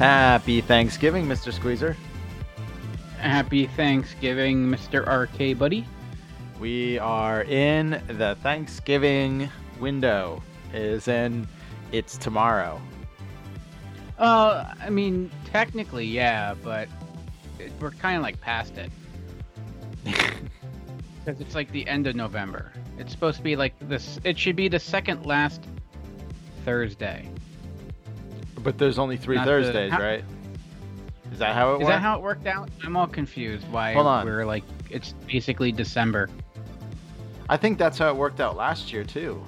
Happy Thanksgiving, Mr. Squeezer. Happy Thanksgiving, Mr. RK Buddy. We are in the Thanksgiving window. Is in it's tomorrow. Uh, I mean, technically, yeah, but it, we're kind of like past it. Because it's like the end of November. It's supposed to be like this. It should be the second last Thursday. But there's only three Not the- Thursdays, how- right? Is that how it Is works? that how it worked out? I'm all confused. Why Hold on. we're like it's basically December. I think that's how it worked out last year too.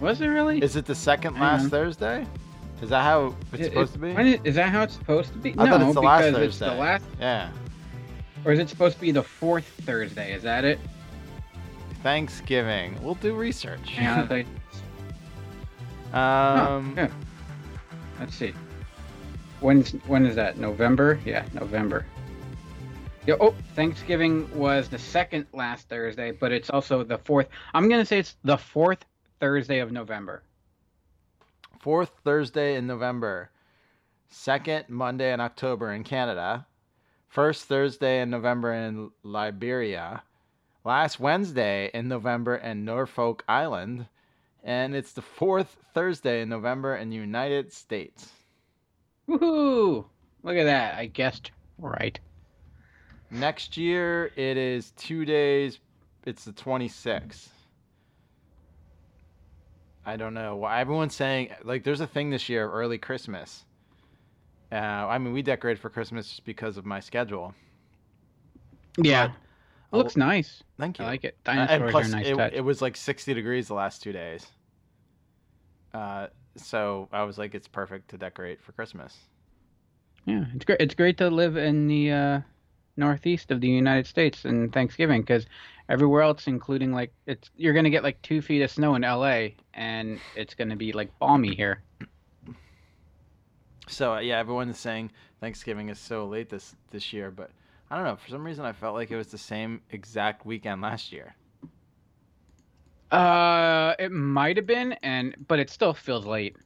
Was it really? Is it the second last. Thursday? Is that how it's It- supposed it- to be? when is- is that how it's supposed to be? I no, thought it's the last because it's the last, Yeah. or is it supposed to be the fourth Thursday? Is that it? Thanksgiving. We'll do research. On, um, Oh, yeah. Let's see. When's when is that? November? Yeah, November. Yeah. Oh, Thanksgiving was the second last Thursday, but it's also the fourth. I'm gonna say it's the fourth Thursday of November. fourth Thursday in November, second Monday in October in Canada, first Thursday in November in Liberia, last Wednesday in November in Norfolk Island, and it's the fourth Thursday in November in the United States. Woohoo! Look at that. I guessed right. Next year it is two days. It's the 26th. I don't know. why Everyone's saying like there's a thing this year of early Christmas. Uh, I mean, we decorate for Christmas just because of my schedule. Yeah. But- looks nice. Thank you. I like it. Uh, and plus, are nice it, touch. it was like 60 degrees the last two days. Uh, so I was like, it's perfect to decorate for Christmas. Yeah, it's great. It's great to live in the uh, northeast of the United States in Thanksgiving because everywhere else, including like it's, you're gonna get like two feet of snow in LA, and it's gonna be like balmy here. So uh, yeah, everyone's saying Thanksgiving is so late this this year, but I don't know. For some reason, I felt like it was the same exact weekend last year. Uh, it might have been, and but it still feels late.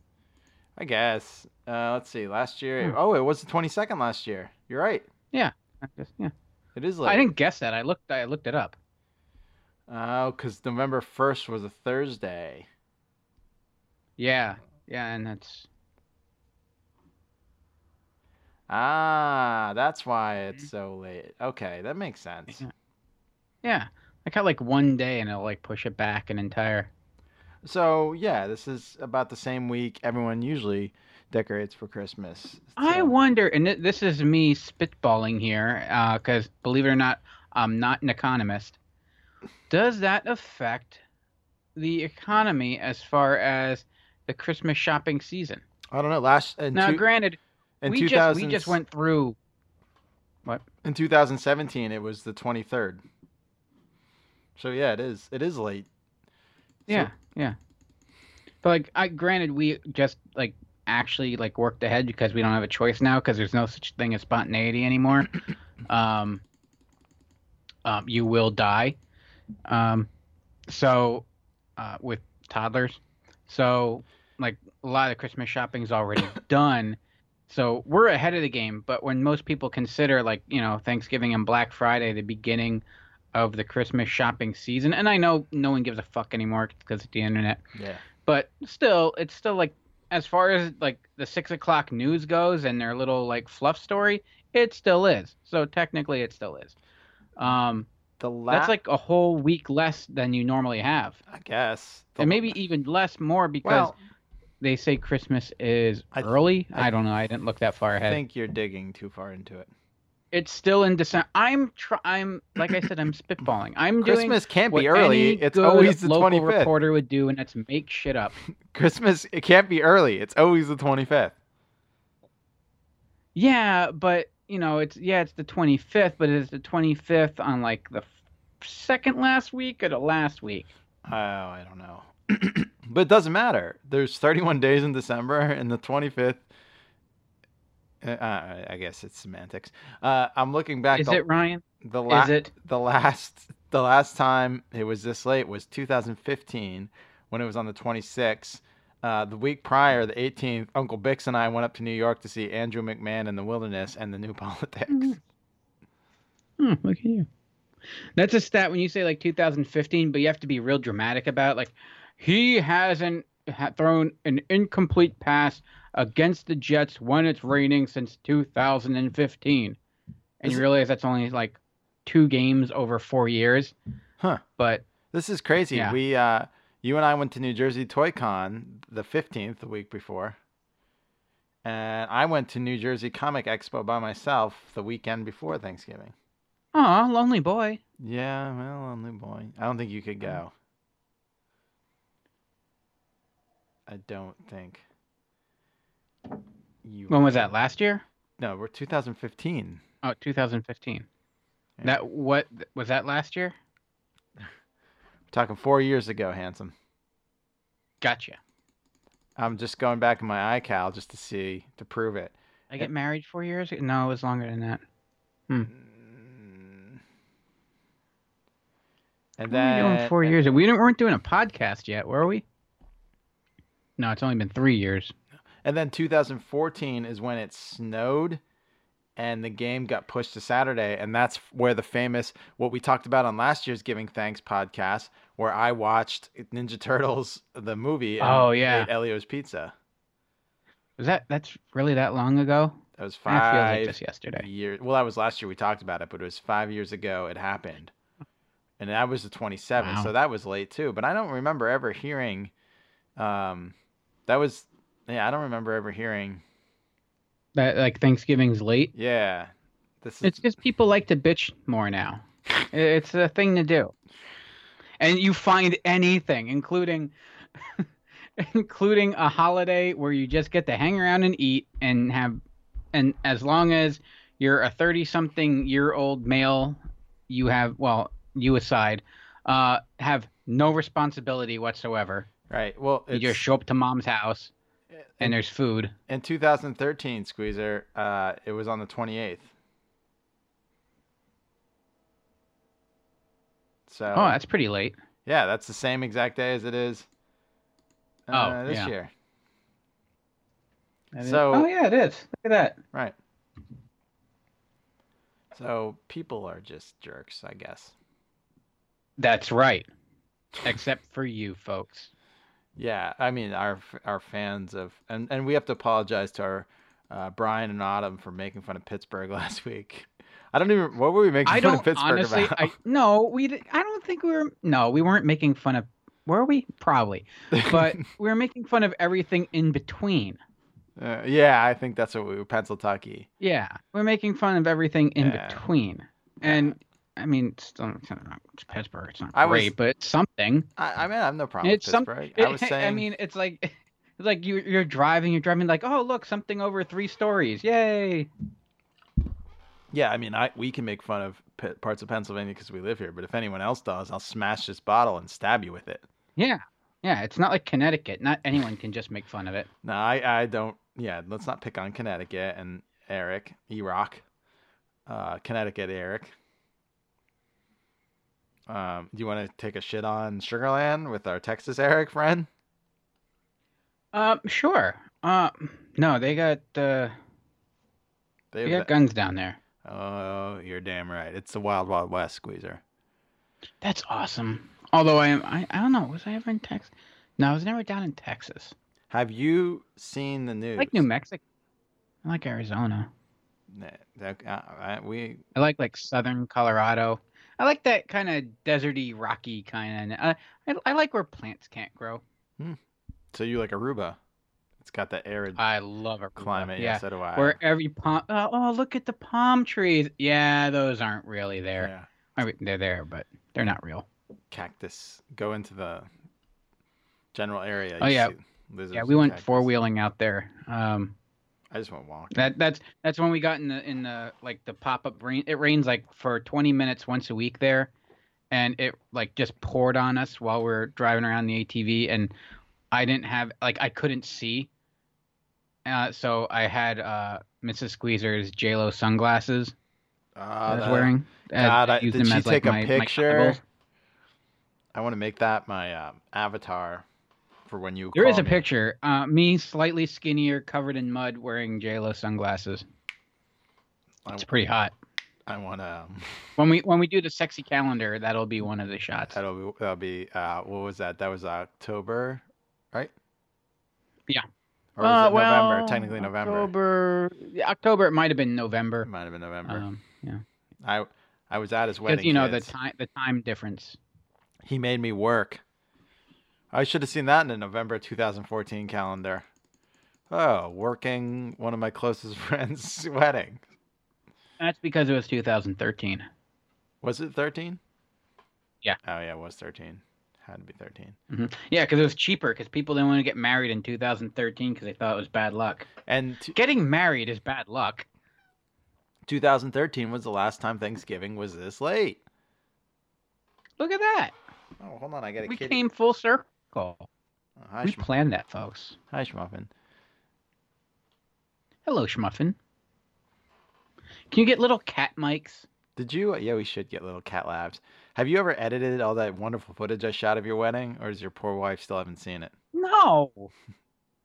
I guess. Uh, let's see. Last year, Hmm. oh, it was the 22nd last year. You're right. I guess, yeah, It is late. I didn't guess that. I looked. I looked it up. Oh, because November 1st was a Thursday. Yeah, yeah, and that's Ah, that's why it's so late. Okay, that makes sense. Yeah. yeah. I got like one day, and it'll like push it back an entire. So yeah, this is about the same week everyone usually decorates for Christmas. I wonder, and th- this is me spitballing here, uh, because believe it or not, I'm not an economist. Does that affect the economy as far as the Christmas shopping season? I don't know. Last Now, two, granted, in we just 2000 we just went through. What in 2017. It was the 23rd. So yeah, it is. It is late. So- Yeah, yeah. But like, I granted we just like actually like worked ahead because we don't have a choice now because there's no such thing as spontaneity anymore. um, um, you will die. Um, so uh, with toddlers, so like a lot of Christmas shopping is already done. So we're ahead of the game. But when most people consider like you know Thanksgiving and Black Friday the beginning of the Christmas shopping season, and I know no one gives a fuck anymore because of the internet Yeah. but still it's still like as far as like the six o'clock news goes and their little like fluff story it still is so technically it still is um The last. that's like a whole week less than you normally have I guess. The- and maybe even less more because Well, they say christmas is I th- early I I, don't know i didn't look that far ahead. I ahead think you're digging too far into it. It's still in december i'm try- i'm like i said i'm spitballing i'm doing Christmas can't be early. It's always the local 25th. reporter would do and that's make shit up Christmas it can't be early. It's always the 25th. Yeah, but you know, it's yeah, it's the 25th, but it's the 25th on like the second last week or the last week. Oh, I don't know. but it doesn't matter. There's 31 days in December, and the 25th. Uh, I guess it's semantics. Uh, I'm looking back. Is the, it Ryan? the la- Is it? the last the last time it was this late was 2015 when it was on the 26th. Uh, the week prior, the 18th, Uncle Bix and I went up to New York to see Andrew McMahon in the Wilderness and the New Politics. Hmm, look at you. That's a stat when you say like 2015, but you have to be real dramatic about it. Like he hasn't thrown an incomplete pass against the Jets when it's raining since 2015, and you realize that's only like two games over four years. Huh. But This is crazy. Yeah. We, uh, you and I went to New Jersey Toy Con the 15th, the week before. And I went to New Jersey Comic Expo by myself the weekend before Thanksgiving. oh, lonely boy. Yeah, well, only boy. I don't think you could go. I don't think. You When was that? Last year? No, we're 2015. Oh, 2015. Yeah. That what was that last year? We're talking four years ago, handsome. Gotcha. I'm just going back in my iCal just to see to prove it. I get married four years ago. No, it was longer than that. Hmm. Mm. And were we doing then four years. We didn't, weren't doing a podcast yet, were we? No, it's only been three years. And then 2014 is when it snowed and the game got pushed to Saturday. And that's where the famous, what we talked about on last year's Giving Thanks podcast, where I watched Ninja Turtles, the movie. And Oh, yeah. Elio's Pizza. Was that that's really that long ago? That was That feels five like just yesterday. years. Well, that was last year we talked about it, but it was five years ago it happened. And that was the 27th. Wow. So that was late too. But I don't remember ever hearing, um, that was, yeah, I don't remember ever hearing, That like Thanksgiving's late. yeah. This is It's because people like to bitch more now. It's a thing to do. And you find anything, including including a holiday where you just get to hang around and eat and have and as long as you're a 30 something year old male, you have well, you aside, uh have no responsibility whatsoever. right. Well, You just show up to mom's house and in, there's food. in 2013, Squeezer, uh, it was on the 28th. So Oh, that's pretty late. yeah, that's the same exact day as it is uh, Oh, this yeah. year. That is- So- Oh yeah, it is. Look at that. Right. So people are just jerks, I guess. That's right. Except for you folks. Yeah, I mean our our fans of and and we have to apologize to our uh, Brian and Autumn for making fun of Pittsburgh last week. I don't even what were we making I fun don't of Pittsburgh honestly. about? I no, we. I don't think we were. No, we weren't making fun of. Were we? Probably. But we were making fun of everything in between. uh, yeah, I think that's what we were Pennsylvania. Yeah, we're making fun of everything in Yeah. between. And I mean, it's, not it's Pittsburgh. It's not I was- great, but it's something. I, I mean I have no problem It's with some- Pittsburgh. I was saying I mean, it's like. It's like you, you're driving, you're driving like, oh look, something over three stories, yay! Yeah, I mean, I we can make fun of p- parts of Pennsylvania because we live here, but if anyone else does, I'll smash this bottle and stab you with it. Yeah, yeah. It's not like Connecticut. Not anyone can just make fun of it. No, I I don't. Yeah, let's not pick on Connecticut and Eric E-Rock, uh, Connecticut Eric. Um, do you want to take a shit on Sugarland with our Texas Eric friend? Um, sure. Uh, no, they got uh, They they got that- guns down there. oh, you're damn right. It's the Wild Wild West, Squeezer. That's awesome. Although I am, I, I don't know. Was I ever in Texas? No, I was never down in Texas. Have you seen the I news? like New Mexico. I like Arizona. That- uh, we I like like southern Colorado. I like that kind of deserty, rocky kind of. Uh, I I like where plants can't grow. so you like Aruba? It's got that arid I love Aruba. climate. Yeah, Yeah, so do I. where every palm. Oh, oh, look at the palm trees. Yeah, those aren't really there. Yeah. I mean, they're there, but they're not real. cactus. Go into the general area. Oh, yeah. Yeah, we went four wheeling out there. Um, I just went walking. that that's that's when we got in the in the like the pop up rain. It rains like for 20 minutes once a week there, and it like just poured on us while we are driving around the ATV, and I didn't have like I couldn't see. Uh, so I had uh, Mrs. Squeezer's J Lo sunglasses Uh, I was that- wearing. God, I I- used did them she as, like, take a my- my picture? goggles. I want to make that my um, avatar for when you. There is call a me. picture. Uh, me slightly skinnier, covered in mud, wearing J Lo sunglasses. I, It's pretty hot. I want to. When we when we do the sexy calendar, that'll be one of the shots. That'll be. That'll be. Uh, what was that? That was October, right? Yeah. Or was Uh, it November? Technically November. October. October. It might have been It November. might have been November. Um, yeah, I I was at his wedding. because you know the time the time difference. He made me work. I should have seen that in the November 2014 calendar. Oh, working one of my closest friends' wedding. That's because it was 2013. Was it 13? Yeah. Oh yeah, it was 13. Had to be 13. hmm Yeah, because it was cheaper because people didn't want to get married in 2013 because they thought it was bad luck. And t- Getting married is bad luck. 2013 was the last time Thanksgiving was this late. Look at that. Oh, hold on, I got a We kitty. came full circle. Oh, hi, We Schm- planned that, folks. hi, Schmuffin. Hello, Schmuffin. Can you get little cat mics? Did you? Yeah, we should get little cat labs. Have you ever edited all that wonderful footage I shot of your wedding, or does your poor wife still haven't seen it? No.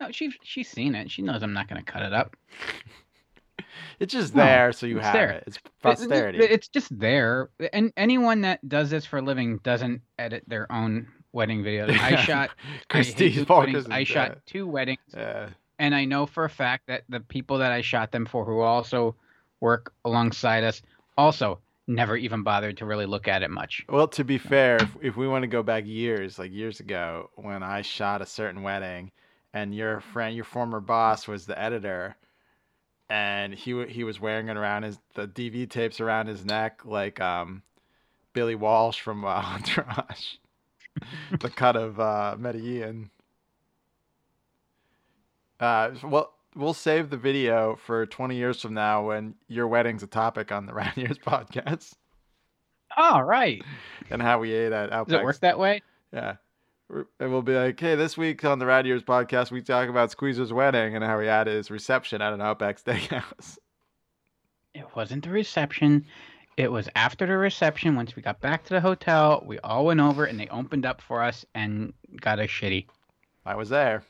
No, she's she's seen it. She knows I'm not going to cut it up. It's just No, there, so you have there. it. It's It- it- It's just there. And anyone that does this for a living doesn't edit their own wedding videos. I shot I Christie's weddings. I shot two weddings, uh, and I know for a fact that the people that I shot them for, who also work alongside us, also never even bothered to really look at it much. Well, to be fair, if, if we want to go back years, like years ago, when I shot a certain wedding, and your friend, your former boss, was the editor, and he he was wearing it around his the DV tapes around his neck, like um, Billy Walsh from uh, Entourage, the cut of uh, Medellin. Uh, well, we'll save the video for 20 years from now when your wedding's a topic on the Rad Years podcast All right. and how we ate at Outback. Does it work that way? Yeah. And we'll be like, hey, this week on the Rad Years podcast, we talk about Squeezer's wedding and how he had his reception at an Outback Steakhouse. It wasn't the reception. It was after the reception. Once we got back to the hotel, we all went over and they opened up for us and got us shitty. I was there.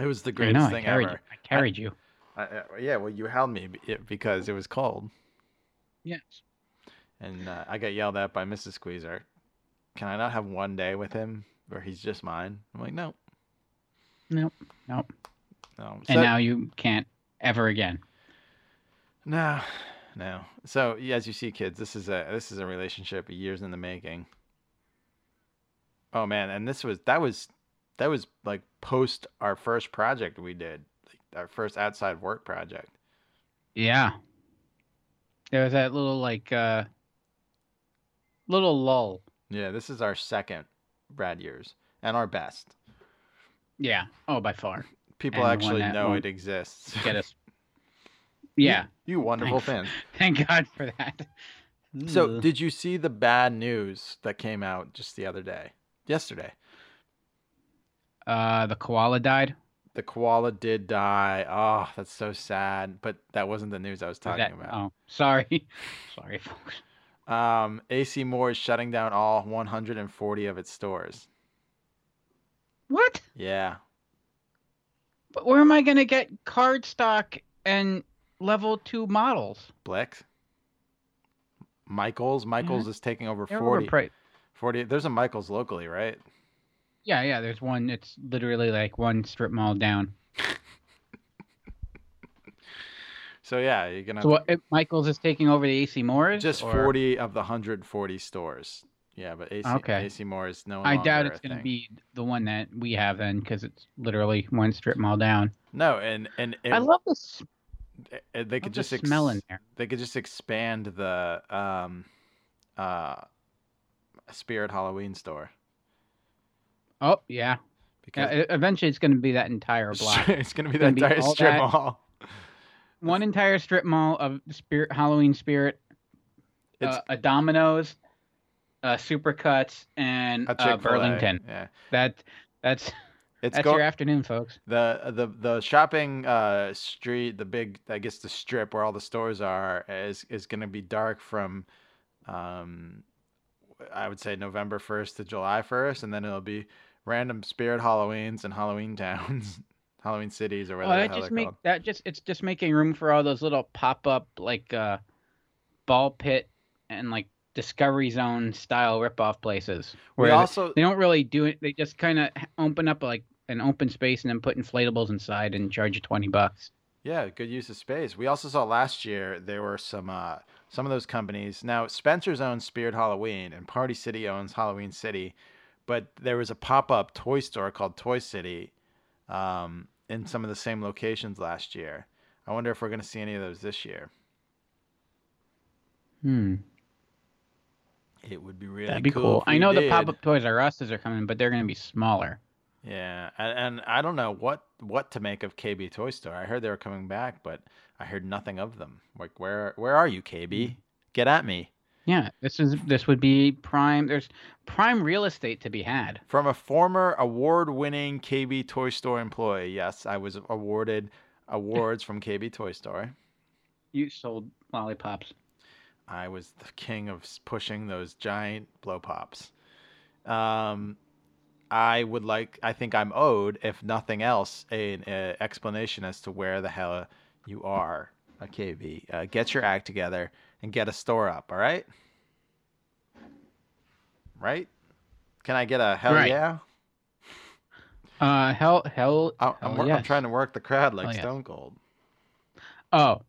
It was the I greatest know. I thing carried ever. you. I carried you. I, I- yeah, well, you held me because it was cold, Yes. and uh, I got yelled at by Mrs. Squeezer. Can I not have one day with him where he's just mine? I'm like, no, Nope. Nope. no. And now you can't ever again. No, no. So yeah, as you see, kids, this is a this is a relationship years in the making. Oh man, and this was that was that was like post our first project we did, like our first outside work project. Yeah. There was that little like uh little lull. Yeah, this is our second Rad years and our best. Yeah. Oh, by far. People And actually know it exists. Get us. Yeah. you wonderful Thanks. fans. Thank God for that. So, did you see the bad news that came out just the other day? Yesterday. uh the koala died. The koala did die. Oh, that's so sad. But that wasn't the news I was Was talking that- about. Oh, sorry. sorry, folks. Um, AC Moore is shutting down all 140 of its stores. What? Yeah. But where am I gonna get card stock and level two models? Blick. Michaels. Michaels mm-hmm. is taking over They're 40, overpriced. 40. There's a Michaels locally, right? Yeah, yeah. There's one. It's literally like one strip mall down. So yeah, you're gonna So what, Michaels is taking over the AC Moore's? just or- 40 of the 140 stores. Yeah, but AC, Okay. AC Moore is no I doubt it's gonna be the one that we have then, because it's literally one strip mall down. No, and and it, I love this. Uh, they could just ex- smell in there. they could just expand the um uh Spirit Halloween store Oh yeah. because Yeah, e- eventually, it's gonna be that entire block. it's gonna be that be entire all strip that. mall. one entire strip mall of spirit Halloween spirit, It's uh, a Domino's, uh, Supercuts, and A uh. Burlington. Yeah, That that's it's that's go- your afternoon, folks. the the the shopping uh street, the big I guess the strip where all the stores are is is going to be dark from um I would say November 1st to July 1st and then it'll be random spirit Halloweens and Halloween towns, Halloween cities or Well, whatever that the hell just make called. that just it's just making room for all those little pop up like uh, ball pit and like Discovery Zone style rip off places We where also they don't really do it. They just kind of open up like an open space and then put inflatables inside and charge you twenty bucks. Yeah, good use of space. We also saw last year there were some uh, some of those companies. Now Spencer's owns Spirit Halloween and Party City owns Halloween City, but there was a pop up toy store called Toy City, um, in some of the same locations last year. I wonder if we're going to see any of those this year. Hmm, It would be really that'd be cool. cool. I know the pop up Toys R Us's are coming, but they're gonna be smaller. Yeah, and, and I don't know what what to make of KB Toy Store. I heard they were coming back, but I heard nothing of them. Like where where are you, KB? Mm-hmm. Get at me. Yeah, this is this would be prime. There's prime real estate to be had. From a former award-winning KB Toy Store employee, yes, I was awarded awards from KB Toy Store. You sold lollipops. I was the king of pushing those giant blow pops. Um, I would like. I think I'm owed, if nothing else, an explanation as to where the hell you are. A KB. Uh, get your act together and get a store up. All right. Right? Can I get a hell Right. yeah? Uh, hell, hell. I, I'm, hell wor- I'm trying to work the crowd like Hell. Stone Cold. Oh.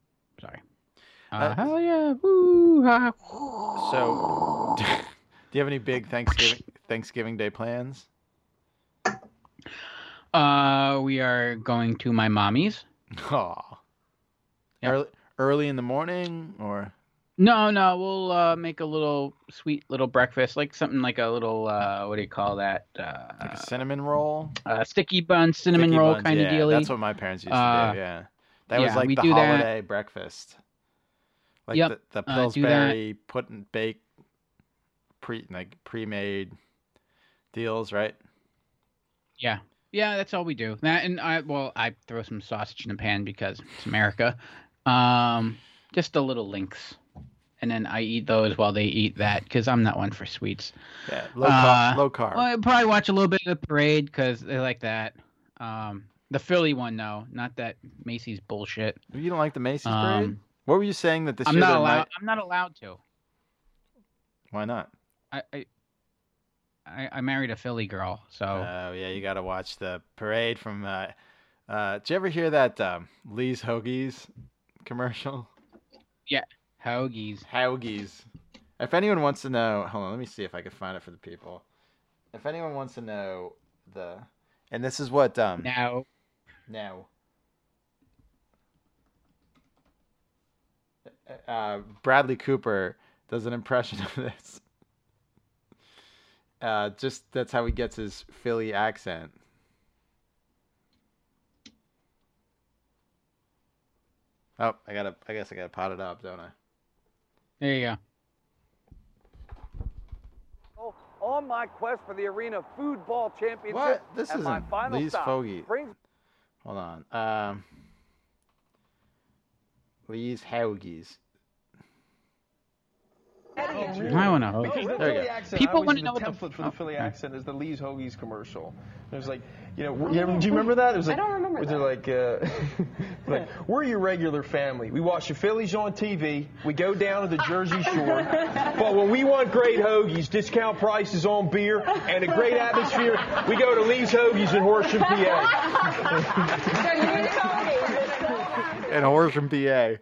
Uh, Uh, hell yeah! Woo! ha. So, do you have any big Thanksgiving Thanksgiving Day plans? Uh, we are going to my mommy's. Aw. Yep. Early, early in the morning or No, no, we'll uh, make a little sweet little breakfast, like something like a little uh, what do you call that? Uh, like a cinnamon roll? uh, sticky bun, cinnamon Sticky roll buns, kind of yeah, deal. That's what my parents used to Uh, do. Yeah, that was like we the do that. holiday breakfast. Like Yep, the, the uh. Pillsbury put and bake pre like pre-made deals, right? Yeah, yeah, that's all we do. That and I well, I throw some sausage in the pan because it's America. Um, just a little links, and then I eat those while they eat that because I'm not one for sweets. Yeah, low Uh, carb. Low carb. Well, I probably watch a little bit of the parade because they like that. Um, the Philly one, no, not that Macy's bullshit. you don't like the Macy's parade? What were you saying that this I'm not allowed. might- I'm not allowed to. Why not? I, I, I, I married a Philly girl, so Oh yeah, you got to watch the parade from. Uh, uh, did you ever hear that um, Lee's Hoagies commercial? Yeah, Hoagies. Hoagies. If anyone wants to know, hold on, let me see if I can find it for the people. If anyone wants to know the, and this is what um Now, now. Uh, Bradley Cooper does an impression of this. Uh, just that's how he gets his Philly accent. Oh, I gotta. I guess I gotta pot it up, don't I? there you go. on my quest for the Arena Food Ball Championship. What? This and my isn't final Lee's stop Fogey. brings Hold on. Um, Lee's Hoagies. I want to hoagie. Because the There you Philly go. accent, People wanna know the what the- template for oh, the Philly okay. accent is the Lee's Hoagies commercial. It was like, you know, you ever, do you remember that? It was like, I don't remember was that. Like, uh, like, we're your regular family. We watch the Phillies on TV. We go down to the Jersey Shore. but when we want great hoagies, discount prices on beer, and a great atmosphere, we go to Lee's Hoagies in Horsham, PA. In Horsham, PA.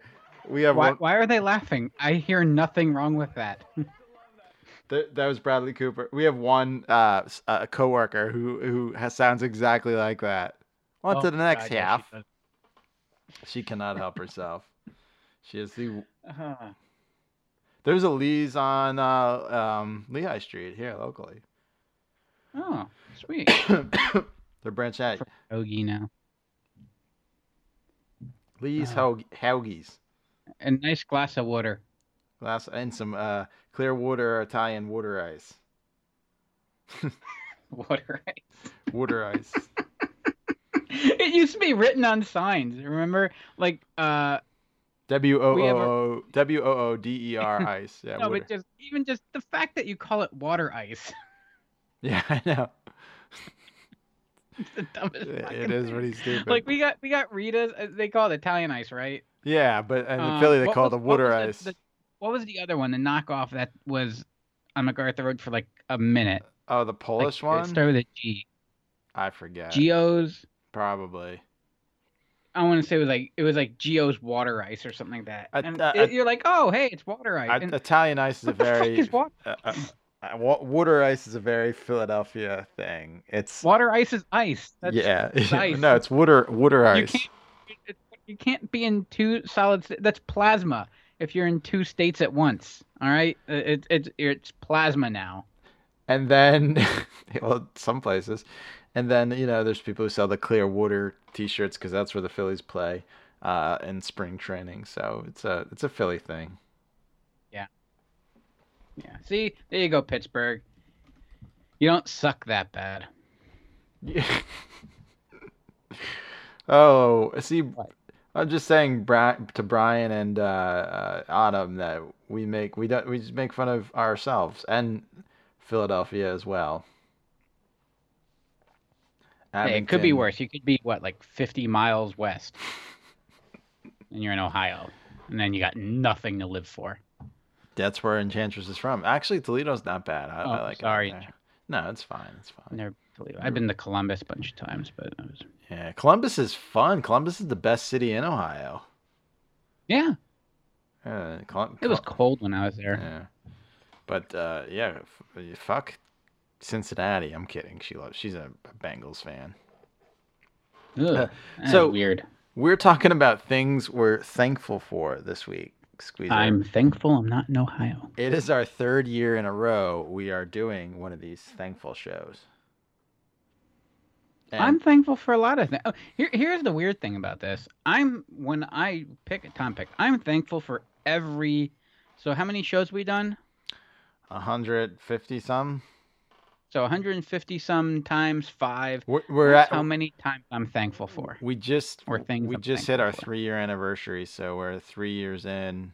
We have Why, one. why are they laughing? I hear nothing wrong with that. Th- that was Bradley Cooper. We have one uh, s- a coworker who who has, sounds exactly like that. On Oh, to the next God, yeah, half. she. She cannot help herself. She is the. Uh-huh. There's a Lee's on uh, um, Lehigh Street here locally. Oh, sweet. They're branch out. Hoagie now. Lee's Uh-huh. Hoag- A nice glass of water. Glass and some uh, Clear water, Italian water ice. Water ice. Water ice. It used to be written on signs. Remember, like uh, W O We have O a- O W O O D E R ice. Yeah, no, water. but just even just the fact that you call it water ice. yeah, I know. the dumbest. It is pretty stupid. Like we got we got Rita's. uh, They call it Italian ice, right? yeah, but and in Um, Philly they call was- it the water was the- ice. the- what was the other one? The knockoff that was on MacArthur Road for like a minute. oh, the Like, Polish It one. started with a G. I forget. Geo's. Probably. I want to say it was like it was like Geo's water ice or something like that. And I- it- you're like, oh hey, it's water ice. I, And Italian ice is a very is uh, uh, water ice is a very Philadelphia thing. It's Water ice is ice. That's, yeah, ice. no, it's water water You ice. can't. You can't be in two solid. That's plasma. If you're in two states at once, all right. It's it's it's plasma now. And then, well, some places, and then you know, there's people who sell the Clearwater T-shirts because that's where the Phillies play uh, in spring training. So it's a it's a Philly thing. Yeah. See, there you go, Pittsburgh. You don't suck that bad. Yeah. oh, see? I'm just saying to Brian and uh, uh, Autumn that we make we don't we just make fun of ourselves and Philadelphia as well. Hey, it could be worse. You could be what, like 50 miles west, and you're in Ohio, and then you got nothing to live for. That's where Enchantress is from. Actually, Toledo's not bad. I, I Oh, like sorry. it. No, it's fine. It's fine. Never believe I've been to Columbus a bunch of times, but it was Yeah, Columbus is fun. Columbus is the best city in Ohio. yeah. Yeah, Colum- It was Col- cold when I was there. Yeah, but uh, yeah, f- fuck Cincinnati. I'm kidding. She loves. She's a Bengals fan. Ugh, so- weird. We're talking about things we're thankful for this week. Squeezer. I'm thankful I'm not in Ohio. It is our third year in a row we are doing one of these thankful shows. And- I'm thankful for a lot of things. Oh, here, here's the weird thing about this. I'm when I pick a topic, I'm thankful for every. So how many shows we done? 150 some. So 150 some times five. We're, we're That's at how many times I'm thankful for. We just Or things we I'm just hit our for. three year anniversary, so we're three years in.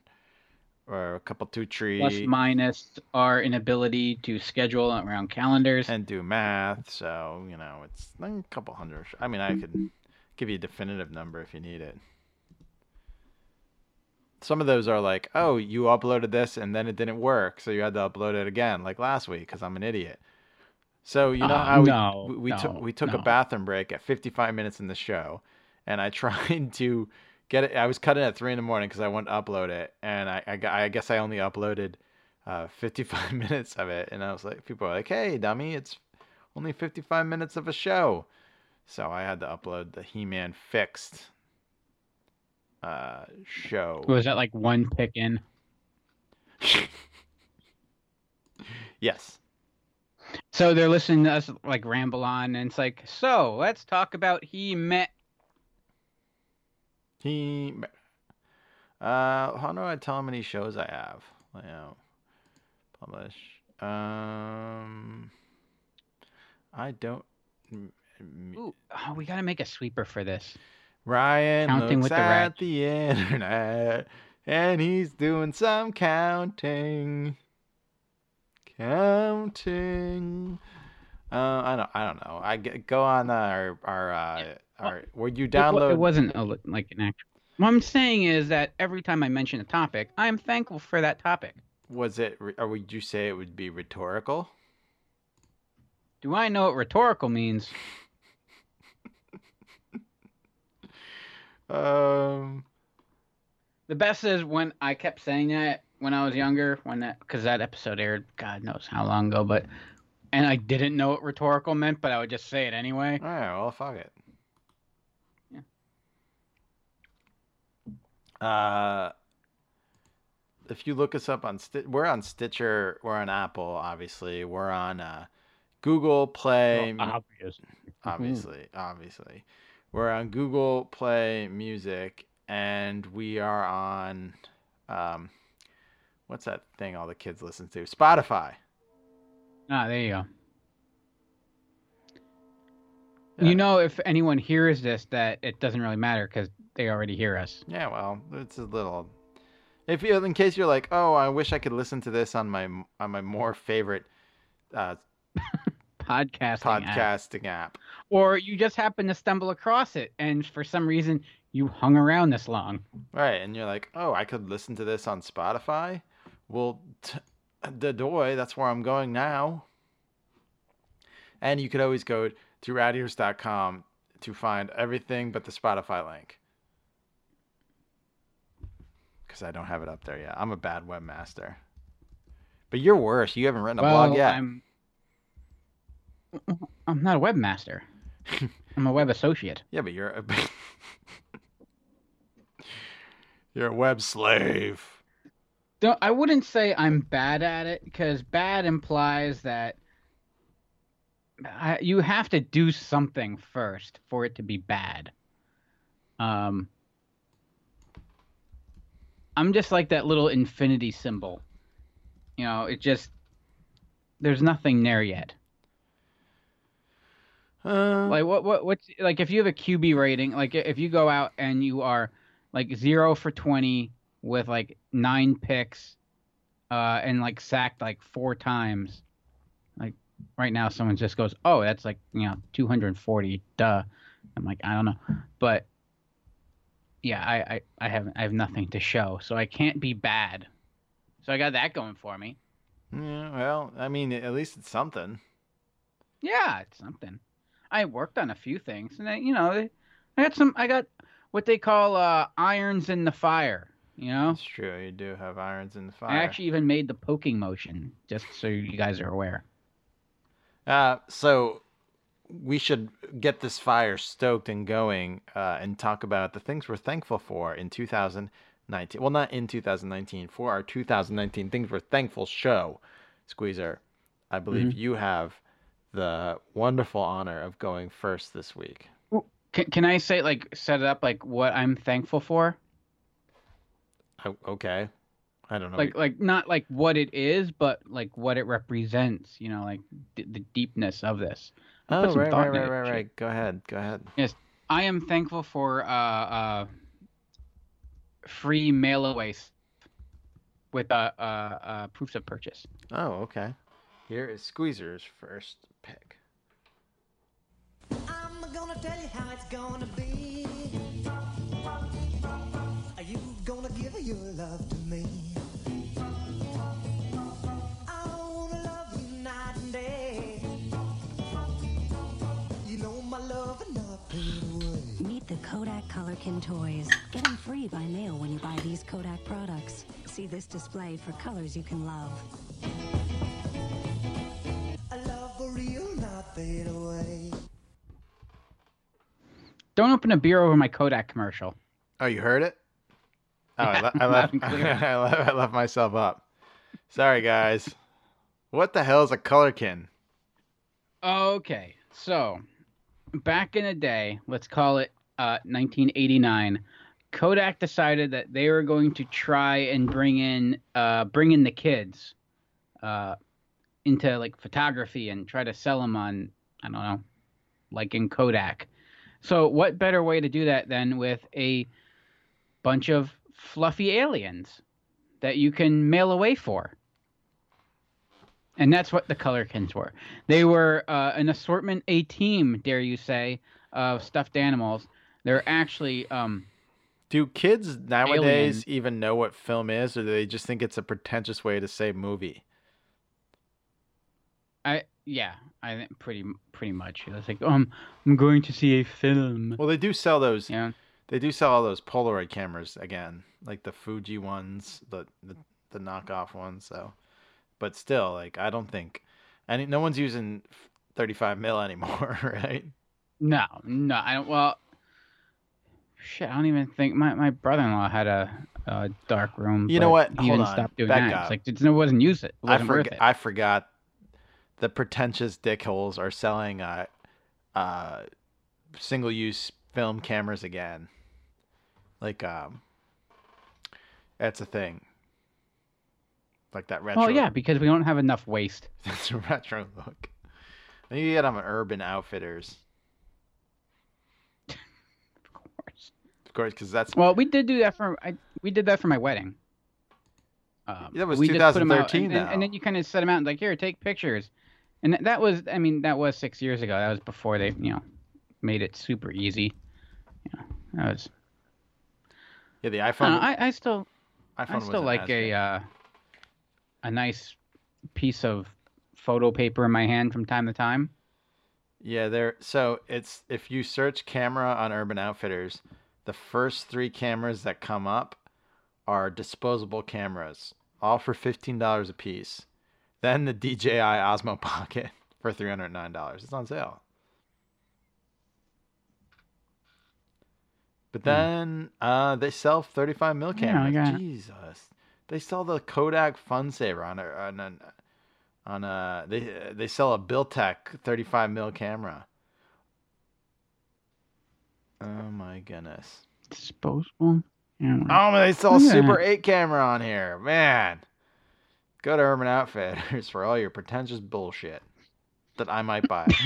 Or a couple two tree Plus minus our inability to schedule around calendars. and do math, so you know it's a couple hundred. I mean, I could give you a definitive number if you need it. Some of those are like, oh, you uploaded this and then it didn't work, so you had to upload it again, like last week, because I'm an idiot. So you know Uh, how we no, we, we took we took a bathroom break at 55 minutes in the show, and I tried to get it. I was cutting at three in the morning because I wanted to upload it, and I I, I guess I only uploaded uh, 55 minutes of it, and I was like, people are like, hey, dummy, it's only 55 minutes of a show, so I had to upload the He-Man fixed uh, show. Was that like one pick in? yes. So they're listening to us like ramble on, and it's like, so let's talk about he met. He. Met. Uh, how do I tell how many shows I have? Layout. Publish. Um. I don't. Ooh, oh, we gotta make a sweeper for this. Ryan Counting looks with the at the internet, and he's doing some counting. Counting. Uh, I don't. I don't know. I g- go on our our uh, Yeah, our where you download. It, wasn't a, like an actual. What I'm saying is that every time I mention a topic, I'm thankful for that topic. Was it? Or would you say it would be rhetorical? Do I know what rhetorical means? Um. The best is when I kept saying that when I was younger, when that because that episode aired, God knows how long ago, but and I didn't know what rhetorical meant, but I would just say it anyway. All right. Well, fuck it. Yeah. Uh, if you look us up on Sti- we're on Stitcher, we're on Apple, obviously, we're on uh, Google Play, Well, obvious. obviously, obviously, we're on Google Play Music, and we are on, um, what's that thing all the kids listen to? Spotify. Ah, there you go. Yeah. You know, if anyone hears this, that it doesn't really matter because they already hear us. Yeah, well, it's a little. If you, in case you're like, oh, I wish I could listen to this on my on my more favorite uh, Podcasting. app. podcasting app. Or you just happen to stumble across it, and for some reason you hung around this long. Right, and you're like, oh, I could listen to this on Spotify. Well, t- the doy, that's where I'm going now. And you could always go to radyears.com to find everything but the Spotify link. Because I don't have it up there yet. I'm a bad webmaster. But you're worse. You haven't written a well, blog yet. I'm. I'm not a webmaster. I'm a web associate. Yeah, but you're a you're a web slave. Don't, I wouldn't say I'm bad at it because bad implies that I, you have to do something first for it to be bad. Um, I'm just like that little infinity symbol. You know, it just there's nothing there yet. Uh, Like what what what's like if you have a QB rating, like if you go out and you are like zero for twenty with like nine picks, uh, and like sacked like four times, like right now someone just goes, oh, that's like you know two hundred and forty, duh. I'm like I don't know, but yeah, I, I I have I have nothing to show, so I can't be bad. So I got that going for me. yeah, well, I mean, at least it's something. Yeah, it's something. I worked on a few things, and I, you know, I got some. I got what they call uh, irons in the fire. You know, It's true. You do have irons in the fire. I actually even made the poking motion, just so you guys are aware. Uh, so we should get this fire stoked and going uh, and talk about the things we're thankful for in 2019. Well, not in 2019, for our 2019 Things We're Thankful show. Squeezer, I believe Mm-hmm. you have the wonderful honor of going first this week. Can, can I say like set it up like what I'm thankful for? O- okay. I don't know. Like like not like what it is, but like what it represents. You know, like d- the deepness of this. I put oh, some right, right, right, right, right. Go ahead. Go ahead. Yes i am thankful for uh, uh, free mail away with uh, uh, uh, proofs of purchase. Oh, okay. Here is Squeezer's first pick. I'm gonna tell you how it's gonna be. Kodak Kolorkin toys. Get them free by mail when you buy these Kodak products. See this display for colors you can love. A love for real, not fade away. Don't open a beer over my Kodak commercial. Oh, you heard it? Oh, I, Yeah, le- I loud left. I, left I left myself up. Sorry, guys. What the hell is a Kolorkin? Okay, so back in the day, let's call it uh, 1989, Kodak decided that they were going to try and bring in uh, bring in the kids uh, into like photography and try to sell them on I don't know, like in Kodak. So what better way to do that than with a bunch of fluffy aliens that you can mail away for? And that's what the Kolorkins were. They were uh, an assortment, a team, dare you say, of stuffed animals. They're actually, um, Do kids nowadays Alien. even know what film is, or do they just think it's a pretentious way to say movie? I yeah, I think pretty pretty much. It's like, um, I'm going to see a film. Well, they do sell those. Yeah, They do sell all those Polaroid cameras again, like the Fuji ones, the the, the knockoff ones. So, but still, like I don't think any no one's using 35 mil anymore, right? no, no, I don't. Well, shit, I don't even think my my brother-in-law had a, a dark room. You know what? He Hold even on. stopped doing Back that. up. It's like it wasn't use it. It I wasn't worth forgot. it. I forgot. The pretentious dickholes are selling uh, uh, single-use film cameras again. Like um, that's a thing. like that retro. Well, yeah, because we don't have enough waste. That's a retro look. I think you get them at Urban Outfitters, course. of course, because that's Well, we did do that for I, we did that for my wedding. Um, That was we just put 'em out, 2013 and, and, and then you kind of set them out and like, here, take pictures. And that was, I mean, that was six years ago. That was before they, you know, made it super easy. Know, that was. yeah the iPhone. don't I, I still, iPhone I still like a uh, a nice piece of photo paper in my hand from time to time. Yeah, there. So it's if you search camera on Urban Outfitters, the first three cameras that come up are disposable cameras, all for fifteen dollars a piece. Then the DJI Osmo Pocket for three hundred nine dollars. It's on sale. But then uh, they sell thirty-five mil Yeah, I cameras. got- Jesus, they sell the Kodak FunSaver on a on a on a they they sell a Biltec 35 mil camera. Oh my goodness. Disposable. Yeah. Oh, man, they sell Yeah. Super 8 camera on here. Man. Go to Urban Outfitters for all your pretentious bullshit that I might buy.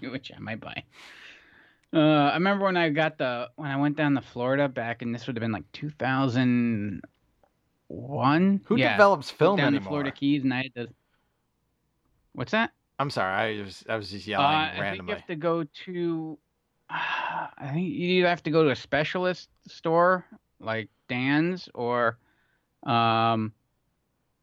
which I might buy. Uh, I remember when I got the when I went down to Florida back, and this would have been like 2001. Who yeah, develops film down anymore? Florida Keys, and I had to. What's that? I'm sorry, I was I was just Uh, yelling I think you have to go to. I think you either have to go to a specialist store like Dan's or, um,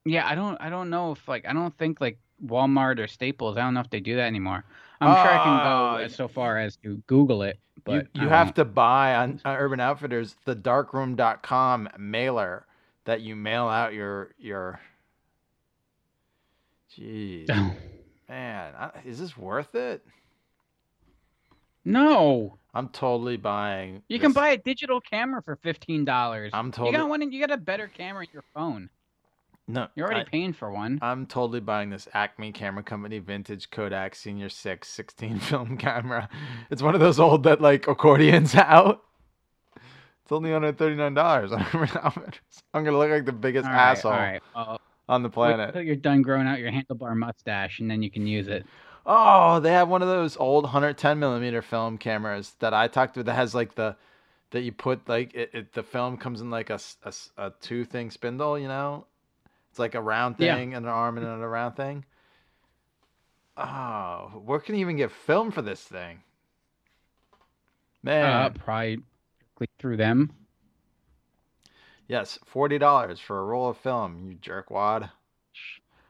yeah, I don't I don't know if like I don't think like Walmart or Staples. I don't know if they do that anymore. I'm sure I can Ah, go so far as to Google it, but you you have to buy on uh, Urban Outfitters the darkroom.com mailer that you mail out your your Jeez. Man, I, is this worth it? No, I'm totally buying. you can buy a digital camera for fifteen dollars. I'm totally. You got one. and You got a better camera in your phone. no. You're already I, paying for one. I'm totally buying this Acme Camera Company vintage Kodak Senior 6 16 film camera. It's one of those old that like accordions out. It's only $139 on Urban Outfitters. I'm gonna look like the biggest All right, asshole All right. Well, on the planet. until you're done growing out your handlebar mustache, and then you can use it. Oh, they have one of those old 110 millimeter film cameras that I talked to that has like the that you put like it, it the film comes in like a a two thing spindle, you know? It's like a round Yeah. thing and an arm and a round thing. Oh, where can you even get film for this thing? Man, Uh, probably click through them. yes, forty dollars for a roll of film, you jerkwad.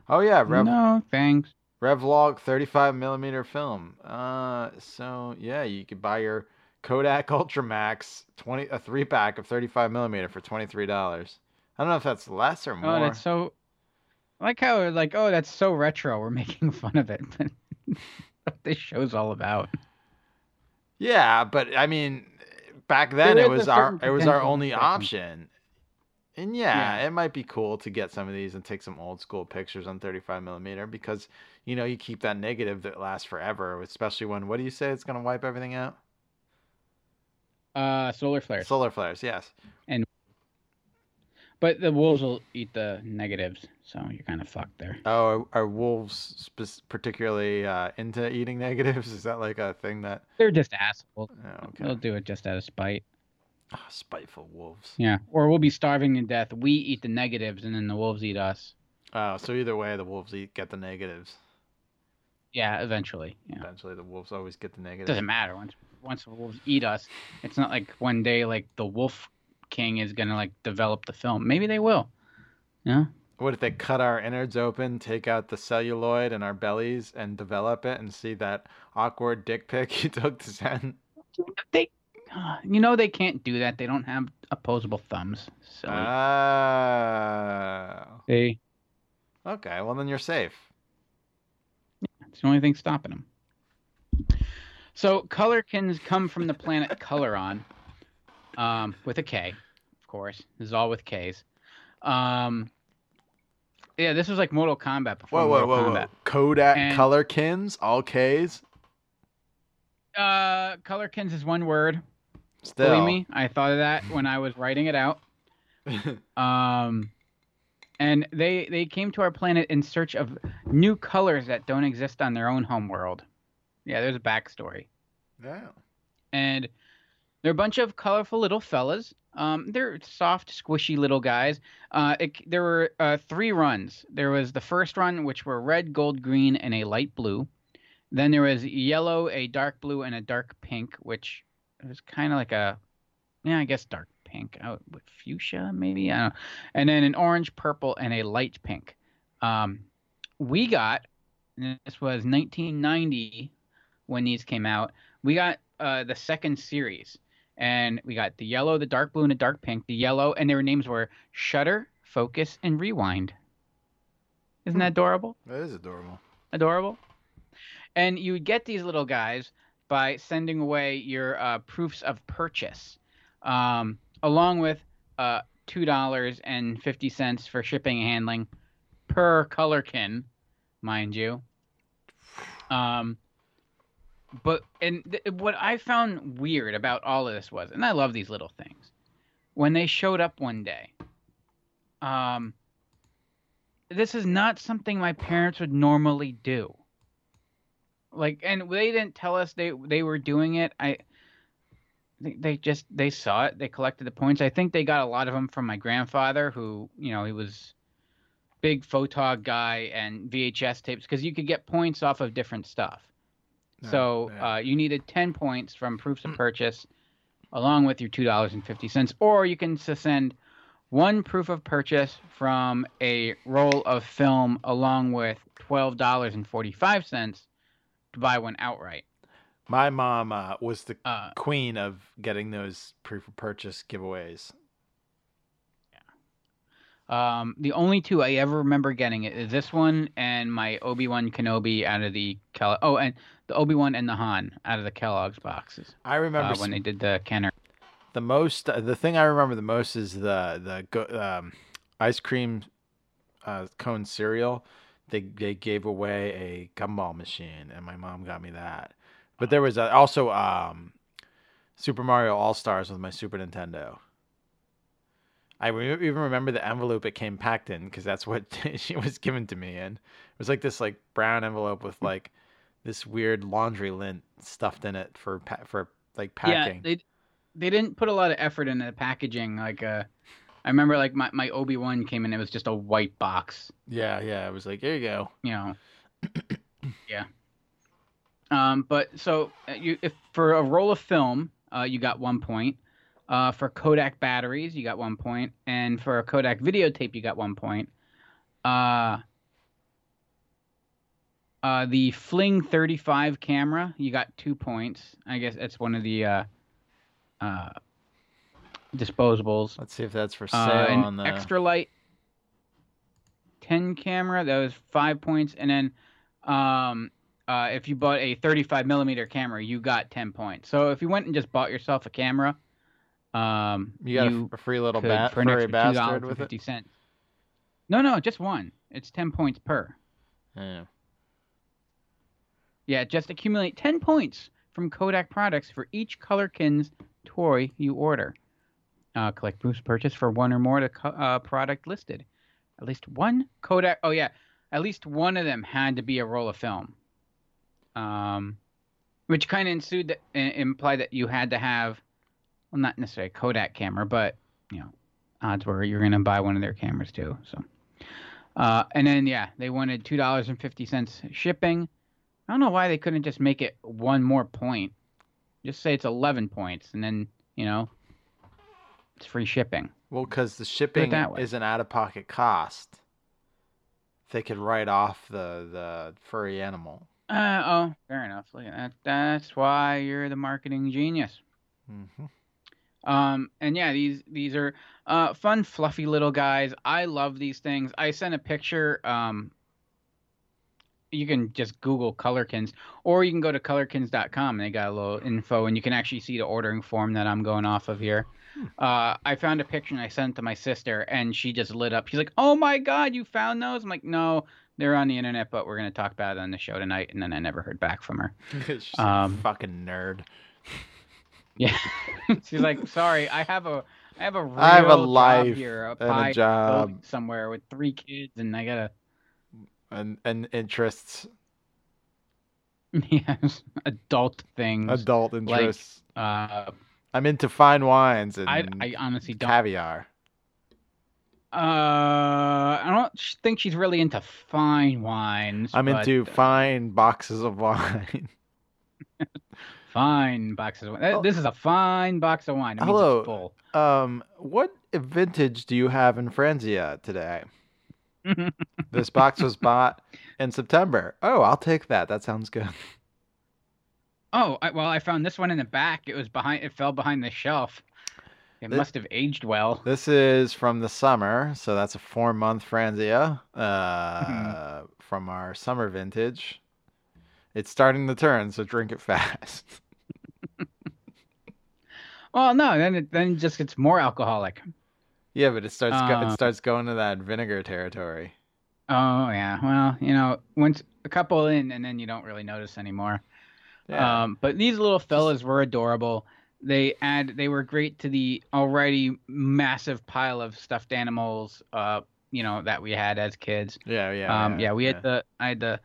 Oh yeah, Rev No, thanks. Revolog 35 millimeter film. Uh, so yeah, you could buy your Kodak Ultramax 20 a three pack of 35 millimeter for twenty three dollars. I don't know if that's less or more. Oh, that's so. I like how like, oh, that's so retro. We're making fun of it, but this show's all about. yeah, but I mean, back then it was our it was our only option. And yeah, Yeah. it might be cool to get some of these and take some old school pictures on 35 millimeter because you know you keep that negative that lasts forever, especially when what do you say it's gonna wipe everything out? Uh, solar flares. Solar flares, yes. And But the wolves will eat the negatives, so you're kind of fucked there. Oh, are, are wolves spe- particularly uh, into eating negatives? Is that like a thing that? They're just assholes. Oh, They'll do it just out of spite. Ah, spiteful wolves. Yeah. Or we'll be starving to death. We eat the negatives, and then the wolves eat us. Oh, so either way, the wolves eat get the negatives. Yeah, eventually. Yeah. Eventually, the wolves always get the negative. It doesn't matter once once the wolves eat us. It's not like one day like the wolf king is gonna like develop the film. Maybe they will. Yeah. What if they cut our innards open, take out the celluloid in our bellies, and develop it, and see that awkward dick pic you took to send? They, you know, they can't do that. They don't have opposable thumbs. So Oh. they, okay. Well, then you're safe. It's the only thing stopping them. So Kolorkins come from the planet Coloron, um, with a K, of course. This is all with Ks. Um, yeah, this was like Mortal Kombat before Whoa, whoa, Mortal whoa, Kombat. whoa! Kodak And- Kolorkins, all K's. Uh, Kolorkins is one word. Still. Believe me, I thought of that when I was writing it out. Um, and they they came to our planet in search of new colors that don't exist on their own home world. Yeah, there's a backstory, Yeah. and they're a bunch of colorful little fellas. Um, they're soft, squishy little guys. Uh, it, there were uh, three runs. There was the first run, which were red, gold, green, and a light blue. Then there was yellow, a dark blue, and a dark pink, which was kind of like a, yeah, I guess dark pink. Oh, with fuchsia, maybe. I don't know. And then an orange, purple, and a light pink. Um, we got, this was 1990 when these came out. We got uh, the second series, and we got the yellow, the dark blue, and the dark pink. The yellow, and their names were Shutter, Focus, and Rewind. Isn't that adorable? That is adorable. adorable. And you would get these little guys by sending away your uh, proofs of purchase, um, along with uh, two dollars and fifty cents for shipping and handling per Kolorkin, mind you. Um, but and th- what I found weird about all of this was, and I love these little things, when they showed up one day. Um, this is not something my parents would normally do. Like, and they didn't tell us they they were doing it. I they, they just they saw it. They collected the points. I think they got a lot of them from my grandfather, who you know he was big photog guy and VHS tapes because you could get points off of different stuff. So yeah. uh, you needed ten points from proofs of purchase, along with your two dollars and fifty cents, or you can send one proof of purchase from a roll of film along with twelve dollars and forty five cents to buy one outright. My mom uh, was the Uh, queen of getting those pre-purchase giveaways. Um, the only two I ever remember getting it is this one and my Obi Wan Kenobi out of the Kel- oh, and the Obi Wan and the Han out of the Kellogg's boxes I remember uh, when they did the Kenner. the most. uh, The thing I remember the most is the the um, ice cream uh, cone cereal. They they gave away a gumball machine, and my mom got me that. But there was uh also um, Super Mario All Stars with my Super Nintendo. I re- even remember the envelope it came packed in because that's what she was given to me in. It was like this like brown envelope with like this weird laundry lint stuffed in it for pa- for like packing. Yeah, they they didn't put a lot of effort into the packaging. Like uh, I remember like my my Obi Wan came in, it was just a white box. Yeah, yeah. It was like, here you go. you know. yeah. Um, but so uh, you if for a roll of film, uh, you got one point. Uh, for Kodak batteries, you got one point, and for a Kodak videotape, you got one point. Uh, uh, the Fling 35 camera, you got two points. I guess that's one of the uh, uh, disposables. Let's see if that's for sale on the. extra light 10 camera that was five points and then um uh if you bought a 35 millimeter camera you got 10 points so if you went and just bought yourself a camera um you got a- a, free little bat for an bastard with it. $2.50 no no just one it's 10 points per Yeah. yeah just accumulate 10 points from kodak products for each Kolorkins toy you order uh, collect boost purchase for one or more to co- uh, product listed at least one Kodak. Oh yeah, at least one of them had to be a roll of film. Um, which kind of ensued that, i- implied that you had to have, well, not necessarily a Kodak camera, but you know, odds were you're gonna buy one of their cameras too. So, uh, and then yeah, they wanted two dollars and fifty cents shipping. I don't know why they couldn't just make it one more point. Just say it's eleven points, and then you know, it's free shipping. Well, because the shipping is an out-of-pocket cost. They could write off the the furry animal. Uh, oh, fair enough. Look at that. That's why you're the marketing genius. hmm Um, and yeah, these these are uh fun, fluffy little guys. I love these things. I sent a picture. Um, you can just Google Kolorkins, or you can go to kolorkins.com and they got a little info, and you can actually see the ordering form that I'm going off of here. Uh, I found a picture and I sent it to my sister, and she just lit up. She's like, "Oh my god, you found those?" I'm like, "No, they're on the internet, but we're gonna talk about it on the show tonight." And then I never heard back from her. She's Um, a fucking nerd. Yeah. She's like, sorry, I have a I have a real I have a job life here, a and a job. somewhere with three kids, and I gotta and and interests, yes, adult things. adult like, interests. uh, I'm into fine wines and I I honestly don't. caviar. Uh, I don't think she's really into fine wines. I'm but, into uh, fine boxes of wine. fine boxes. Of wine. Oh. This is a fine box of wine. It Hello. um, what vintage do you have in Franzia today? This box was bought in September. Oh, I'll take that. That sounds good. Oh, I, well, I found this one in the back. It was behind. It fell behind the shelf. It Thi- must have aged well. This is from the summer, so that's a four month Franzia uh, Mm-hmm. from our summer vintage. It's starting to turn, so drink it fast. Well, no, then it then it just gets more alcoholic. yeah, but it starts go- Uh, it starts going to that vinegar territory. Oh yeah. Well, you know, once a couple in, and then you don't really notice anymore. Yeah. Um, but these little fellas were adorable. They add they were great to the already massive pile of stuffed animals, uh, you know, that we had as kids. yeah, yeah, um, yeah, we had the I had the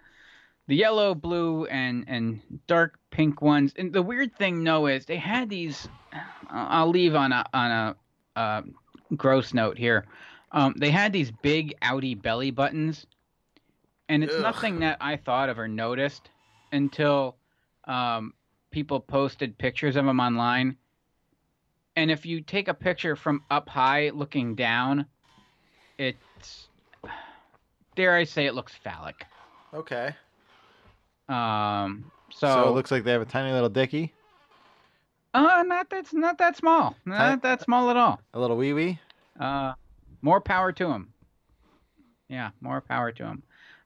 the yellow, blue, and and dark pink ones. And the weird thing, no, is they had these. I'll I'll leave on a on a uh, gross note here. Um, they had these big outy belly buttons, and it's Ugh. nothing that I thought of or noticed until um, people posted pictures of them online. And if you take a picture from up high looking down, it's dare I say it looks phallic. Okay. Um, so, So, it looks like they have a tiny little dicky, uh, not that's not that small, not that small at all. a little wee wee. Uh, more power to him. Yeah, more power to him.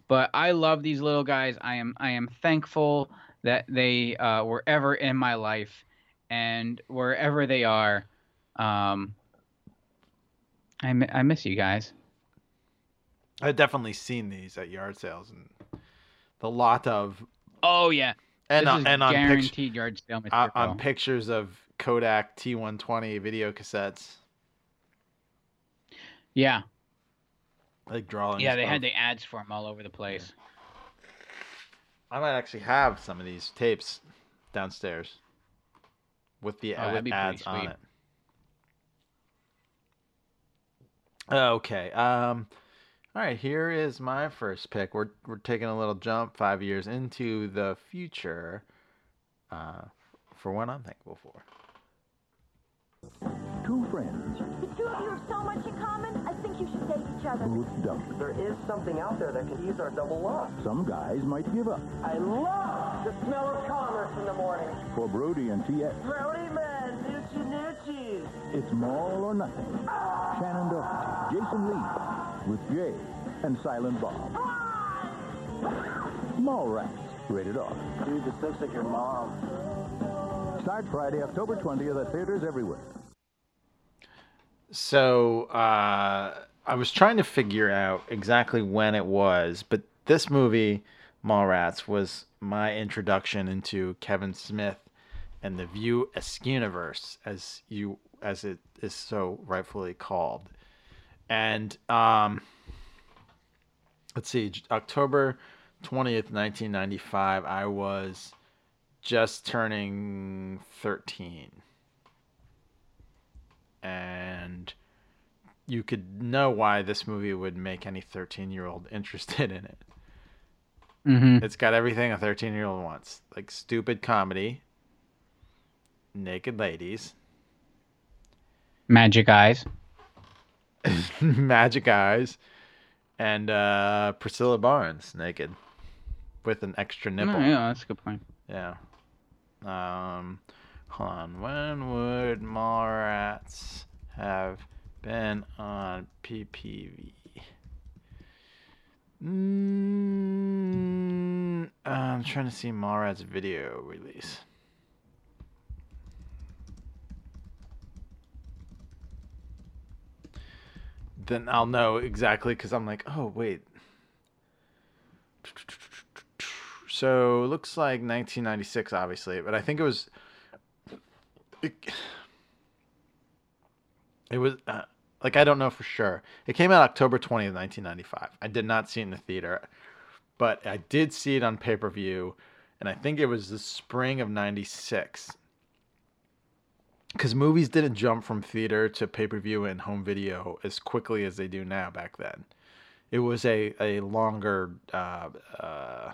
But I love these little guys. I am I am thankful that they uh, were ever in my life, and wherever they are, um, I mi- I miss you guys. I've definitely seen these at yard sales and the lot of Oh yeah, and is and on, guaranteed yard sale on, material. on pictures of Kodak T120 video cassettes, yeah, like drawings. yeah, they had the ads for them all over the place. I might actually have some of these tapes downstairs with the Oh, with ads on it. Okay. Um. All right. Here is my first pick. We're we're taking a little jump five years into the future. Uh, for one I'm thankful for. Two friends The two of you have so much in common, I think you should date each other. both dumb. There is something out there that can ease our double lock. Some guys might give up. I love the smell of commerce in the morning. For Brody and T.S., Brody man, noochie noochies. it's Mall or Nothing. Shannen Doherty, Jason Lee, with Jay and Silent Bob. Mallrats, rated R. Dude, this looks like your mom. Start Friday, October 20th at theaters everywhere. So uh, I was trying to figure out exactly when it was, but this movie, Mallrats, was my introduction into Kevin Smith and the View Askewniverse, as you as it is so rightfully called. And um, let's see, October twentieth, nineteen ninety five. I was just turning thirteen and you could know why this movie would make any 13 year old interested in it. Mm-hmm. It's got everything a 13 year old wants like stupid comedy, naked ladies, Magic eyes. magic eyes, and uh, Priscilla Barnes naked with an extra nipple. Oh, yeah, that's a good point. Yeah. Um, hold on. When would Mallrats have been on PPV? Mm, I'm trying to see Mallrats video release. Then I'll know exactly because I'm like, oh wait, so looks like 1996, obviously, but I think it was. It, It was uh, like I don't know for sure. It came out October 20th, 1995. I did not see it in the theater, but I did see it on pay per view, and I think it was the spring of '96. Because movies didn't jump from theater to pay per view and home video as quickly as they do now back then. It was a a longer. Uh, uh,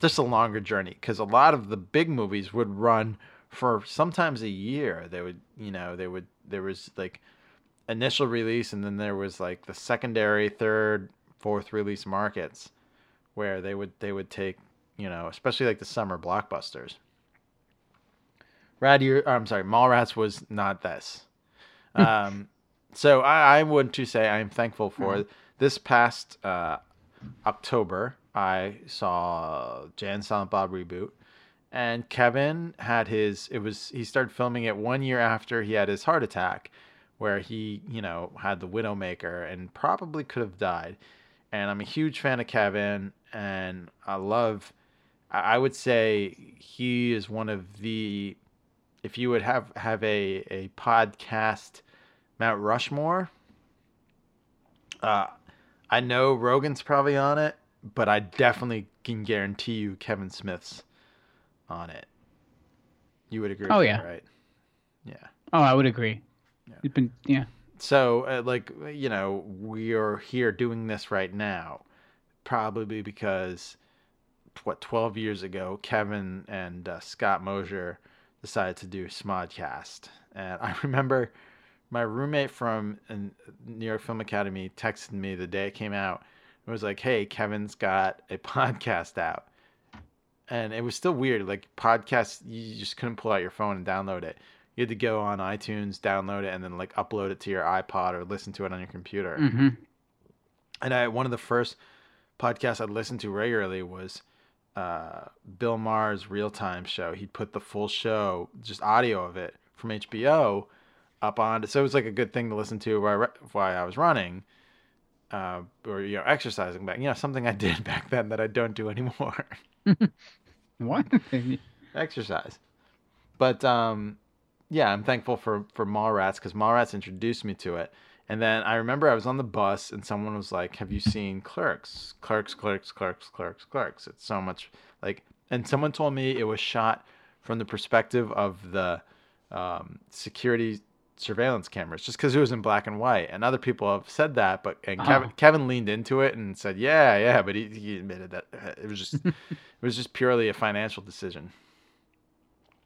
just a longer journey because a lot of the big movies would run for sometimes a year. They would, you know, they would there was like initial release and then there was like the secondary, third, fourth release markets where they would they would take, you know, especially like the summer blockbusters. Rad I'm sorry, Mallrats was not this. Um, so I, I want to say I am thankful for this past uh, October. I saw Jay and Silent Bob reboot, and Kevin had his. It was he started filming it one year after he had his heart attack, where he you know had the Widowmaker and probably could have died. And I'm a huge fan of Kevin, and I love. I I would say he is one of the. If you would have have a a podcast, Mount Rushmore. Uh, I know Rogan's probably on it, but I definitely can guarantee you Kevin Smith's on it. You would agree? Oh, with yeah. that, right? Yeah. Oh, I would agree. It's been yeah. So, uh, like, you know, we are here doing this right now, probably because what 12 years ago, Kevin and uh, Scott Mosier decided to do Smodcast, and I remember my roommate from uh, New York Film Academy texted me the day it came out. It was like, "Hey, Kevin's got a podcast out," and it was still weird. Like podcasts, you just couldn't pull out your phone and download it. You had to go on iTunes, download it, and then like upload it to your iPod or listen to it on your computer. hmm And I one of the first podcasts I'd listened to regularly was uh, Bill Maher's Real Time show. He'd put the full show, just audio of it from HBO, up on. So it was like a good thing to listen to while, I while I was running, uh, or you know, exercising back. You know, something I did back then that I don't do anymore. What? exercise. But um, yeah, I'm thankful for for Mallrats because Mallrats introduced me to it. And then I remember I was on the bus and someone was like, "Have you seen Clerks? Clerks, Clerks, Clerks, Clerks, Clerks." It's so much like, and someone told me it was shot from the perspective of the um, security surveillance cameras, just because it was in black and white. And other people have said that, but and Kevin, Oh. Kevin leaned into it and said, "Yeah, yeah," but he, he admitted that uh, it was just it was just purely a financial decision.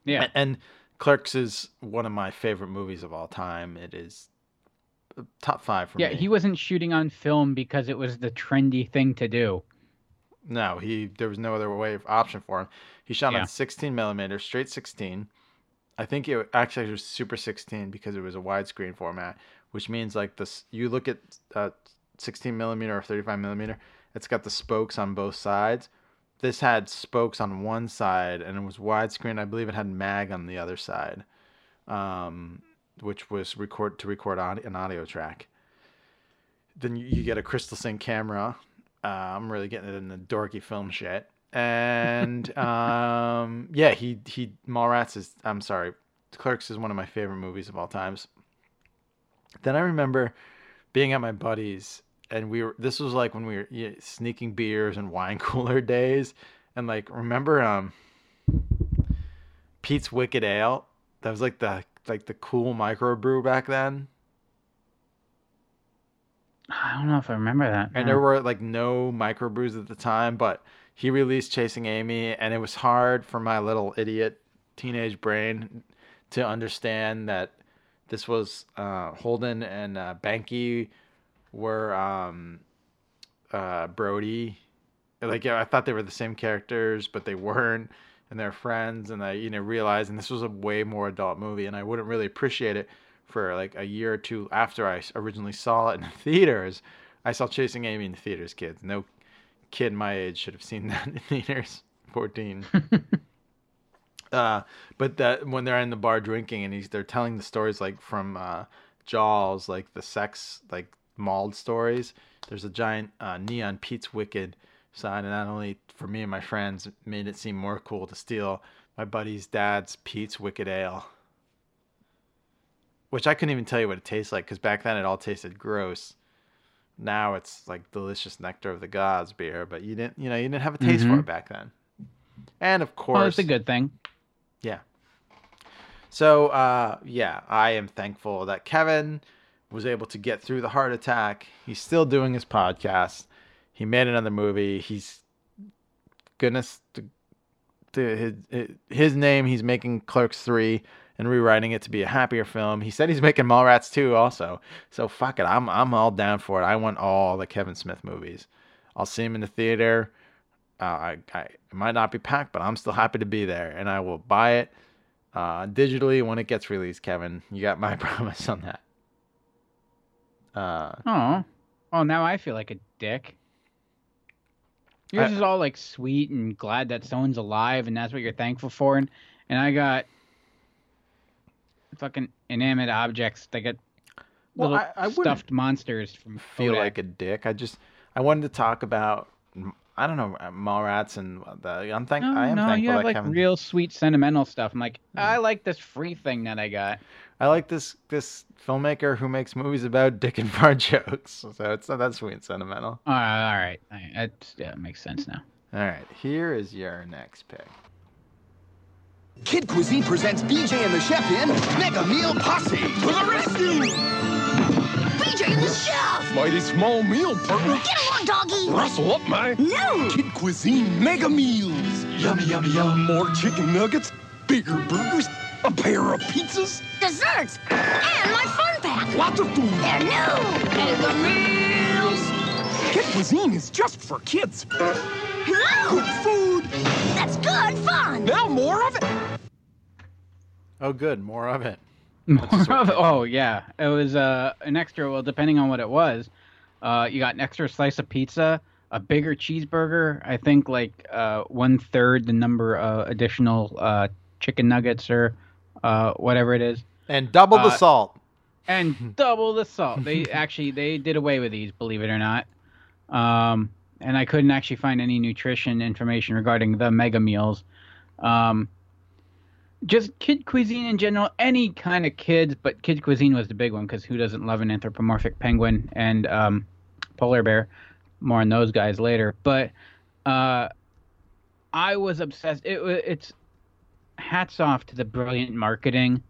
yeah. A- And Clerks is one of my favorite movies of all time. It is uh, top five for Yeah, me. he wasn't shooting on film because it was the trendy thing to do. No, he there was no other way of option for him. He shot Yeah. on 16 millimeter, straight 16. I think it actually was super 16 because it was a widescreen format, which means like this. You look at uh, 16 millimeter or 35 millimeter, it's got the spokes on both sides. This had spokes on one side and it was widescreen. I believe it had mag on the other side, um, which was record to record aud- an audio track. Then you, you get a crystal sync camera. Uh, I'm really getting it in the dorky film shit. And um, yeah, he he Mallrats is. I'm sorry, Clerks is one of my favorite movies of all times. Then I remember being at my buddies, and we were. This was like when we were yeah, sneaking beers and wine cooler days, and like remember um Pete's Wicked Ale. That was like the like the cool microbrew back then. I don't know if I remember that. and there were like no microbrews at the time but he released chasing amy and it was hard for my little idiot teenage brain to understand that this was uh, holden and uh, banky were um, uh, brody like i thought they were the same characters but they weren't and they're friends and i you know realized and this was a way more adult movie and i wouldn't really appreciate it for like a year or two after I originally saw it in the theaters. I saw Chasing Amy in the theaters, kids. No kid my age should have seen that in theaters. 14. uh, but that when they're in the bar drinking and he's they're telling the stories like from uh, Jaws, like the sex like mauled stories. There's a giant uh, neon Pete's Wicked sign, and not only for me and my friends made it seem more cool to steal my buddy's dad's Pete's Wicked Ale, which I couldn't even tell you what it tastes like because back then it all tasted gross. Now it's like delicious nectar of the gods beer, but you didn't, you know, you didn't have a taste for Mhm. it back then. And of course, Well, it's a good thing. yeah. So, uh, yeah, I am thankful that Kevin was able to get through the heart attack. He's still doing his podcast. He made another movie. He's goodness to, to his his name. He's making Clerks three and rewriting it to be a happier film. He said he's making Mallrats two also. So fuck it, I'm I'm all down for it. I want all the Kevin Smith movies. I'll see him in the theater. Uh, I, I it might not be packed, but I'm still happy to be there, and I will buy it uh, digitally when it gets released. Kevin, you got my promise on that. Uh, Oh, oh, now I feel like a dick. Yours I- is all like sweet and glad that someone's alive, and that's what you're thankful for. And, and I got fucking inanimate objects. They got Well, little I- I stuffed monsters from feel Kodak. like a dick. I just I wanted to talk about I don't know Mallrats and the I'm thank No, I am no, thankful you have that like Kevin. real sweet sentimental stuff. I'm like, hmm. I like this free thing that I got. I like this this filmmaker who makes movies about dick and fart jokes. So it's not that sweet and sentimental. All right, all right, all right. That's, yeah, it makes sense now. All right, here is your next pick. Kid Cuisine presents BJ and the Chef in Mega Meal Posse. To the rescue! BJ and the chef! Mighty small meal, partner. Get along, doggy! Rustle up, my. No! Kid Cuisine Mega Meals. Yummy, yummy, yum. More chicken nuggets, bigger burgers, a pair of pizzas. Desserts! And my fun pack! Lots of food. They're new! Mega meals! Kid Cuisine is just for kids. No! Good food. That's good fun! Now more of it. Oh, good, more of it. More of it. Oh yeah, it was uh, an extra. Well, depending on what it was, uh, you got an extra slice of pizza, a bigger cheeseburger. I think like uh, one third the number of additional uh, chicken nuggets or uh, whatever it is, And double the Uh, salt. and double the salt. They actually they did away with these, believe it or not. Um, and I couldn't actually find any nutrition information regarding the mega meals. Um, just kid cuisine in general, any kind of kids, but kid cuisine was the big one because who doesn't love an anthropomorphic penguin and um, polar bear? More on those guys later. But uh, I was obsessed. It it's hats off to the brilliant marketing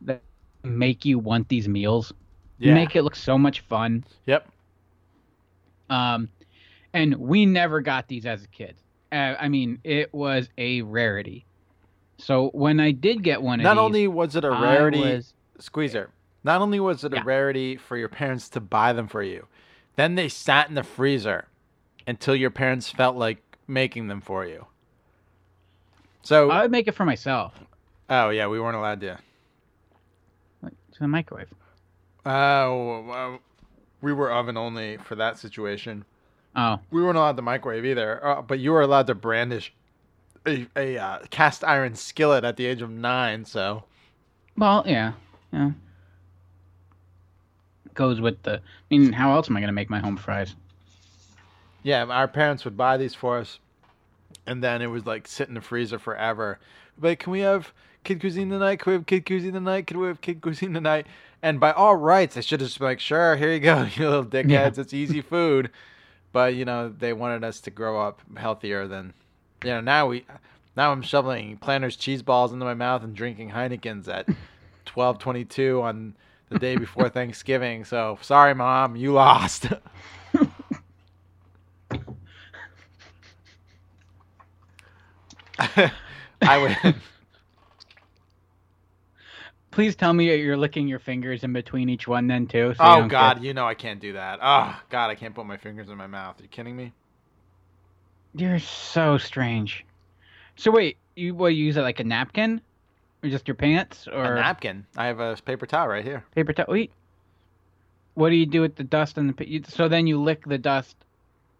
that make you want these meals. Yeah. Make it look so much fun. Yep. Um, and we never got these as a kid. Uh, I mean, it was a rarity. So when I did get one of Not these, only was it a rarity, was- squeezer. Not only was it a rarity for your parents to buy them for you, then they sat in the freezer until your parents felt like making them for you. So, I would make it for myself. oh yeah, we weren't allowed to. Like, to the microwave. Oh, well, we were oven only for that situation. Oh, We weren't allowed to microwave either, uh, but you were allowed to brandish a, a uh, cast iron skillet at the age of nine. So, well, yeah, yeah. Goes with the. I mean, how else am I gonna make my home fries? yeah, our parents would buy these for us, and then it was like sit in the freezer forever. Like, can we have kid cuisine tonight? Can we have kid cuisine tonight? Can we have kid cuisine tonight? And by all rights, I should have just been like, sure, here you go, you little dickheads. Yeah. It's easy food. But you know, they wanted us to grow up healthier than, you know. Now we, now I'm shoveling Planters cheese balls into my mouth and drinking Heinekens at 12:22 on the day before Thanksgiving. So sorry, mom, you lost. I win. Please tell me you're licking your fingers in between each one, then too. So oh don't God, get- you know I can't do that. Oh God, I can't put my fingers in my mouth. Are you kidding me? You're so strange. So wait, you what you use it like a napkin, or just your pants, or A napkin. I have a paper towel right here. paper towel? Wait, what do you do with the dust and the? So then you lick the dust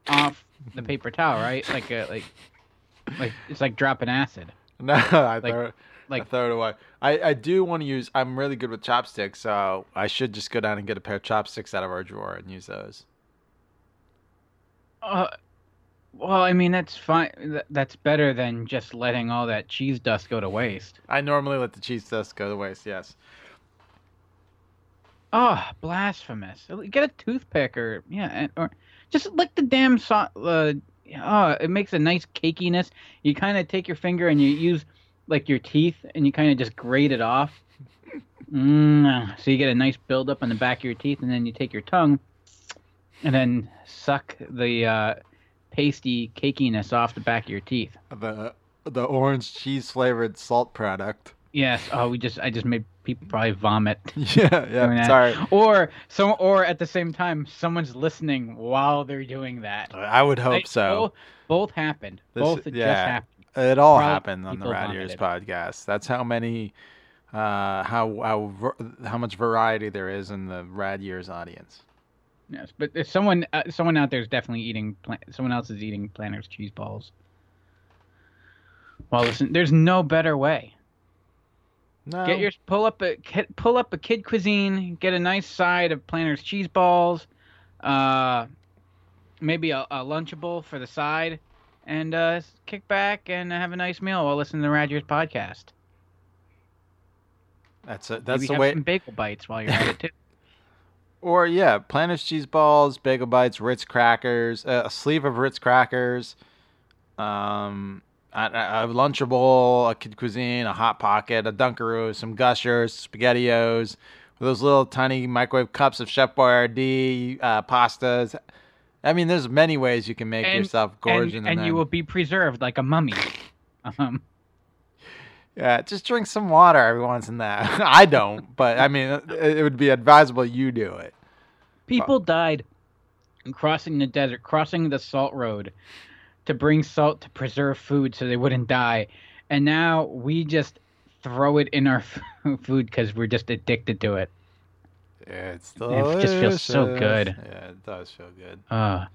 off the paper towel, right? Like a like, like it's like dropping acid. No, I Like- I like- throw it away. I, I do want to use. I'm really good with chopsticks, so I should just go down and get a pair of chopsticks out of our drawer and use those. Uh, Well, I mean that's fine. Th- That's better than just letting all that cheese dust go to waste. I normally let the cheese dust go to waste. Yes. Oh, blasphemous! Get a toothpick or yeah, or just lick the damn so- uh, Oh, it makes a nice cakiness. You kind of take your finger and you use like your teeth and you kind of just grate it off. Mm, so you get a nice buildup on the back of your teeth, and then you take your tongue and then suck the uh, pasty cakiness off the back of your teeth. The the orange cheese flavored salt product. Yes. Oh, we just I just made people probably vomit. Yeah, yeah. Sorry. Or so, or at the same time, someone's listening while they're doing that. I would hope They- so. Both, both happened. This- both just yeah, happened. It all happened on the Rad Years podcast. That's how many, uh, how how how much variety there is in the Rad Years audience. Yes, but if someone uh, someone out there is definitely eating. Pla- someone else is eating Planters cheese balls. Well, listen, there's no better way. No. Get your pull up a pull up a kid cuisine. Get a nice side of Planters cheese balls. Uh, maybe a, a lunchable for the side, and uh, kick back and have a nice meal while listening to the Rad Years podcast. That's a, that's Maybe the have way. some bagel bites while you're at it too. Or yeah, Planters cheese balls, bagel bites, Ritz crackers, uh, a sleeve of Ritz crackers, um, a, a a Lunchable, a Kid Cuisine, a Hot Pocket, a Dunkaroo, some Gushers, SpaghettiOs, those little tiny microwave cups of Chef Boyardee, uh, pastas. I mean, there's many ways you can make yourself gorge and, in the and you will be preserved like a mummy. Um, Yeah, just drink some water every once in that. I don't, but I mean, it, it would be advisable you do it. people died crossing the desert, crossing the salt road to bring salt to preserve food so they wouldn't die. And now we just throw it in our food because we're just addicted to it. It's It just feels so good. Yeah, it does feel good. Uh,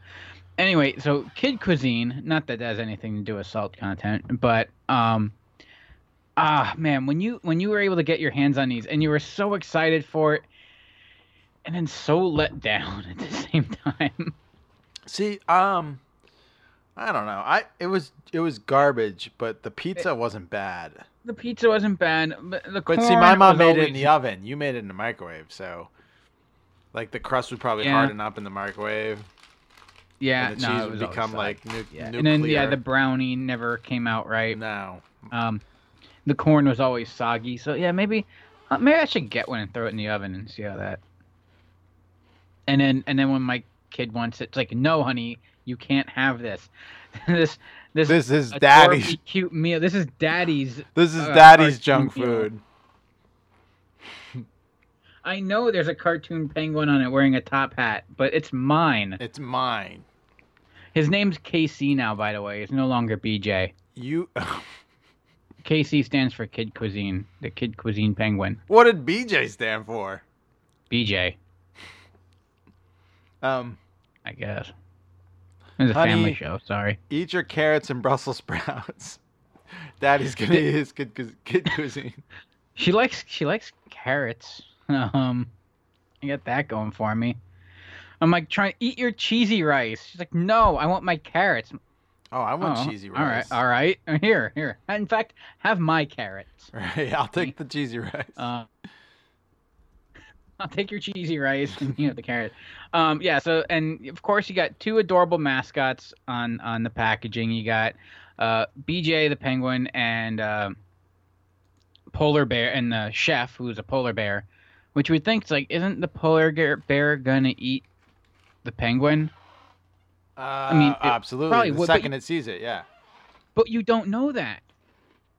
anyway, so kid cuisine, not that that has anything to do with salt content, but um, ah man, when you when you were able to get your hands on these and you were so excited for it, and then so let down at the same time. See, um, I don't know. I it was it was garbage, but the pizza wasn't bad. The pizza wasn't bad, but the But see, my mom made it in the oven. You made it in the microwave, so like the crust would probably Yeah. harden up in the microwave. Yeah, and the no, cheese would become like nu- Yeah, nuclear. and then yeah, the brownie never came out right. No. Um, the corn was always soggy, so yeah, maybe uh, maybe I should get one and throw it in the oven and see how that. And then and then when my kid wants it, it's like, no, honey, you can't have this. this this This is daddy's- cute meal. This is daddy's. This is uh, daddy's junk meal. I know there's a cartoon penguin on it wearing a top hat, but it's mine. It's mine. His name's KC now, by the way. It's no longer BJ. You. KC stands for Kid Cuisine, the Kid Cuisine Penguin. What did BJ stand for? BJ, Um, I guess. It's a Honey- family show. Sorry. eat your carrots and Brussels sprouts. Daddy's gonna eat his kid, kid cuisine. She likes she likes carrots. Um, I got that going for me. I'm like trying to eat your cheesy rice. She's like, no, I want my carrots. Oh, I want Oh, cheesy rice. all right. Alright. Here, here. In fact, have my carrots. Right, I'll take the cheesy rice. Uh, I'll take your cheesy rice and you have the carrot. Um, yeah. So and of course you got two adorable mascots on on the packaging. You got uh, BJ the penguin and uh, polar bear and the chef who's a polar bear, which we think is like isn't the polar bear, gonna eat the penguin? Uh, I mean, absolutely. probably the would, second you- it sees it, yeah. But you don't know that.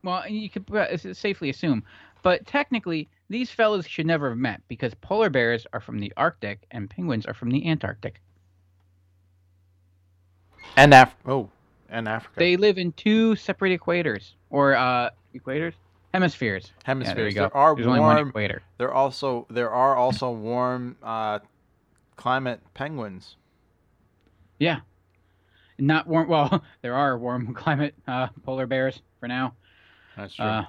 Well, you could uh, safely assume. But technically, these fellas should never have met because polar bears are from the Arctic and penguins are from the Antarctic. And Af- oh, and Africa. They live in two separate equators or uh, equators, hemispheres. Hemispheres. Yeah, there you go. There are There's only one warm. equator. There also there are also warm uh, climate penguins. Yeah. Not warm. Well, there are warm climate uh, polar bears for now. That's true. Uh,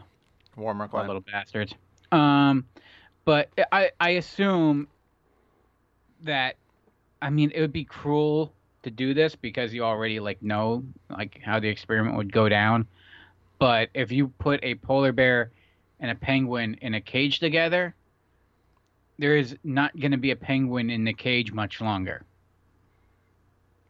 Warmer climate. little bastards. Um, but I I assume that I mean it would be cruel to do this because you already like know like how the experiment would go down. But if you put a polar bear and a penguin in a cage together, there is not going to be a penguin in the cage much longer.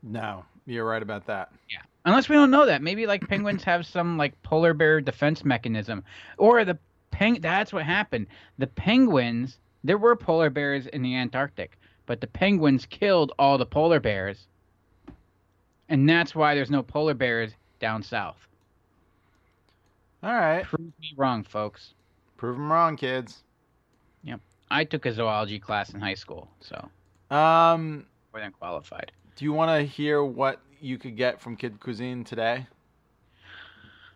No, you're right about that. Yeah. Unless we don't know that. Maybe like penguins have some like polar bear defense mechanism. Or the peng that's what happened. The penguins there were polar bears in the Antarctic, but the penguins killed all the polar bears. And that's why there's no polar bears down south. All right. Prove me wrong, folks. Prove them wrong, kids. Yep. I took a zoology class in high school, so Um, more than qualified. do you want to hear what you could get from Kid Cuisine today?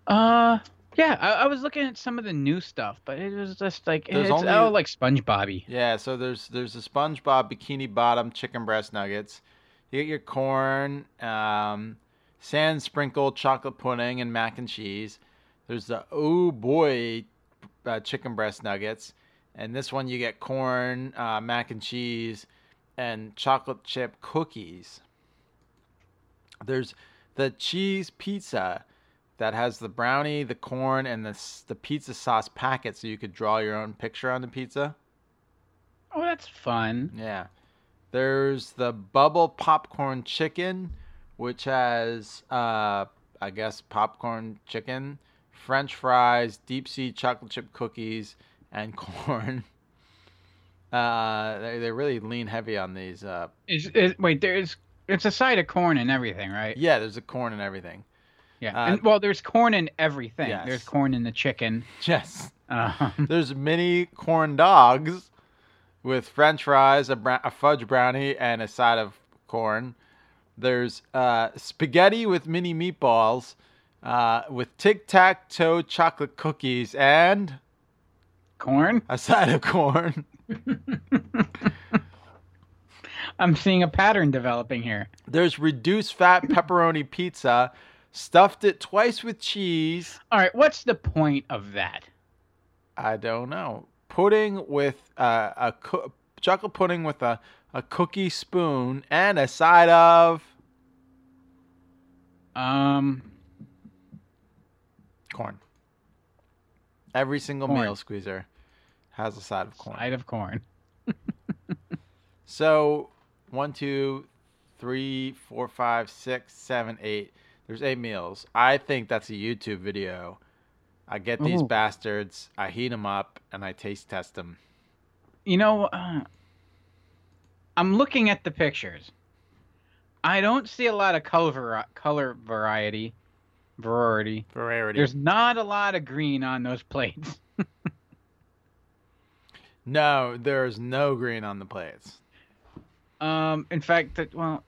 Uh yeah, I, I was looking at some of the new stuff, but it was just like There's it's only- all like SpongeBobby. Yeah, so there's there's a SpongeBob bikini bottom chicken breast nuggets. You get your corn, um, sand sprinkled chocolate pudding and mac and cheese. There's the oh boy uh, chicken breast nuggets, and this one you get corn, uh, mac and cheese, and chocolate chip cookies. There's the cheese pizza that has the brownie, the corn, and the the pizza sauce packet, so you could draw your own picture on the pizza. Oh, that's fun. Yeah. There's the bubble popcorn chicken, which has, uh, I guess, popcorn chicken, French fries, deep sea chocolate chip cookies, and corn. Uh, they they really lean heavy on these. Uh, Is, is wait, there's it's a side of corn and everything, right? yeah, there's a corn and everything. Yeah. Uh, and, well, there's corn in everything. Yes. There's corn in the chicken. Yes. Um, There's mini corn dogs with French fries, a, bra- a fudge brownie, and a side of corn. There's uh, spaghetti with mini meatballs, uh, with tic tac toe chocolate cookies, and corn. a side of corn. I'm seeing a pattern developing here. There's reduced fat pepperoni pizza, stuffed it twice with cheese. All right, what's the point of that? I don't know. Pudding with uh, a coo- chocolate pudding with a, a cookie spoon and a side of Um, corn. Every single Corn. meal squeezer has a side of corn. side of corn. So one, two, three, four, five, six, seven, eight. There's eight meals. I think that's a YouTube video. I get these Ooh. bastards, I heat them up, and I taste test them. You know, uh, I'm looking at the pictures. I don't see a lot of color color variety. Variety. Variety. There's not a lot of green on those plates. No, there's no green on the plates. Um, in fact, the, well,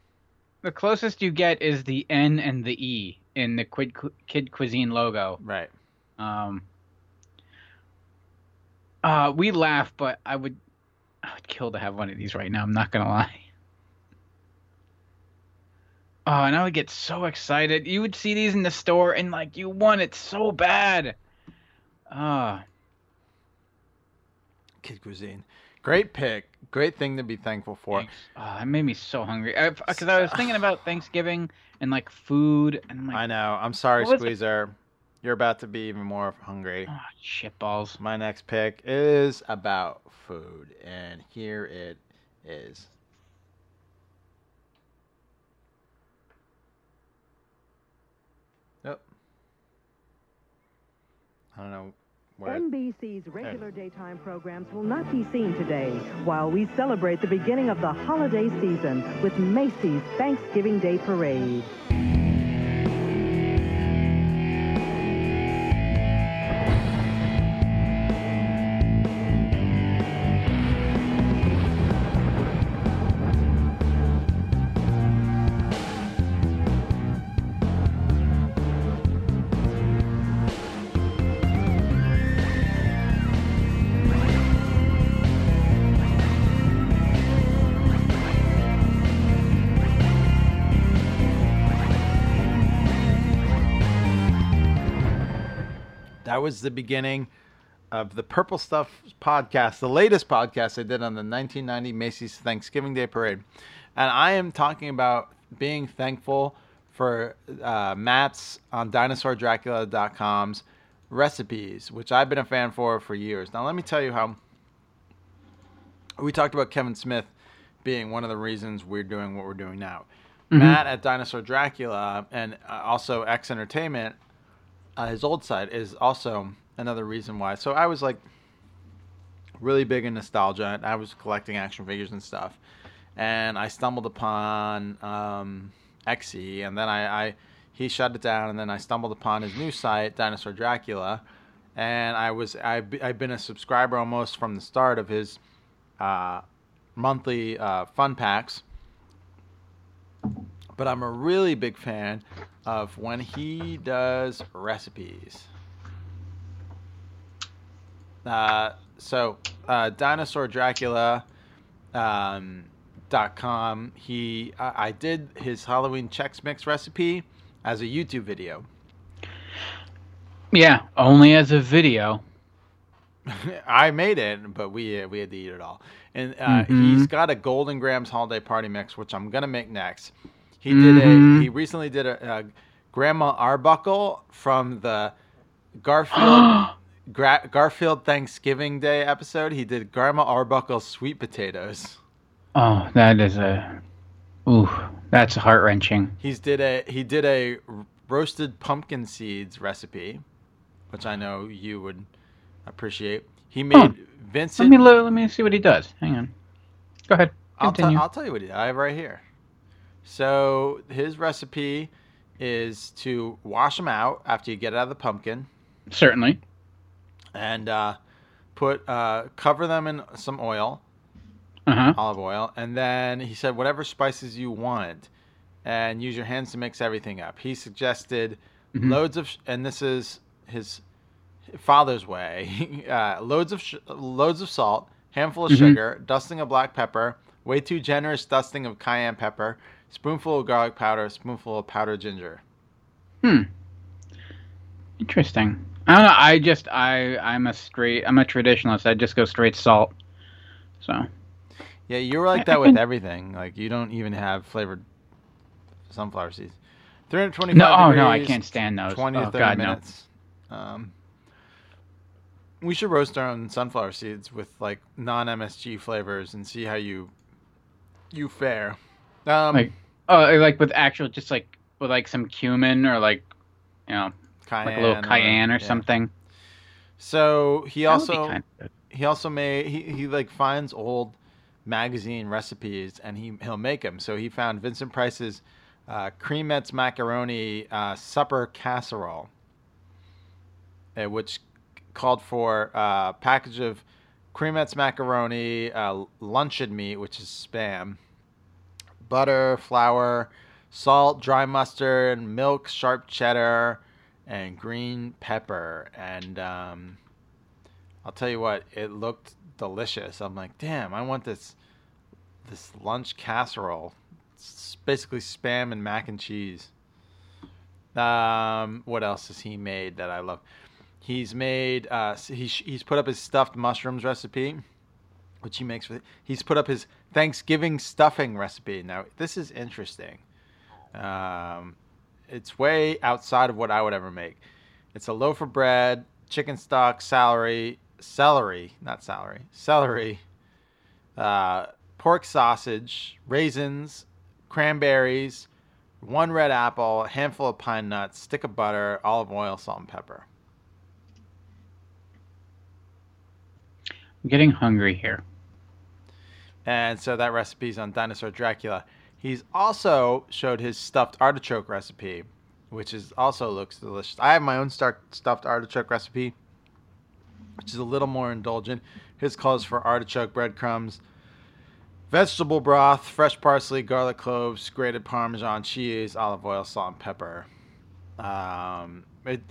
the closest you get is the N and the E in the Quid, Kid Cuisine logo. Right. Um, uh, we laugh, but I would, I would kill to have one of these right now. I'm not gonna lie. Oh, and I would get so excited. You would see these in the store, and like you want it so bad. Ah, Kid Cuisine. Great pick. Great thing to be thankful for. Oh, it made me so hungry. Because I, was thinking about Thanksgiving and like food, and like, I know. I'm sorry? Squeezer. You're about to be even more hungry. oh, shitballs. My next pick is about food, and here it is. Nope. I don't know where. NBC's regular daytime programs will not be seen today while we celebrate the beginning of the holiday season with Macy's Thanksgiving Day Parade. That was the beginning of the Purple Stuff podcast, the latest podcast I did on the 1990 Macy's Thanksgiving Day Parade. And I am talking about being thankful for uh, Matt's on DinosaurDracula.com's recipes, which I've been a fan for for years. Now, let me tell you how we talked about Kevin Smith being one of the reasons we're doing what we're doing now. Mhm. Matt at Dinosaur Dracula and uh, also X Entertainment, uh, his old site, is also another reason why. So I was like really big in nostalgia. I was collecting action figures and stuff, and I stumbled upon um, XE, and then I, I he shut it down, and then I stumbled upon his new site, Dinosaur Dracula, and I was I've, I've been a subscriber almost from the start of his uh, monthly uh, fun packs. But I'm a really big fan of when he does recipes. Uh, so, uh, Dinosaur Dracula. Um, dot com. He, I, I did his Halloween Chex Mix recipe as a YouTube video. Yeah, only as a video. I made it, but we we had to eat it all. And uh, Mhm. he's got a Golden Grahams Holiday Party Mix, which I'm gonna make next. He did Mhm. a. He recently did a, a Grandma Arbuckle from the Garfield Gra- Garfield Thanksgiving Day episode. He did Grandma Arbuckle sweet potatoes. Oh, that is a. Ooh, that's heart wrenching. He's did a he did a roasted pumpkin seeds recipe, which I know you would appreciate. He made Let Vincent. me let me see what he does. Hang on. Go ahead. I'll, t- Continue. I'll tell you what he did. I have right here. So his recipe is to wash them out after you get out of the pumpkin, Certainly. and uh, put uh, cover them in some oil, Uh huh. olive oil, and then he said whatever spices you want, and use your hands to mix everything up. He suggested Mhm. loads of, sh- and this is his father's way, uh, loads of sh- loads of salt, handful of Mhm. sugar, dusting of black pepper, way too generous dusting of cayenne pepper, spoonful of garlic powder, spoonful of powdered ginger. Hmm. Interesting. I don't know. I just I I'm a straight I'm a traditionalist. I just go straight salt. So Yeah, you're like that with everything. Like you don't even have flavored sunflower seeds. 325 No, oh, no, I can't stand those. 20 to Oh, 30 God, no. minutes. Um, we should roast our own sunflower seeds with like non-MSG flavors and see how you you fare. Um, like oh like with actual just like with like some cumin or like you know like a little Cayenne or- or, yeah. something. So he That also he also made he, he like finds old magazine recipes and he he'll make them. So he found Vincent Price's uh, Creamettes macaroni uh, supper casserole, uh, which called for uh, a package of Creamettes macaroni, uh, luncheon meat, which is spam, butter, flour, salt, dry mustard, milk, sharp cheddar, and green pepper. And um, I'll tell you what, it looked delicious. I'm like, damn, I want this this lunch casserole. It's basically spam and mac and cheese. Um, what else has he made that I love? He's made uh, he's he's put up his stuffed mushrooms recipe, which he makes for. He's put up his Thanksgiving stuffing recipe. Now this is interesting. Um, it's way outside of what I would ever make. It's a loaf of bread, chicken stock, celery, celery, not celery, celery, uh, pork sausage, raisins, cranberries, one red apple, a handful of pine nuts, stick of butter, olive oil, salt, and pepper. I'm getting hungry here. And so that recipe's on Dinosaur Dracula. He's also showed his stuffed artichoke recipe, which is also looks delicious. I have my own stuffed artichoke recipe, which is a little more indulgent. His calls for artichoke breadcrumbs, vegetable broth, fresh parsley, garlic cloves, grated Parmesan cheese, olive oil, salt, and pepper. Um, it,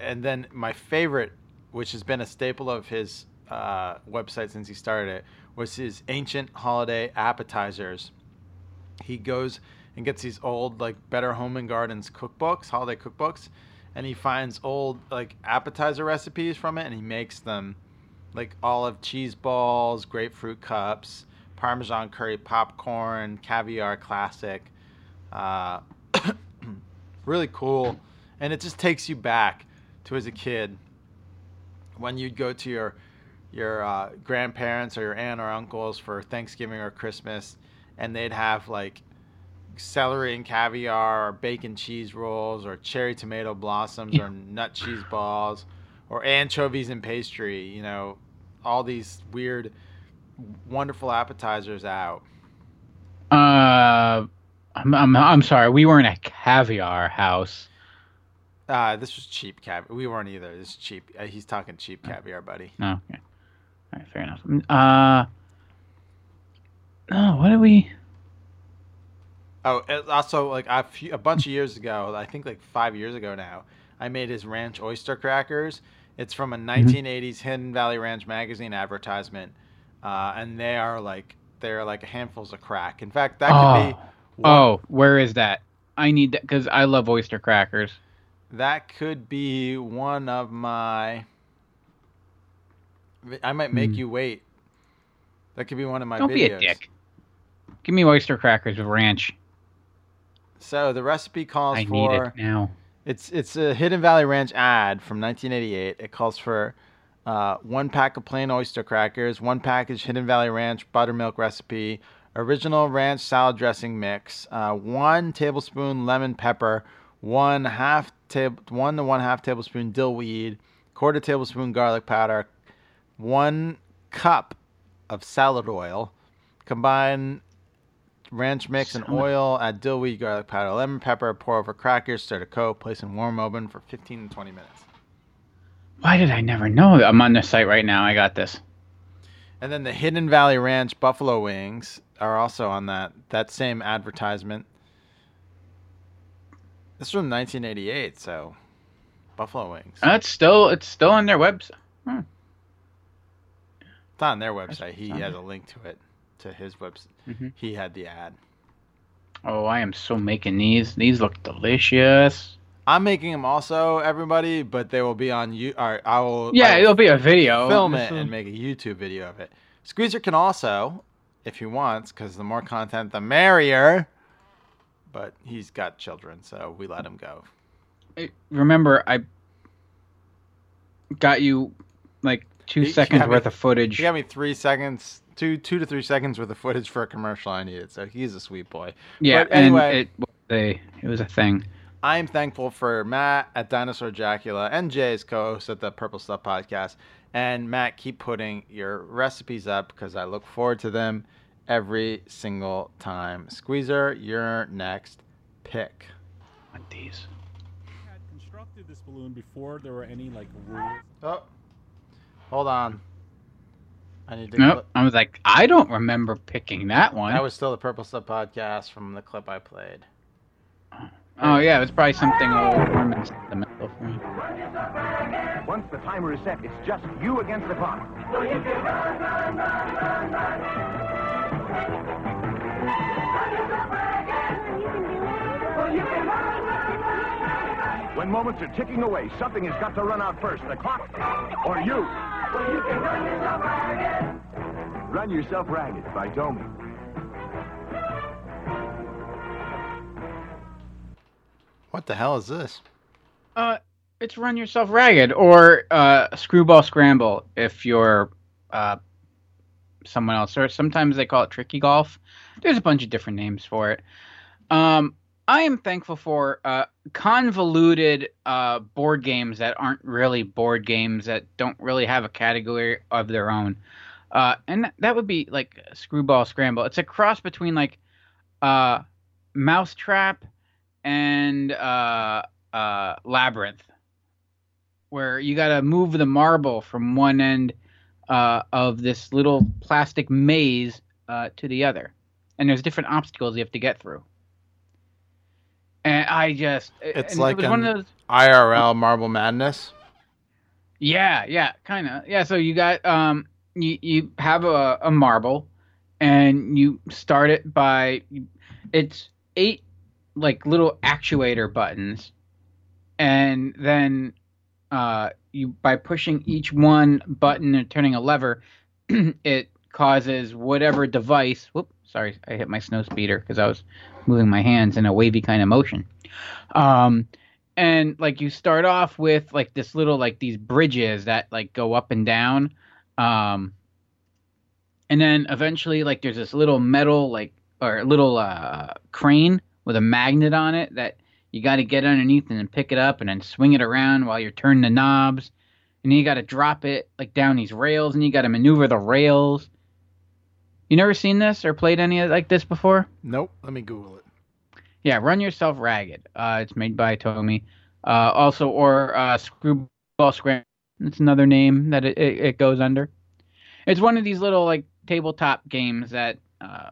and then my favorite, which has been a staple of his uh, website since he started it, was his ancient holiday appetizers. He goes and gets these old like Better Home and Gardens cookbooks, holiday cookbooks, and he finds old like appetizer recipes from it, and he makes them like olive cheese balls, grapefruit cups, Parmesan curry popcorn, caviar classic, Uh, really cool, and it just takes you back to as a kid when you'd go to your your uh, grandparents or your aunt or uncles for Thanksgiving or Christmas, and they'd have like celery and caviar or bacon cheese rolls or cherry tomato blossoms or nut cheese balls or anchovies and pastry you know all these weird wonderful appetizers out Uh, I'm, I'm I'm sorry. We weren't a caviar house. uh, this was cheap caviar we weren't either this is cheap uh, he's talking cheap caviar buddy No. Okay. All right. Fair enough. Uh. No. What did we? oh also like a, few, a bunch of years ago i think like five years ago now i made his ranch oyster crackers it's from a 1980s hidden valley ranch magazine advertisement uh, and they are like they're like handfuls of crack in fact that could oh. be one- oh, where is that? I need that because I love oyster crackers. That could be one of my. I might make Hmm. you wait. That could be one of my Don't videos. be a dick. Give me oyster crackers with ranch. So the recipe calls I need for. it now. It's it's a Hidden Valley Ranch ad from 1988. It calls for uh, one pack of plain oyster crackers, one package Hidden Valley Ranch buttermilk recipe, original ranch salad dressing mix, uh, one tablespoon lemon pepper, one half tab- one to one half tablespoon dill weed, quarter tablespoon garlic powder, one cup of salad oil. Combine ranch mix and oil, add dill weed, garlic powder, lemon pepper, pour over crackers, stir to coat, place in warm oven for 15 to 20 minutes. Why did I never know? that? I'm on the site right now. I got this. And then the Hidden Valley Ranch buffalo wings are also on that that same advertisement. This is from 1988, so buffalo wings. That's still it's still on their website. Hmm. It's on their website. He has a link to it, to his website. Mhm. He had the ad. Oh, I am so making these. These look delicious. I'm making them also, everybody, but they will be on you. Or I will. Yeah, it'll be a video. Film it and make a YouTube video of it. Squeezer can also, if he wants, because the more content, the merrier. But he's got children, so we let him go. I- Remember, I got you like two He- he seconds got me- worth of footage. He got me three seconds, two two to three seconds worth of footage for a commercial I needed. So he's a sweet boy. Yeah, But anyway, and it was a it was a thing. I am thankful for Matt at Dinosaur Dracula and Jay's co-host at the Purple Stuff Podcast. And Matt, keep putting your recipes up because I look forward to them every single time. Squeezer, your next pick. What these? had constructed this balloon before there were any like rules. Oh, hold on. I need to. Nope. I was like, I don't remember picking that one. That was still the Purple Stuff Podcast from the clip I played. oh, oh yeah, it was probably something old warm and sentimental. Once the timer is set, it's just you against the clock. When moments are ticking away, something has got to run out first. The clock or you. Run Yourself Ragged by Tomy. What the hell is this? Uh, it's Run Yourself Ragged or uh, Screwball Scramble if you're uh, someone else. Or sometimes they call it Tricky Golf. There's a bunch of different names for it. Um, I am thankful for uh, convoluted uh, board games that aren't really board games that don't really have a category of their own. Uh, and that- would be like Screwball Scramble. It's a cross between like uh, Mousetrap and uh, uh, Labyrinth, where you got to move the marble from one end uh, of this little plastic maze to the other, and there's different obstacles you have to get through. And I just It's like it was one of those. IRL Marble Madness. Yeah, yeah, kind of. Yeah, so you got um you you have a, a marble and you start it by it's eight like little actuator buttons and then uh you by pushing each one button and turning a lever it causes whatever device whoop Sorry, I hit my snow speeder because I was moving my hands in a wavy kind of motion. Um, and like you start off with like this little like these bridges that like go up and down. Um, and then eventually like there's this little metal like or little uh crane with a magnet on it that you got to get underneath and then pick it up and then swing it around while you're turning the knobs and you got to drop it like down these rails and you got to maneuver the rails you never seen this or played any of like this before Nope. Let me Google it. yeah run yourself ragged uh it's made by tomy uh also or uh screwball scram it's another name that it, it, it goes under it's one of these little like tabletop games that uh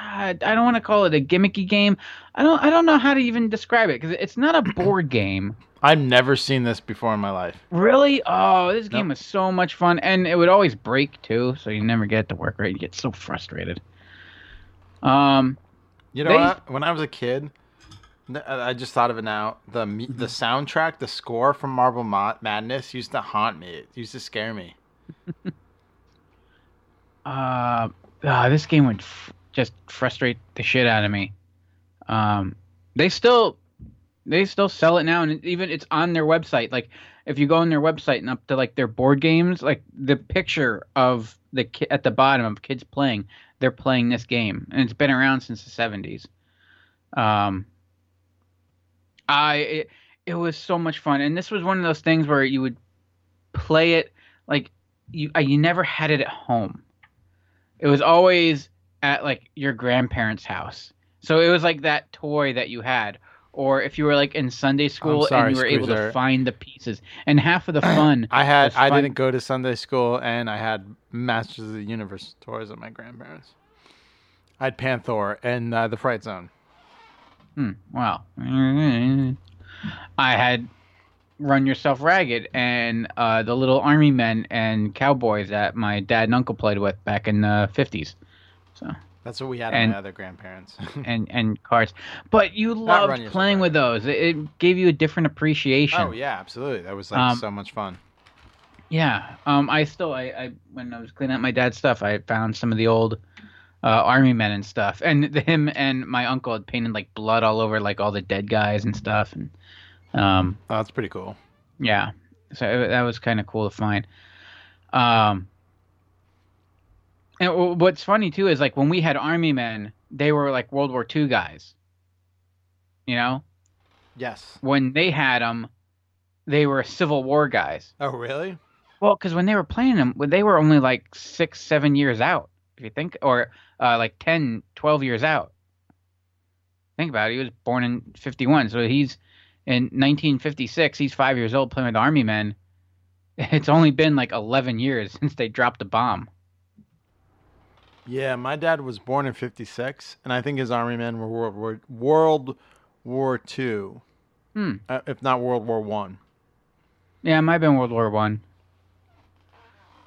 I don't want to call it a gimmicky game. I don't. I don't know how to even describe it because it's not a board game. I've never seen this before in my life. Really? Oh, this game was so much fun, and it would always break too, so you never get it to work right. You get so frustrated. Um, You know They- what? When I was a kid, I I just thought of it now. The the soundtrack, the score from Marble Ma- Madness used to haunt me. It used to scare me. uh, ah, this game would f- just frustrate the shit out of me. Um, they still, they still sell it now, and even it's on their website. Like, if you go on their website and up to like their board games, like the picture of the ki- at the bottom of kids playing, they're playing this game, and it's been around since the seventies. Um, I it, it was so much fun, and this was one of those things where you would play it like you uh, you never had it at home. It was always at like your grandparents' house. So it was like that toy that you had. Or if you were like in Sunday school sorry, and you were able to find the pieces. And half of the fun I had I fun- didn't go to Sunday school, and I had Masters of the Universe toys at my grandparents. I had Panther and uh, the Fright Zone. Hmm, wow. I had Run Yourself Ragged and uh, the little army men and cowboys that my dad and uncle played with back in the 50s. So That's what we had And- my other grandparents. and and cards. But you Run loved playing with those. It, it gave you a different appreciation. oh yeah, absolutely. That was like Um, so much fun. Yeah. Um. I still. I. I. When I was cleaning up my dad's stuff, I found some of the old uh, army men and stuff, and him and my uncle had painted like blood all over like all the dead guys and stuff, and um. Oh, that's pretty cool. Yeah. So it, that was kind of cool to find. Um. And what's funny too is like when we had army men, they were like World War II guys. You know, Yes. when they had them, they were Civil War guys. Oh really? Well, because when they were playing them, they were only like six, seven years out, if you think, or uh, like 10, 12 years out. Think about it. He was born in 51. So he's in 1956. He's five years old playing with Army men. It's only been like 11 years since they dropped a bomb. Yeah, my dad was born in '56, and I think his army men were World War World War Two, Hmm. uh, if not World War One. Yeah, it might have been World War One.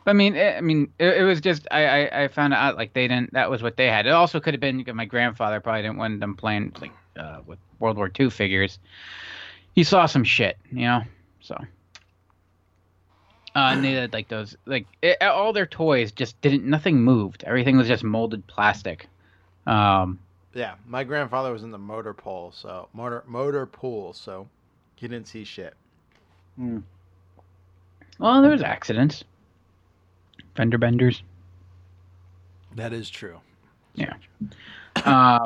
But I mean, it, I mean, it, it was just I, I I found out like they didn't. That was what they had. It also could have been my grandfather probably didn't want them playing like uh, with World War Two figures. He saw some shit, you know. So. Uh, and they had like those like it, all their toys just didn't nothing moved. Everything was just molded plastic. Um, Yeah, my grandfather was in the motor pool, so motor motor pool, so he didn't see shit. well, there was accidents, fender benders. That is true. Yeah. Uh,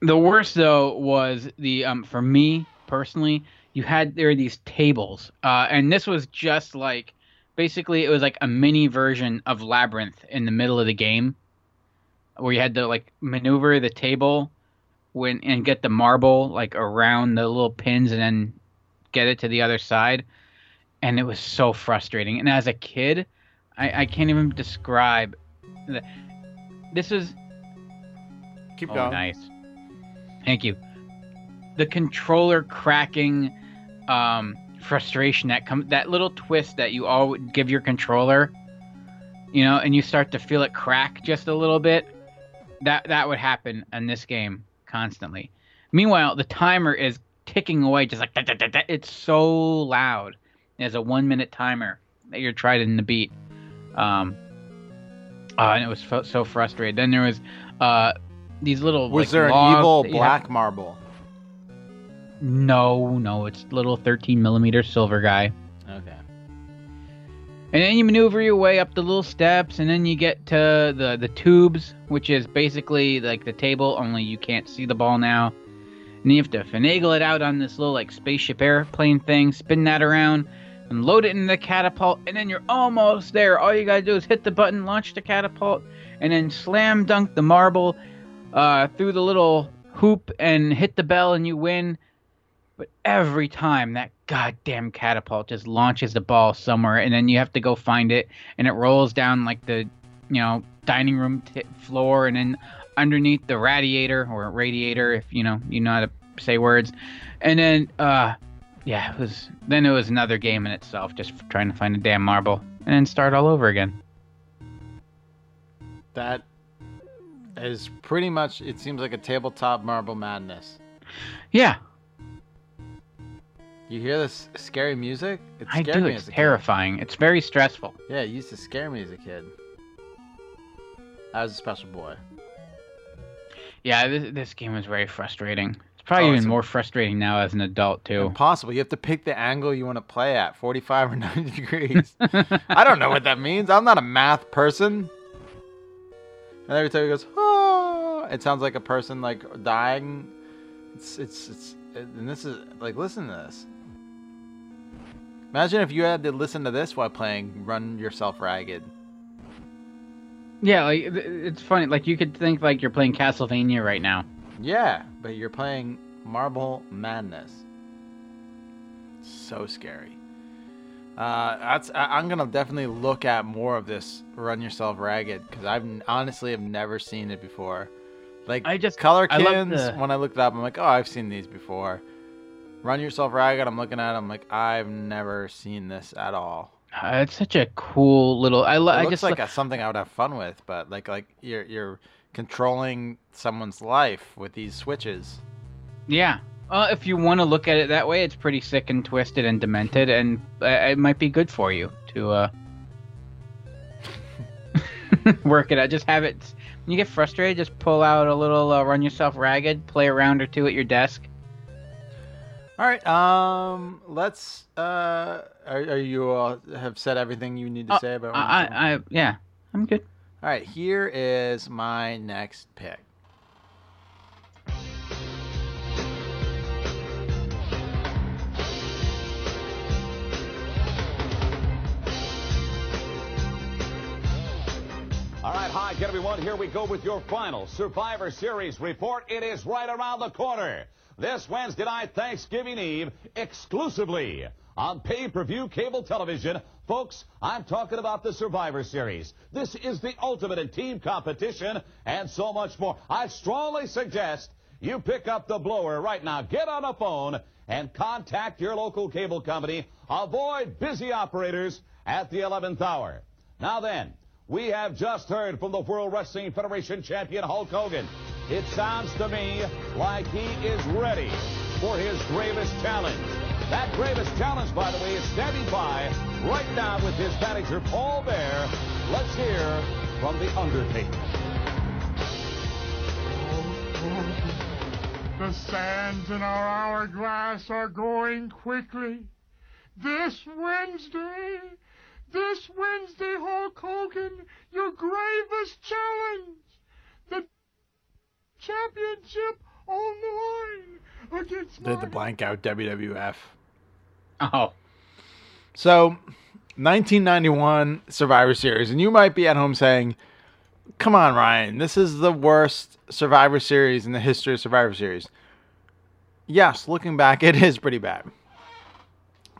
the worst though was the um for me personally, you had there were these tables, uh, and this was just like basically it was like a mini version of Labyrinth in the middle of the game, where you had to like maneuver the table when and get the marble like around the little pins and then get it to the other side, and it was so frustrating. And as a kid, I, I can't even describe. The, this is Keep oh, going. nice. Thank you. The controller cracking um, frustration that come that little twist that you all would give your controller, you know, and you start to feel it crack just a little bit. That that would happen in this game constantly. Meanwhile, the timer is ticking away, just like da, da, da, it's so loud. There's a one minute timer that you're trying to beat. Um, Uh, and it was so frustrated. Then there was uh, these little. Was like, there an evil you have- black marble? No, no, it's little 13 millimeter silver guy. Okay. And then you maneuver your way up the little steps, and then you get to the the tubes, which is basically like the table, only you can't see the ball now. And you have to finagle it out on this little like spaceship airplane thing, spin that around, and load it into the catapult, and then you're almost there. All you gotta do is hit the button, launch the catapult, and then slam dunk the marble uh, through the little hoop and hit the bell, and you win. But every time that goddamn catapult just launches the ball somewhere, and then you have to go find it, and it rolls down like the, you know, dining room t- floor, and then underneath the radiator or radiator, if you know you know how to say words, and then uh, yeah, it was then it was another game in itself, just trying to find a damn marble, and then start all over again. That is pretty much. It seems like a tabletop marble madness. Yeah, You hear this scary music? It I do. It's a kid. terrifying. It's very stressful. Yeah, it used to scare me as a kid. I was a special boy. Yeah, this, this game was very frustrating. It's probably Oh, even more frustrating now as an adult too. Impossible. You have to pick the angle you want to play at, 45 or 90 degrees. I don't know what that means. I'm not a math person. And every time he goes, oh, it sounds like a person like dying. It's it's it's and this is like listen to this. Imagine if you had to listen to this while playing Run Yourself Ragged. Yeah, like it's funny. Like you could think like you're playing Castlevania right now. Yeah, but you're playing Marble Madness. So scary. Uh, that's I, I'm gonna definitely look at more of this Run Yourself Ragged because I've honestly have never seen it before. Like I just- Color I love Kins, the- when I looked it up, I'm like, oh, I've seen these before. Run Yourself Ragged, I'm looking at, it, I'm like, I've never seen this at all. Uh, it's such a cool little. I, lo- It I looks just like lo- a, something I would have fun with, but like like you're you're controlling someone's life with these switches. yeah. Uh, if you want to look at it that way, it's pretty sick and twisted and demented, and uh, it might be good for you to uh, work it out. Just have it. When you get frustrated, just pull out a little uh, run yourself ragged, play a round or two at your desk. All right. Um. Let's. Uh. Are, are you uh, have said everything you need to Uh, say about? I, I, I, yeah, I'm good. All right. Here is my next pick. All right, hi again, everyone. Here we go with your final Survivor Series report. It is right around the corner. This Wednesday night, Thanksgiving Eve, exclusively on pay-per-view cable television. Folks, I'm talking about the Survivor Series. This is the ultimate in team competition and so much more. I strongly suggest you pick up the blower right now. Get on a phone and contact your local cable company. Avoid busy operators at the 11th hour. Now then, we have just heard from the World Wrestling Federation champion Hulk Hogan. It sounds to me like he is ready for his gravest challenge. That gravest challenge, by the way, is standing by right now with his manager Paul Bearer. Let's hear from The Undertaker. The sands in our hourglass are going quickly. This Wednesday, this Wednesday, Hulk Hogan, your gravest challenge. The championship on the line against Did the blank out WWF. Oh. So, 1991 Survivor Series, and you might be at home saying, "Come on, Ryan, this is the worst Survivor Series in the history of Survivor Series." Yes, looking back, it is pretty bad.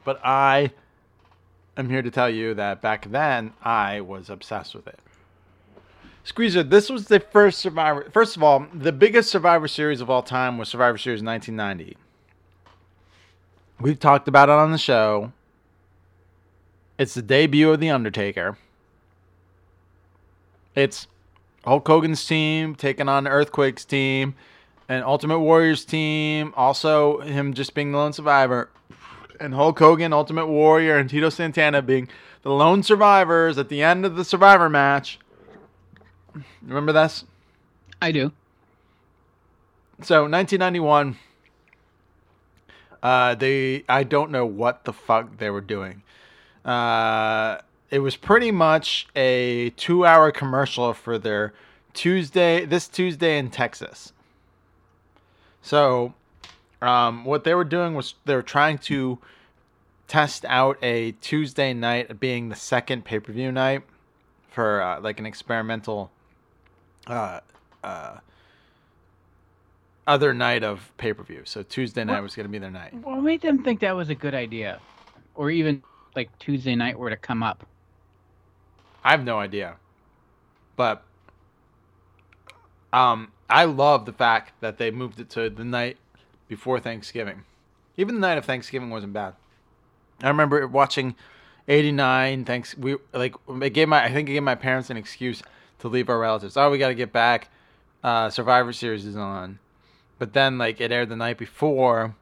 But I am here to tell you that back then I was obsessed with it. Squeezer, this was the first Survivor. First of all, the biggest Survivor Series of all time was Survivor Series 1990. We've talked about it on the show. It's the debut of The Undertaker. It's Hulk Hogan's team taking on Earthquake's team, and Ultimate Warrior's team, also him just being the lone survivor, and Hulk Hogan, Ultimate Warrior, and Tito Santana being the lone survivors at the end of the survivor match. Remember this? I do. So 1991. Uh, they I don't know what the fuck they were doing. Uh, it was pretty much a two-hour commercial for their Tuesday this Tuesday in Texas. So, um, what they were doing was they were trying to test out a Tuesday night being the second pay-per-view night for uh, like an experimental uh, uh, other night of pay-per-view. So Tuesday night What- was going to be their night. What made them think that was a good idea, or even like Tuesday night were to come up? I have no idea. But um I love the fact that they moved it to the night before Thanksgiving. Even the night of Thanksgiving wasn't bad. I remember watching 89 thanks we like it gave my I think it gave my parents an excuse to leave our relatives. Oh, we got to get back. Uh Survivor series is on. But then like it aired the night before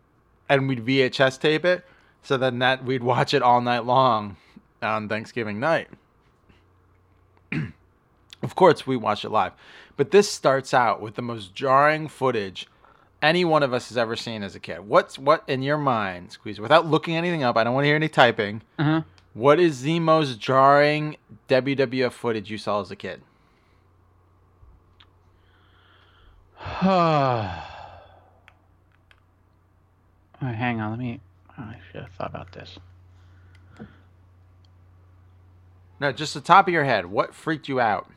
and we'd VHS tape it so then that we'd watch it all night long on Thanksgiving night. Of course, we watched it live. But this starts out with the most jarring footage any one of us has ever seen as a kid. What's what in your mind, Squeeze? Without looking anything up, I don't want to hear any typing. Uh What is the most jarring WWF footage you saw as a kid? huh. All right, hang on. Let me. oh, I should have thought about this. No, just the top of your head. What freaked you out?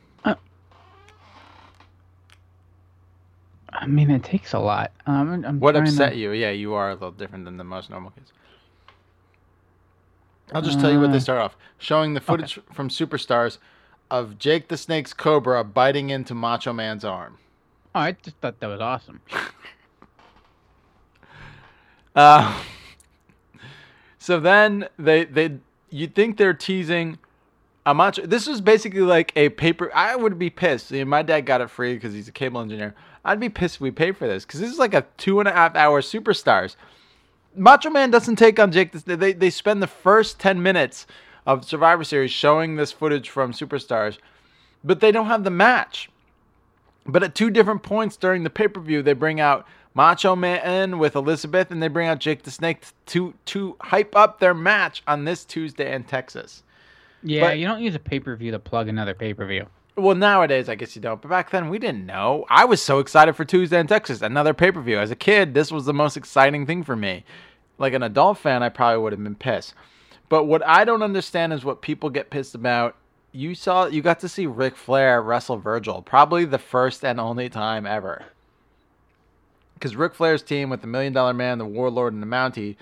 I mean, it takes a lot. Um, I'm What trying to- upset you? Yeah, you are a little different than the most normal kids. I'll just tell you what they Uh, start off showing the footage from Superstars of Jake the Snake's Cobra biting into Macho Man's arm. Oh, I just thought that was awesome. Uh, so then they they you think they're teasing a macho. This is basically like a paper. I would be pissed. My dad got it free because he's a cable engineer. I'd be pissed if we paid for this because this is like a two and a half hour superstars. Macho Man doesn't take on Jake. They they spend the first ten minutes of Survivor Series showing this footage from Superstars, but they don't have the match. But at two different points during the pay per view, they bring out Macho Man with Elizabeth, and they bring out Jake the Snake to to hype up their match on this Tuesday in Texas. Yeah, But- you don't use a pay per view to plug another pay per view. Well, nowadays I guess you don't, but back then we didn't know. I was so excited for Tuesday in Texas, another pay per view. As a kid, this was the most exciting thing for me. Like an adult fan, I probably would have been pissed. But what I don't understand is what people get pissed about. You saw, you got to see Ric Flair wrestle Virgil, probably the first and only time ever. Because Ric Flair's team with the Million Dollar Man, the Warlord, and the Mountie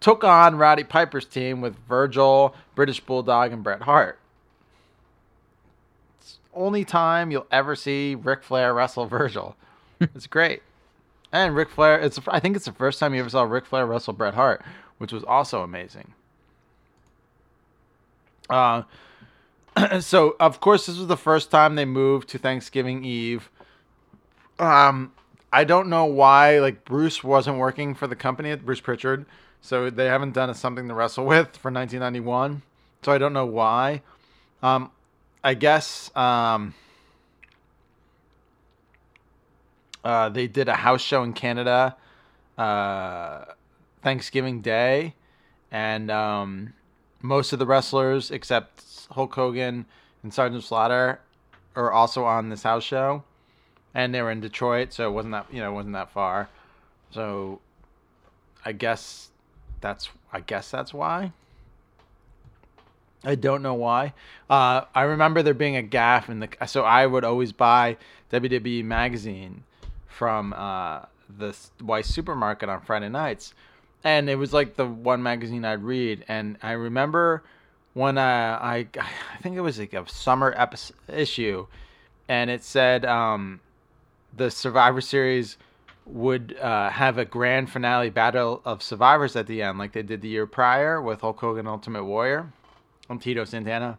took on Roddy Piper's team with Virgil, British Bulldog, and Bret Hart It's only time you'll ever see Ric Flair wrestle Virgil. it's great. And Ric Flair, it's I think it's the first time you ever saw Ric Flair wrestle Bret Hart, which was also amazing. Uh, so of course this was the first time they moved to Thanksgiving Eve. Um, I don't know why like Bruce wasn't working for the company, at Bruce Pritchard, so they haven't done something to wrestle with for 1991. So I don't know why. Um, I guess um, uh, they did a house show in Canada uh, Thanksgiving Day, and um, most of the wrestlers except Hulk Hogan and Sergeant Slaughter are also on this house show, and they were in Detroit, so it wasn't that you know wasn't that far. So I guess that's I guess that's why. I don't know why. Uh, I remember there being a gaff in the. So I would always buy WWE magazine from uh, the Weis supermarket on Friday nights, and it was like the one magazine I'd read. And I remember when uh, I, I think it was like a summer episode, issue, and it said um, the Survivor Series would uh, have a grand finale battle of survivors at the end, like they did the year prior with Hulk Hogan Ultimate Warrior on Tito Santana.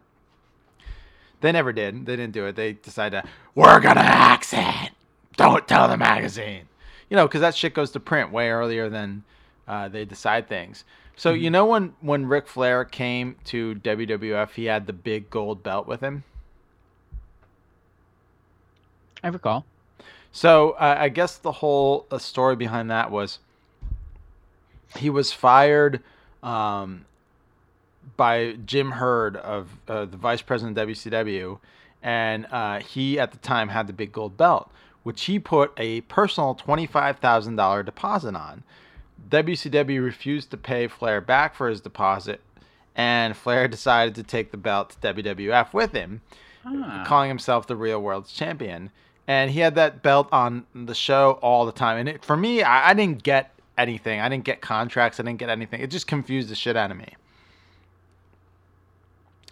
They never did. They didn't do it. They decided, to, we're to axe it. Don't tell the magazine. You know, because that shit goes to print way earlier than uh, they decide things. So, you know, when, when Ric Flair came to WWF, he had the big gold belt with him? I recall. So uh, I guess the whole uh, story behind that was he was fired um, by Jim Herd of uh, the vice president of WCW, and uh, he at the time had the big gold belt, which he put a personal twenty-five thousand dollar deposit on. WCW refused to pay Flair back for his deposit, and Flair decided to take the belt to WWF with him, calling himself the real world's champion. And he had that belt on the show all the time. And it, for me, I, I didn't get anything. I didn't get contracts. I didn't get anything. It just confused the shit out of me.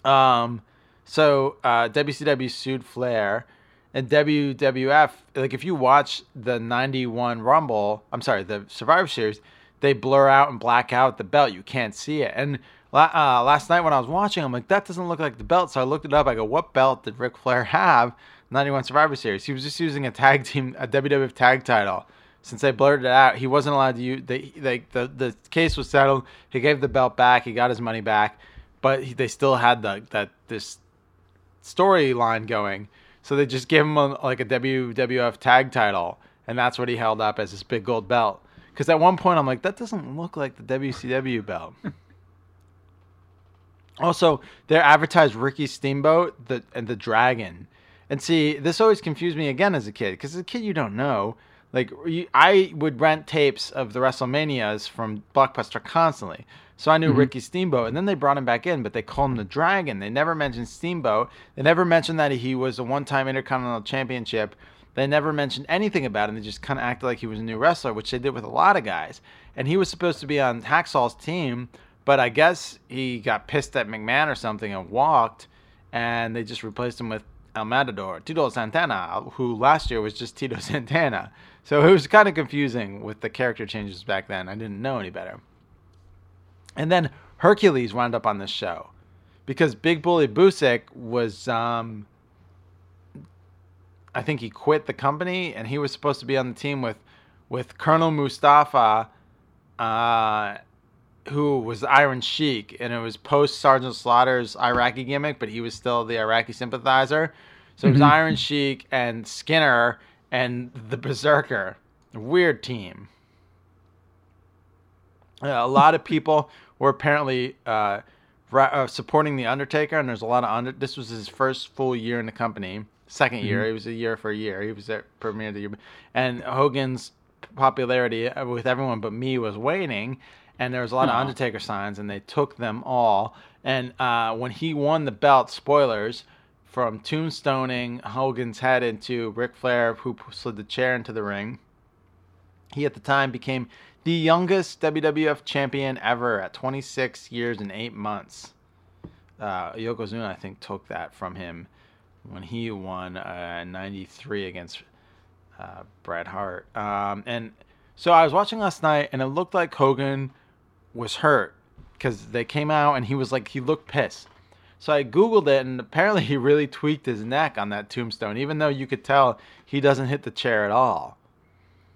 Um, so uh, WCW sued Flair, and WWF. Like if you watch the '91 Rumble, I'm sorry, the Survivor Series, they blur out and black out the belt. You can't see it. And uh, last night when I was watching, I'm like, that doesn't look like the belt. So I looked it up. I go, what belt did Ric Flair have? 91 Survivor Series. He was just using a tag team, a WWF tag title. Since they blurred it out, he wasn't allowed to use. They, they, the the case was settled. He gave the belt back. He got his money back, but he, they still had the that this storyline going. So they just gave him a, like a WWF tag title, and that's what he held up as his big gold belt. Because at one point I'm like, that doesn't look like the WCW belt. also, they're advertised Ricky Steamboat the and the Dragon, and see this always confused me again as a kid. Because as a kid you don't know. Like you, I would rent tapes of the WrestleManias from Blockbuster constantly, so I knew Mhm. Ricky Steamboat. And then they brought him back in, but they called him the Dragon. They never mentioned Steamboat. They never mentioned that he was a one-time Intercontinental Championship. They never mentioned anything about him. They just kind of acted like he was a new wrestler, which they did with a lot of guys. And he was supposed to be on Hacksaw's team, but I guess he got pissed at McMahon or something and walked, and they just replaced him with El Matador, Tito Santana, who last year was just Tito Santana. So it was kind of confusing with the character changes back then. I didn't know any better. And then Hercules wound up on this show because Big Bully Busick was, um, I think he quit the company and he was supposed to be on the team with, with Colonel Mustafa, uh, who was Iron Sheik, and it was post Sergeant Slaughter's Iraqi gimmick, but he was still the Iraqi sympathizer. So it was Mhm. Iron Sheik and Skinner and the Berserker. Weird team. Uh, a lot of people were apparently uh, ra- uh, supporting the Undertaker, and there's a lot of under. This was his first full year in the company. 2nd year, Mhm. he was a year for a year. He was at premiere of the year, and Hogan's popularity uh, with everyone but me was waning, and there was a lot of Undertaker signs, and they took them all. And uh, when he won the belt, spoilers from tombstoning Hogan's head into Ric Flair, who slid the chair into the ring. He at the time became the youngest WWF champion ever at 26 years and 8 months. Uh, Yokozuna, I think, took that from him when he won uh, 93 against uh, Bret Hart. Um, and so I was watching last night, and it looked like Hogan was hurt because they came out and he was like, he looked pissed. So I Googled it, and apparently he really tweaked his neck on that tombstone, even though you could tell he doesn't hit the chair at all.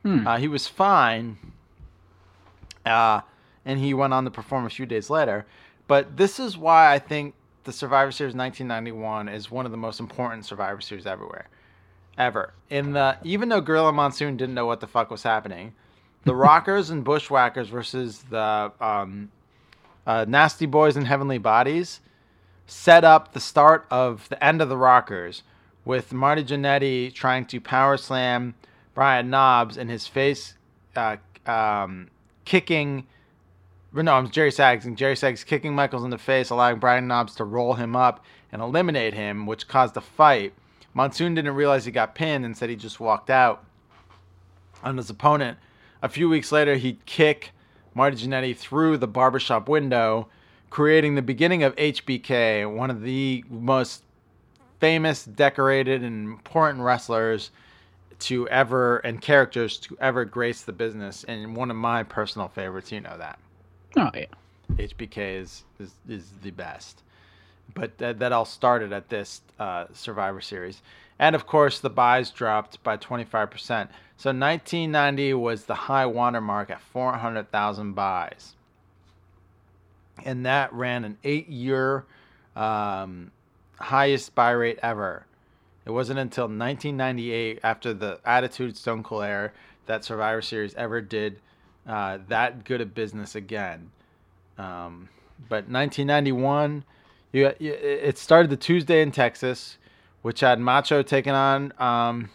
Hmm. Uh, he was fine, uh, and he went on to perform a few days later. But this is why I think the Survivor Series 1991 is one of the most important Survivor Series everywhere, ever. In the even though Gorilla Monsoon didn't know what the fuck was happening, the Rockers and Bushwhackers versus the um, uh, Nasty Boys and Heavenly Bodies set up the start of the end of the Rockers with Marty Jannetty trying to power slam Brian Knobbs and his face uh, um, kicking. Or No, I'm Jerry Sags and Jerry Sags kicking Michaels in the face, allowing Brian Knobbs to roll him up and eliminate him, which caused a fight. Monsoon didn't realize he got pinned and said he just walked out on his opponent. A few weeks later, he'd kick Marty Jannetty through the barbershop window, creating the beginning of HBK, one of the most famous, decorated, and important wrestlers to ever and characters to ever grace the business, and one of my personal favorites. You know that. Oh yeah. HBK is is, is the best. But that, that all started at this uh, Survivor Series. And of course, the buys dropped by 25%. So 1990 was the high watermark at 400,000 buys. And that ran an eight year um, highest buy rate ever. It wasn't until 1998, after the Attitude Stone Cold era, that Survivor Series ever did uh, that good a business again. Um, but 1991, you, you, it started the Tuesday in Texas, which had Macho taking on um,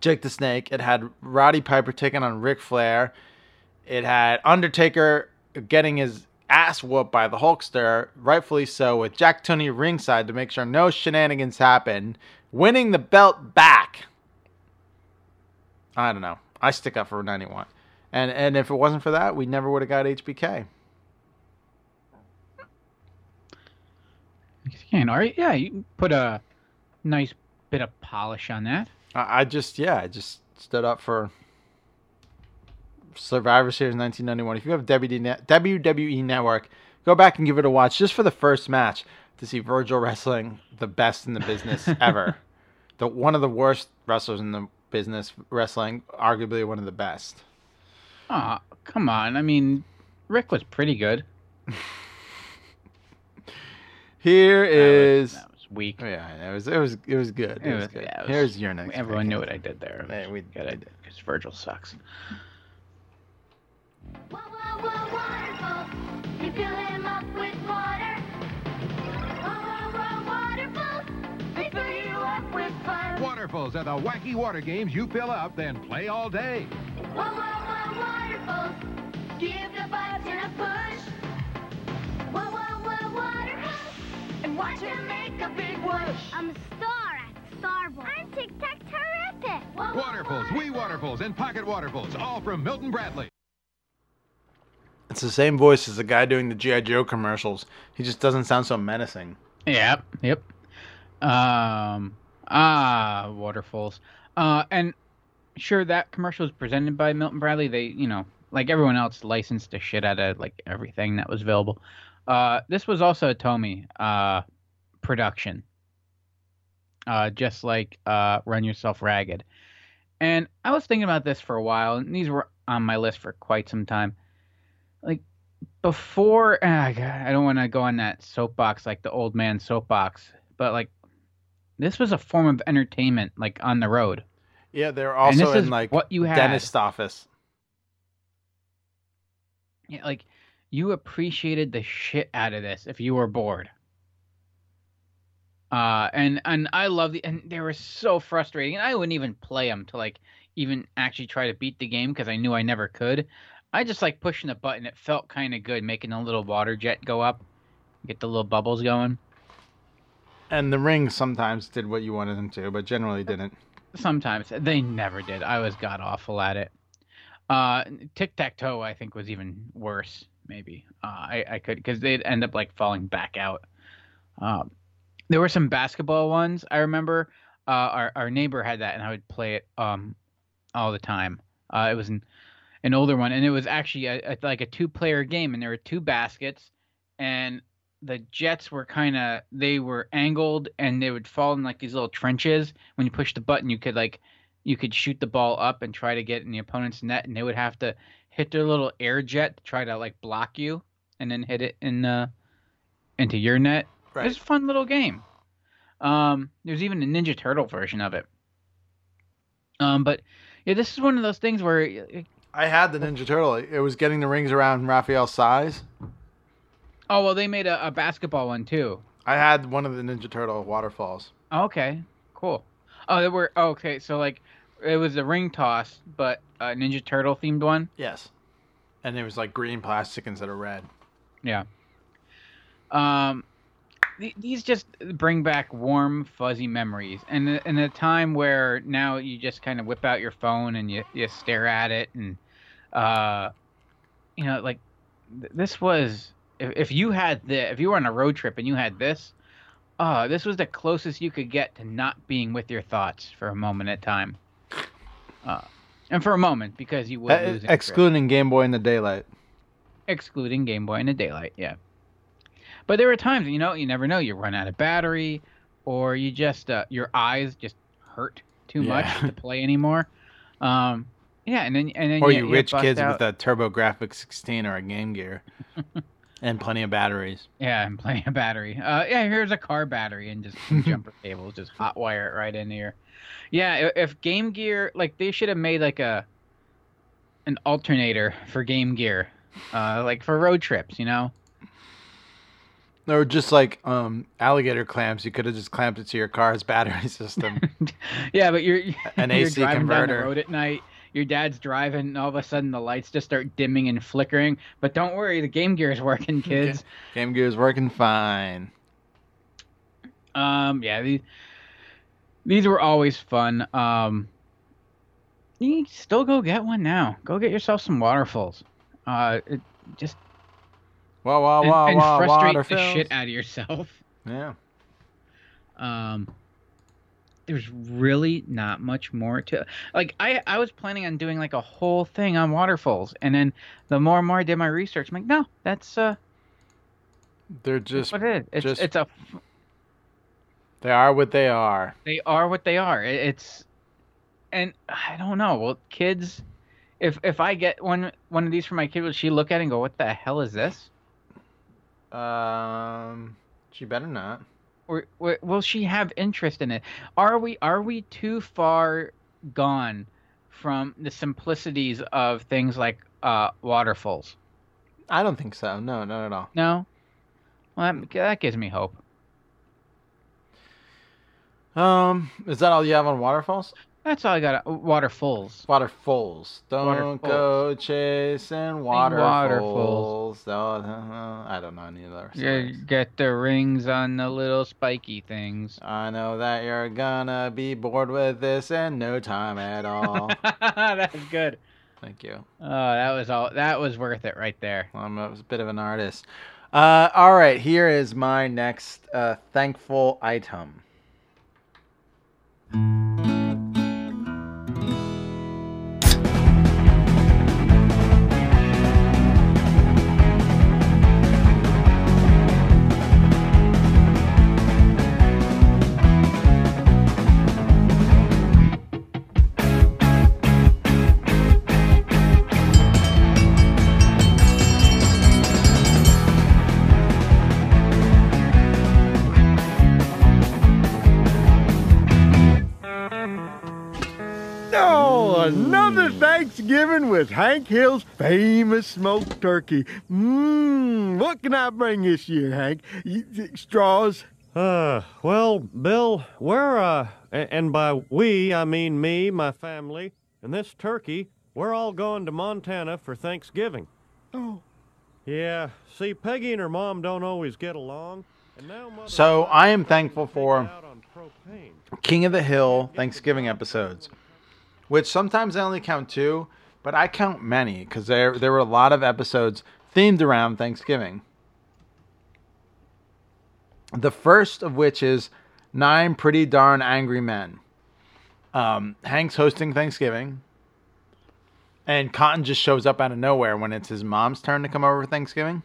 Jake the Snake. It had Roddy Piper taking on Ric Flair. It had Undertaker getting his ass whooped by the Hulkster, rightfully so, with Jack Tunney ringside to make sure no shenanigans happen, winning the belt back. I don't know. I stick up for 91. And and if it wasn't for that, we never would have got HBK. You can, all right? Yeah, you can put a nice bit of polish on that. I, I just yeah, I just stood up for Survivor Series 1991. If you have WWE Network, go back and give it a watch just for the first match to see Virgil wrestling the best in the business ever. The one of the worst wrestlers in the business wrestling, arguably one of the best. Oh, come on. I mean, Rick was pretty good. Here is that was weak. Oh, yeah, it was it was it was good. It, It was, was- good. yeah, it was- Here's your next. Everyone pick. knew what I did there. Hey, we Good, I did because Virgil sucks. You fill him fun. Waterfalls are the wacky water games you fill up, then play all day. Whoa, whoa, whoa, waterfalls. Give the button a push. Whoa, whoa, whoa, waterfalls. And watch him make a big whoosh. I'm a star at Starboard. I'm Tic Tac Terrific. Waterfalls, wee waterfalls, and pocket waterfalls, all from Milton Bradley. It's the same voice as the guy doing the GI Joe commercials. He just doesn't sound so menacing. Yep. Yep. Um. Ah, waterfalls. Uh, and sure, that commercial was presented by Milton Bradley. They, you know, like everyone else, licensed the shit out of like everything that was available. Uh, this was also a Tomy uh production. Uh, just like uh, Run Yourself Ragged. And I was thinking about this for a while, and these were on my list for quite some time. Like before, ah, I don't want to go on that soapbox like the old man soapbox, but like this was a form of entertainment, like on the road. Yeah, they're also in like what you had. dentist office. Yeah, like you appreciated the shit out of this if you were bored. Uh, and and I love the and they were so frustrating. And I wouldn't even play them to like even actually try to beat the game because I knew I never could. I just like pushing the button. It felt kind of good, making a little water jet go up, get the little bubbles going. And the ring sometimes did what you wanted them to, but generally didn't. Sometimes they never did. I was god awful at it. Uh, tic tac toe, I think, was even worse. Maybe uh, I I could because they'd end up like falling back out. Um, there were some basketball ones I remember. Uh, our our neighbor had that, and I would play it um all the time. Uh, it was an an older one, and it was actually a, a, like a two player game, and there were two baskets, and the jets were kind of they were angled, and they would fall in like these little trenches. When you push the button, you could like you could shoot the ball up and try to get in the opponent's net, and they would have to hit their little air jet to try to like block you, and then hit it in the into your net. Right. It was a fun little game. Um, there's even a Ninja Turtle version of it. Um, but yeah, this is one of those things where it- I had the Ninja Turtle. It was getting the rings around Raphael's size. Oh well, they made a, a basketball one too. I had one of the Ninja Turtle waterfalls. Okay, cool. Oh, there were oh, okay. So like, it was a ring toss, but a Ninja Turtle themed one. Yes. And it was like green plastic instead of red. Yeah. Um, th- these just bring back warm, fuzzy memories, and in a time where now you just kind of whip out your phone and you you stare at it, and uh, you know, like th- this was if, if you had the if you were on a road trip and you had this, uh, this was the closest you could get to not being with your thoughts for a moment at time. Uh, and for a moment because you would Uh, lose interest. excluding Game Boy in the daylight. excluding Game Boy in the daylight. Yeah. But there were times, you know, you never know. You run out of battery, or you just uh, your eyes just hurt too much to play anymore. Um, yeah, and then and then Or you, you rich kids out- with a TurboGrafx 16 or a Game Gear. And plenty of batteries. Yeah, and plenty of battery. Uh, yeah, here's a car battery and just jumper cables, just hot wire it right in here. Yeah, if Game Gear, like they should have made like a an alternator for Game Gear, uh, like for road trips, you know. Or just like um, alligator clamps, you could have just clamped it to your car's battery system. Yeah, but you're An you're AC converter. the road at night. Your dad's driving, and all of a sudden the lights just start dimming and flickering. But don't worry, the Game Gear is working, kids. Game Gear is working fine. Um, yeah, these these were always fun. Um, you can still go get one now. Go get yourself some waterfalls. Uh, it just Wow, wow, wow, and wow, frustrate water the shit out of yourself. Yeah. Um, there's really not much more to like. I I was planning on doing like a whole thing on waterfalls, and then the more and more I did my research, I'm like, no, that's uh, They're just what it is. It's just- it's a they are what they are. they are what they are. It- It's and I don't know. Well, kids, if if I get one one of these for my kid, will she look at it and go, "What the hell is this?" Um, she better not. Or, or will she have interest in it? Are we are we too far gone from the simplicities of things like uh, waterfalls? I don't think so. No, not at all. No. Well, that, that gives me hope. Um, is that all you have on waterfalls? That's all I got. uh, Waterfalls. Waterfalls. Don't Waterfalls. go chasing waterfalls. waterfalls. Oh, uh, I don't know any of those. You get the rings on the little spiky things. I know that you're gonna be bored with this in no time at all. That's good. Thank you. Oh, that was all. That was worth it right there. I'm a bit of an artist. Uh, all right, here is my next uh, thankful item. With Hank Hill's famous smoked turkey. Mmm, what can I bring this year, Hank? Straws? Uh, well, Bill, we're, uh, and by we, I mean me, my family, and this turkey, we're all going to Montana for Thanksgiving. Oh. Yeah, see, Peggy and her mom don't always get along, and now So I am thankful for out on propane. King of the Hill Thanksgiving episodes, which sometimes I only count two, but I count many because there there were a lot of episodes themed around Thanksgiving. The first of which is Nine Pretty Darn Angry Men. Um, Hank's hosting Thanksgiving, and Cotton just shows up out of nowhere when it's his mom's turn to come over for Thanksgiving.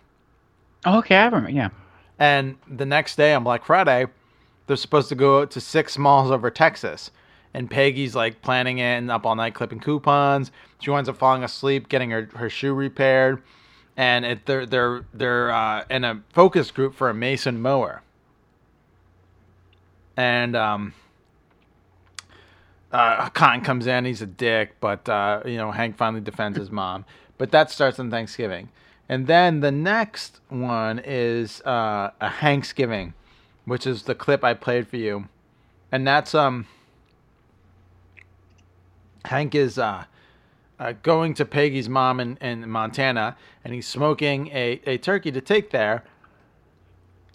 Oh, okay, I remember. Yeah. And the next day on Black Friday, they're supposed to go to six malls over Texas. And Peggy's like planning it and up all night clipping coupons. She winds up falling asleep, getting her, her shoe repaired. And it, they're they're they're uh, in a focus group for a mason mower. And um, uh, Cotton comes in. He's a dick, but uh, you know Hank finally defends his mom. But that starts on Thanksgiving, and then the next one is uh, a Thanksgiving, which is the clip I played for you, and that's um. Hank is uh, uh, going to Peggy's mom in, in Montana, and he's smoking a, a turkey to take there.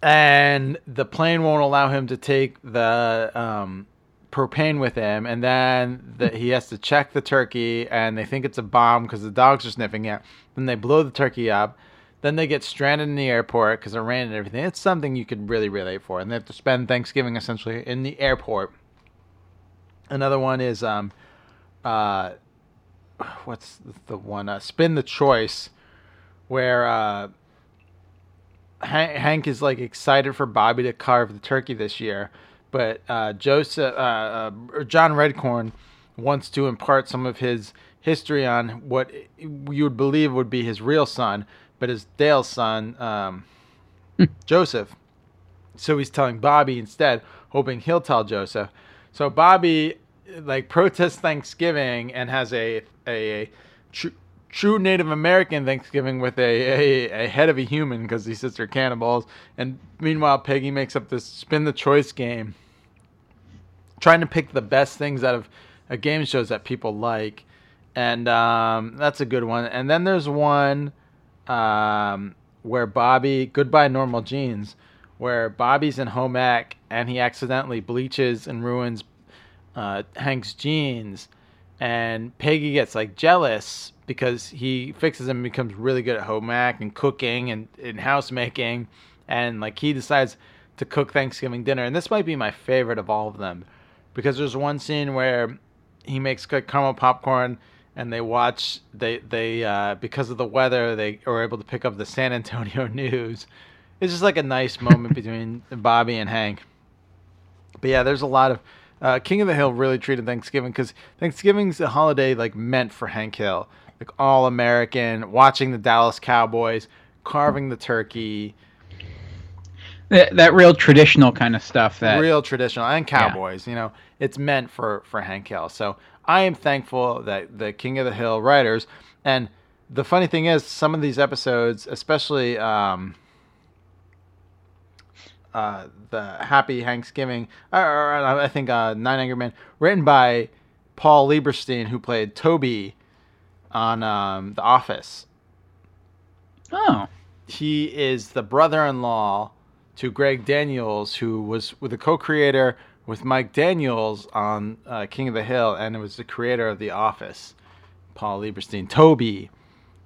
And the plane won't allow him to take the um, propane with him, and then the, he has to check the turkey, and they think it's a bomb because the dogs are sniffing it. Then they blow the turkey up. Then they get stranded in the airport because it rain and everything. It's something you could really relate for, and they have to spend Thanksgiving essentially in the airport. Another one is um, uh, what's the one? Uh, Spin the Choice, where uh, Hank, Hank is like excited for Bobby to carve the turkey this year, but uh, Joseph uh, uh, or John Redcorn wants to impart some of his history on what you would believe would be his real son, but his Dale's son, um, Joseph. So he's telling Bobby instead, hoping he'll tell Joseph. So Bobby like protests Thanksgiving and has a a, a tr- true Native American Thanksgiving with a, a, a head of a human because he says they're cannibals. And meanwhile, Peggy makes up this spin the choice game, trying to pick the best things out of uh, game shows that people like. And um, that's a good one. And then there's one um, where Bobby, Goodbye Normal Jeans, where Bobby's in home ec and he accidentally bleaches and ruins uh, Hank's jeans, and Peggy gets like jealous because he fixes them and becomes really good at home ec and cooking and, and housemaking, and like he decides to cook Thanksgiving dinner. And this might be my favorite of all of them because there's one scene where he makes good caramel popcorn and they watch they they uh, because of the weather they are able to pick up the San Antonio news. It's just like a nice moment between Bobby and Hank. But yeah, there's a lot of uh, King of the Hill really treated Thanksgiving because Thanksgiving's a holiday like meant for Hank Hill, like all American, watching the Dallas Cowboys, carving the turkey, That, that real traditional kind of stuff. That real traditional, and Cowboys. You know, it's meant for for Hank Hill. So I am thankful that the King of the Hill writers and the funny thing is, some of these episodes, especially um, uh, the Happy Thanksgiving, or, or I think uh, Nine Angry Men, written by Paul Lieberstein, who played Toby on um, The Office. Oh. He is the brother-in-law to Greg Daniels, who was with the co-creator with Mike Daniels on uh, King of the Hill, and it was the creator of The Office. Paul Lieberstein. Toby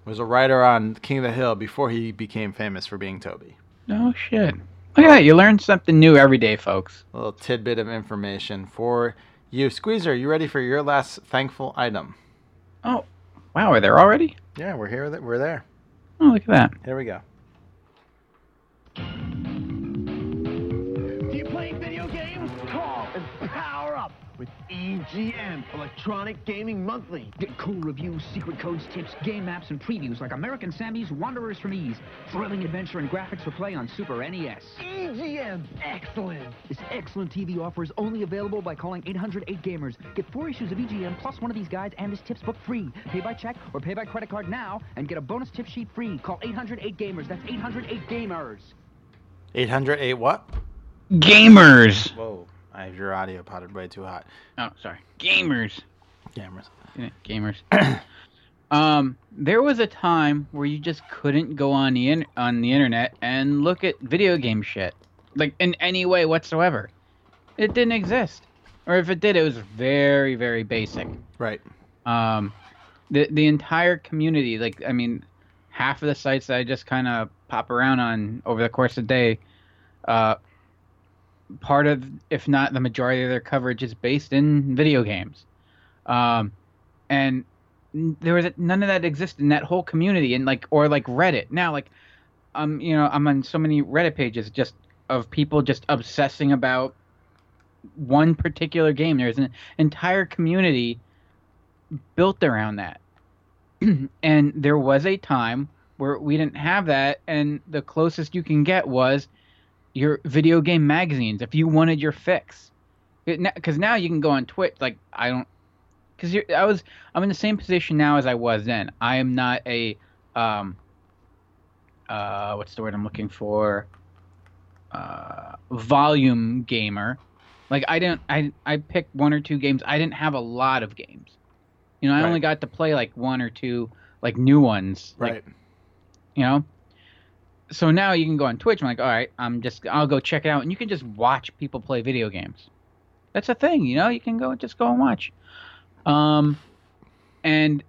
was a writer on King of the Hill before he became famous for being Toby. Oh shit! Look at that! You learn something new every day, folks. A little tidbit of information for you. Squeezer, you ready for your last thankful item? Oh, wow! Are there already? Yeah, we're here. We're there. Oh, look at that. Here we go. With EGM Electronic Gaming Monthly. Get cool reviews, secret codes, tips, game maps, and previews like American Sammy's Wanderers from Ys. Thrilling adventure and graphics for play on Super NES. EGM, excellent. This excellent TV offer is only available by calling 808 Gamers. Get four issues of EGM plus one of these guides and this tips book free. Pay by check or pay by credit card now and get a bonus tip sheet free. Call 808 Gamers. That's 808 Gamers. 808 what? Gamers. Whoa. I have your audio potted way too hot. Oh, sorry. Gamers. Gamers. Gamers. um, there was a time where you just couldn't go on the in- on the internet and look at video game shit, like in any way whatsoever. It didn't exist, or if it did, it was very very basic. Right. Um, the the entire community, like I mean, half of the sites that I just kind of pop around on over the course of the day, uh, part of, if not the majority of their coverage is based in video games. Um, and there was none of that existed in that whole community and like or like Reddit. Now like um you know, I'm on so many Reddit pages just of people just obsessing about one particular game. There's an entire community built around that. and there was a time where we didn't have that and the closest you can get was your video game magazines if you wanted your fix. Because now you can go on twitch like i don't because i was i'm in the same position now as i was then. I am not a um uh what's the word i'm looking for? Uh volume gamer. Like i didn't i i picked one or two games. I didn't have a lot of games. You know i Right. only got to play like one or two like new ones like, Right. you know so now you can go on twitch i'm like all right i'm just i'll go check it out and you can just watch people play video games that's a thing you know you can go just go and watch um and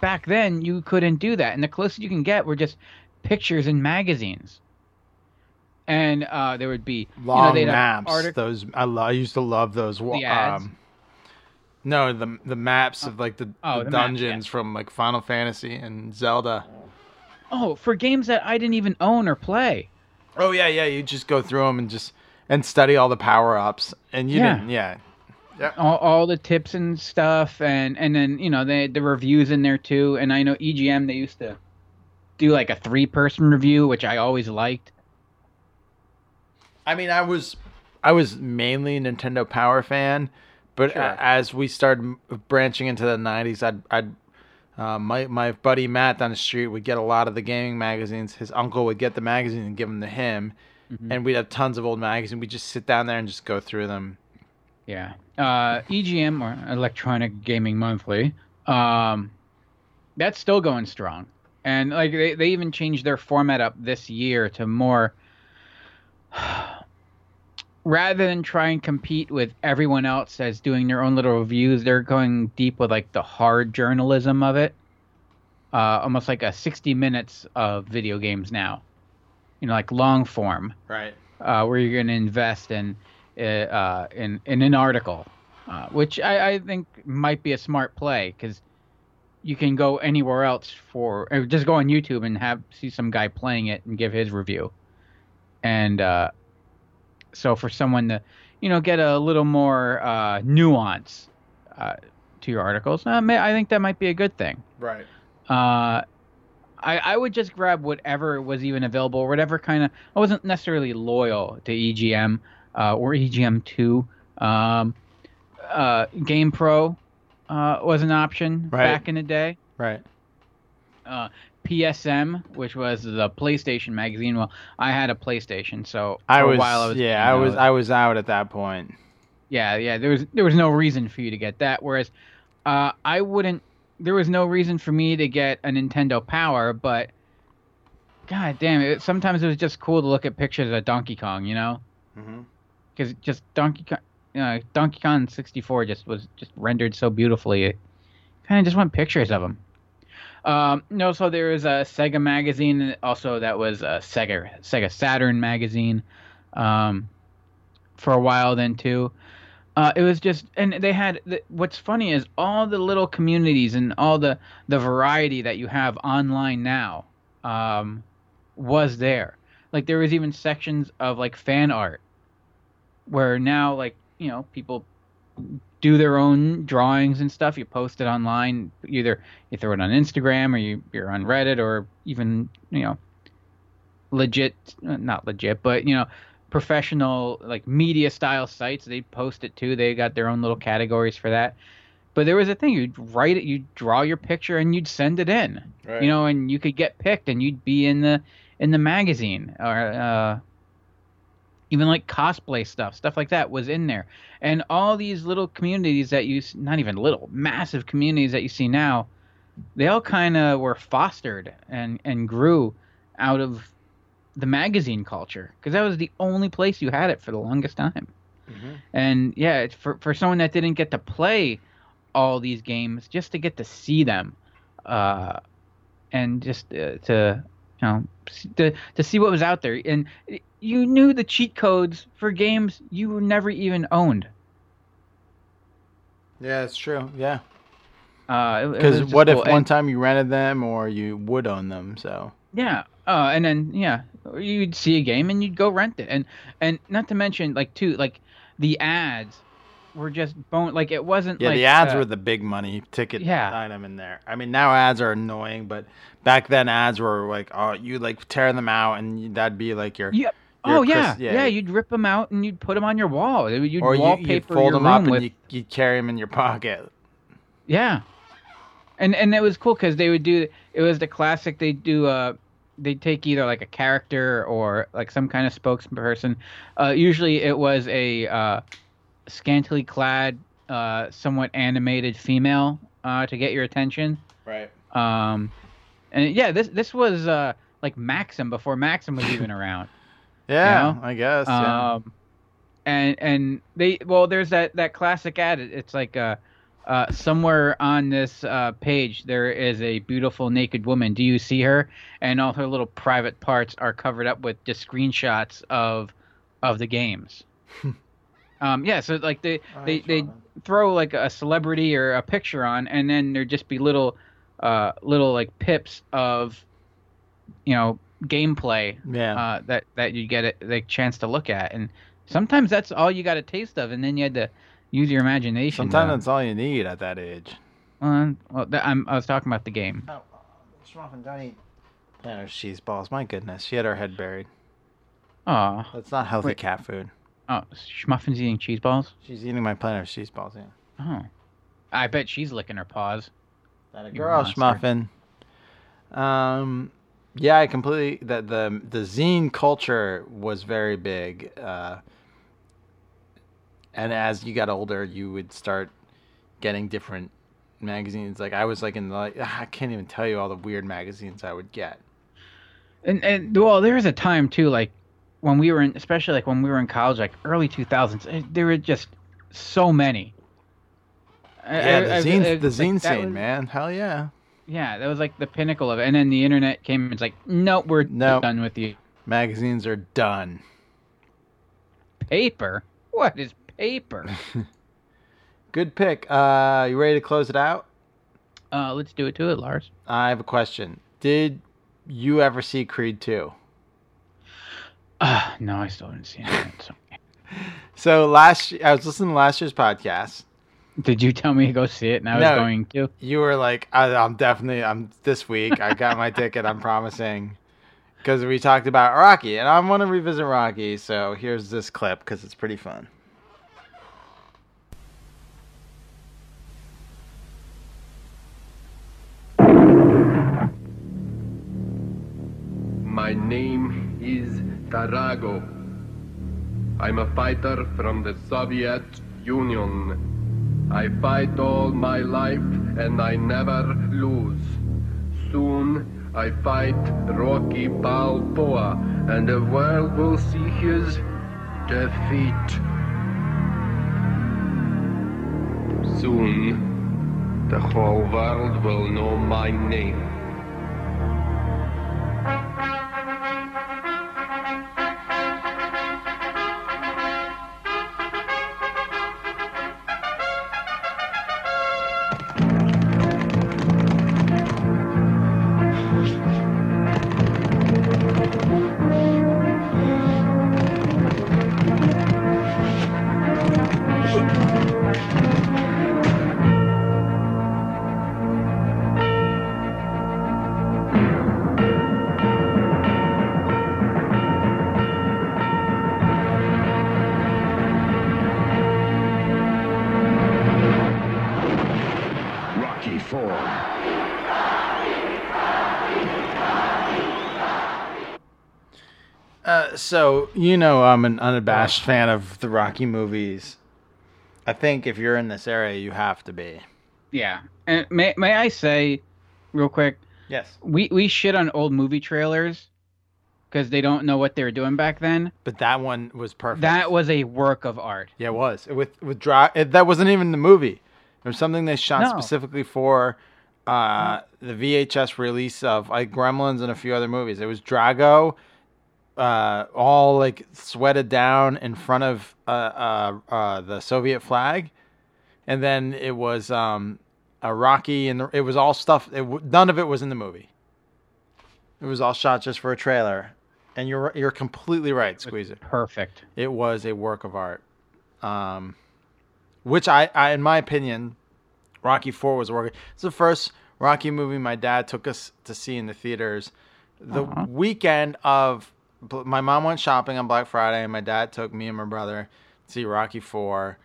back then you couldn't do that and the closest you can get were just pictures in magazines and uh there would be Long you know, maps. artic- those I, lo- I used to love those. The ads? Um, no, the the maps of like the, Oh, the, the maps, dungeons from like Final Fantasy and Zelda. Oh for games that i didn't even own or play Oh yeah, yeah. You just go through them and just and study all the power ups, and you Yeah. didn't. Yeah, yeah. all, all the tips and stuff and and then you know they the reviews in there too and i know egm they used to do like a three person review, which I always liked. I mean, I was I was mainly a Nintendo Power fan, but Sure. as we started branching into the '90s, I'd, I'd uh, my my buddy Matt down the street would get a lot of the gaming magazines. His uncle would get the magazine and give them to him, Mhm. and we'd have tons of old magazines. We'd just sit down there and just go through them. Yeah. Uh, EGM or Electronic Gaming Monthly. Um, that's still going strong, and like they, they even changed their format up this year to more. Rather than try and compete with everyone else that's doing their own little reviews, they're going deep with like the hard journalism of it. Uh, almost like a 60 minutes of video games now. You know, like long form Right. uh, where you're going to invest in uh, uh, in in an article, uh, which I, I think might be a smart play because you can go anywhere else for or just go on YouTube and have see some guy playing it and give his review, and uh, so for someone to you know get a little more uh, nuance uh, to your articles, uh, may, I think that might be a good thing. Right. Uh, I, I would just grab whatever was even available, whatever kind of. I wasn't necessarily loyal to EGM uh, or EGM two. Um, uh, Game Pro uh, was an option Right. back in the day. Right. Uh, PSM, which was the PlayStation magazine. Well, I had a PlayStation, so for I a was, while I was yeah, I was. I was out at that point. Yeah, yeah. There was there was no reason for you to get that. Whereas, uh, I wouldn't. There was no reason for me to get a Nintendo Power, but God damn it! Sometimes it was just cool to look at pictures of Donkey Kong, you know, Mm-hmm. because just Donkey Kong, you know, Donkey Kong 64 just was just rendered so beautifully. It kind of just want pictures of him. Um, no, so there was a Sega magazine, also that was a Sega Sega Saturn magazine, um, for a while then too. Uh, it was just, and they had. The, what's funny is all the little communities and all the the variety that you have online now, um, was there. Like there was even sections of like fan art, where now like you know people do their own drawings and stuff. You post it online. Either you throw it on Instagram or you, you're on Reddit or even you know legit, not legit, but you know professional like media style sites. They post it too. They got their own little categories for that. But there was a thing you'd write it, you'd draw your picture, and you'd send it in. Right. You know, and you could get picked, and you'd be in the in the magazine or. Uh, even like cosplay stuff, stuff like that was in there. And all these little communities that you, not even little, massive communities that you see now, they all kind of were fostered and, and grew out of the magazine culture because that was the only place you had it for the longest time. And yeah, it's for, for someone that didn't get to play all these games, just to get to see them, uh, and just uh, to you know to to see what was out there, and you knew the cheat codes for games you never even owned. Yeah, it's true. Yeah. Uh, it- it Because was just what if one And- time you rented them or you would own them? So Yeah. Uh, and then yeah, you'd see a game and you'd go rent it, and and not to mention like too like the ads were just bone like it wasn't yeah, like the ads uh, were the big money ticket Yeah. item in there. I mean, now ads are annoying, but back then ads were like, oh, you like tear them out and that'd be like your Yeah. your Oh Chris- yeah. yeah, You'd rip them out and you'd put them on your wall. You'd or wallpaper you fold your them room up and with you you carry them in your pocket. Yeah, and and it was cool because they would do it was the classic. They would do uh they'd take either like a character or like some kind of spokesperson. Uh, usually it was a uh, scantily clad, uh, somewhat animated female uh, to get your attention. Right. Um, and yeah, this this was uh like Maxim before Maxim was even around. Yeah, know? I guess. yeah. Um, and and they well, there's that that classic ad. It's like uh, uh, somewhere on this uh, page there is a beautiful naked woman. Do you see her? And all her little private parts are covered up with just screenshots of of the games. um, yeah, so like they they they throw like a celebrity or a picture on, and then there'd just be little uh, little like pips of you know gameplay Yeah. uh, that that you get a, the chance to look at, and sometimes that's all you got a taste of, and then you had to use your imagination. Sometimes to- that's all you need at that age. uh, well, that, I'm, I was talking about the game. Oh, Schmuffin, don't eat. Yeah, cheese balls. My goodness, she had her head buried. Aw. That's not healthy Wait. cat food. Oh, Schmuffin's eating cheese balls? She's eating my planet of cheese balls. Yeah. Oh. I bet she's licking her paws. That a girl schmuffin. Um, yeah, I completely that the the zine culture was very big. Uh, and as you got older, you would start getting different magazines. Like I was like in the like I can't even tell you all the weird magazines I would get. And and well, there was a time too, like when we were in, especially like when we were in college, like early two thousands. There were just so many. Yeah, I- the I- zine I- the like, zine scene, was- man. Hell yeah. Yeah, that was like the pinnacle of it. And then the internet came and it's like, nope, we're Nope. done with you. Magazines are done. Paper? What is paper? Good pick. Uh, you ready to close it out? Uh, let's do it to it, Lars. I have a question. Did you ever see Creed 2? Uh, no, I still haven't seen it. So. So last I was listening to last year's podcast. Did you tell me to go see it and I was going to? You were like, I, I'm definitely, I'm this week. I got my ticket. I'm promising, because we talked about Rocky, and I want to revisit Rocky. So here's this clip because it's pretty fun. My name is Drago. I'm a fighter from the Soviet Union. I fight all my life and I never lose. Soon I fight Rocky Balboa and the world will see his defeat. Soon the whole world will know my name. So you know, I'm an unabashed fan of the Rocky movies. I think if you're in this area, you have to be. Yeah. And may may I say, real quick, Yes. we we shit on old movie trailers because they don't know what they were doing back then. But that one was perfect. That was a work of art. Yeah, it was with with dry. It, that wasn't even the movie. It was something they shot No. specifically for uh, the VHS release of like Gremlins and a few other movies. It was Drago, uh, all like sweated down in front of uh, uh, uh, the Soviet flag, and then it was um, a Rocky, and it was all stuff. It, none of it was in the movie. It was all shot just for a trailer, and you're you're completely right, Squeezer. Perfect. It was a work of art. Um, which I, I, in my opinion, Rocky Four was a work. It's the first Rocky movie my dad took us to see in the theaters. The weekend of my mom went shopping on Black Friday, and my dad took me and my brother to see Rocky Four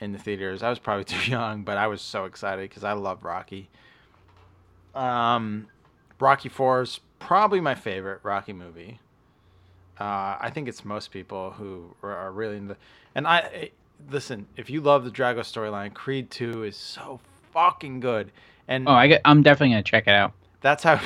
in the theaters. I was probably too young, but I was so excited because I love Rocky. Um, Rocky Four is probably my favorite Rocky movie. Uh, I think it's most people who are- really into. And I eh, listen. If you love the Drago storyline, Creed Two is so fucking good. And Oh, I get, I'm definitely gonna check it out. that's how.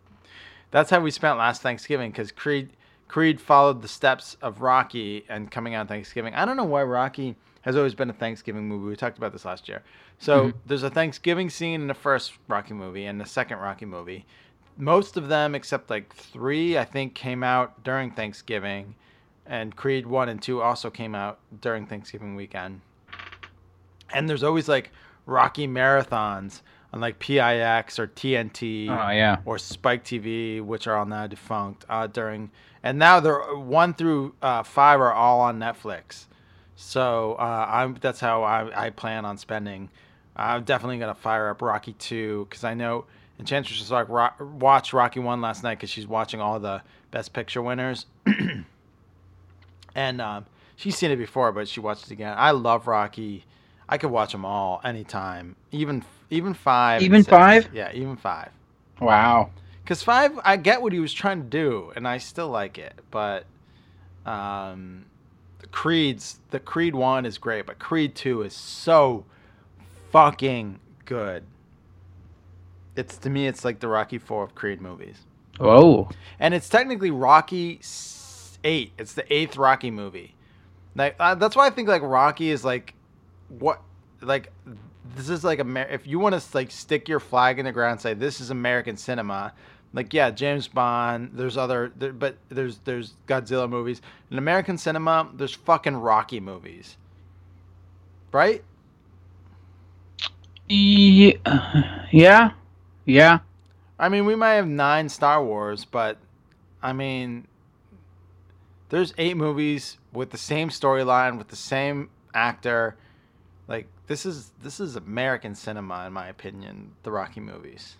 that's how we spent last Thanksgiving because Creed Creed followed the steps of Rocky and coming out Thanksgiving. I don't know why Rocky has always been a Thanksgiving movie. We talked about this last year. So Mhm. there's a Thanksgiving scene in the first Rocky movie and the second Rocky movie. Most of them, except like three, I think, came out during Thanksgiving, and Creed one and two also came out during Thanksgiving weekend. And there's always like Rocky marathons on like PIX or TNT Oh, yeah. or Spike TV, which are all now defunct. Uh, during and now they're one through uh, five are all on Netflix. So uh, I'm that's how I, I plan on spending. I'm definitely gonna fire up Rocky two because I know Enchantress just like ro- watched Rocky One last night because she's watching all the Best Picture winners, and um, she's seen it before, but she watched it again. I love Rocky. I could watch them all anytime, even even five. Even five? Yeah, even five. Wow. Because five, I get what he was trying to do, and I still like it. But um, the Creed's the Creed one is great, but Creed two is so fucking good. It's to me, it's like the Rocky four of Creed movies, Oh, and it's technically Rocky eight. It's the eighth Rocky movie. Like uh, that's why I think like Rocky is like what like this is like Amer- if you want to like stick your flag in the ground and say this is American cinema, like yeah, James Bond. There's other, there, but there's there's Godzilla movies. In American cinema, there's fucking Rocky movies, right? Ye- Yeah. Yeah. I mean, we might have nine Star Wars, but I mean, there's eight movies with the same storyline with the same actor. Like this is this is American cinema, in my opinion. The Rocky movies.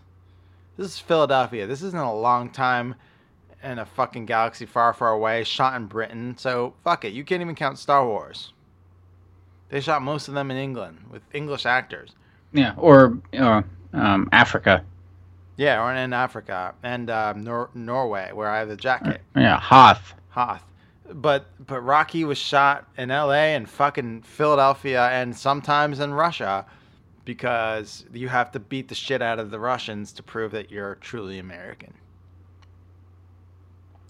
This is Philadelphia. This isn't a long time in a fucking galaxy far, far away. Shot in Britain, so fuck it. You can't even count Star Wars. They shot most of them in England with English actors. Yeah. Or uh, um, Africa. Yeah, or in Africa and um, Nor- Norway, where I have the jacket. Yeah. Hoth. Hoth. But but Rocky was shot in L.A. and fucking Philadelphia and sometimes in Russia, because you have to beat the shit out of the Russians to prove that you're truly American.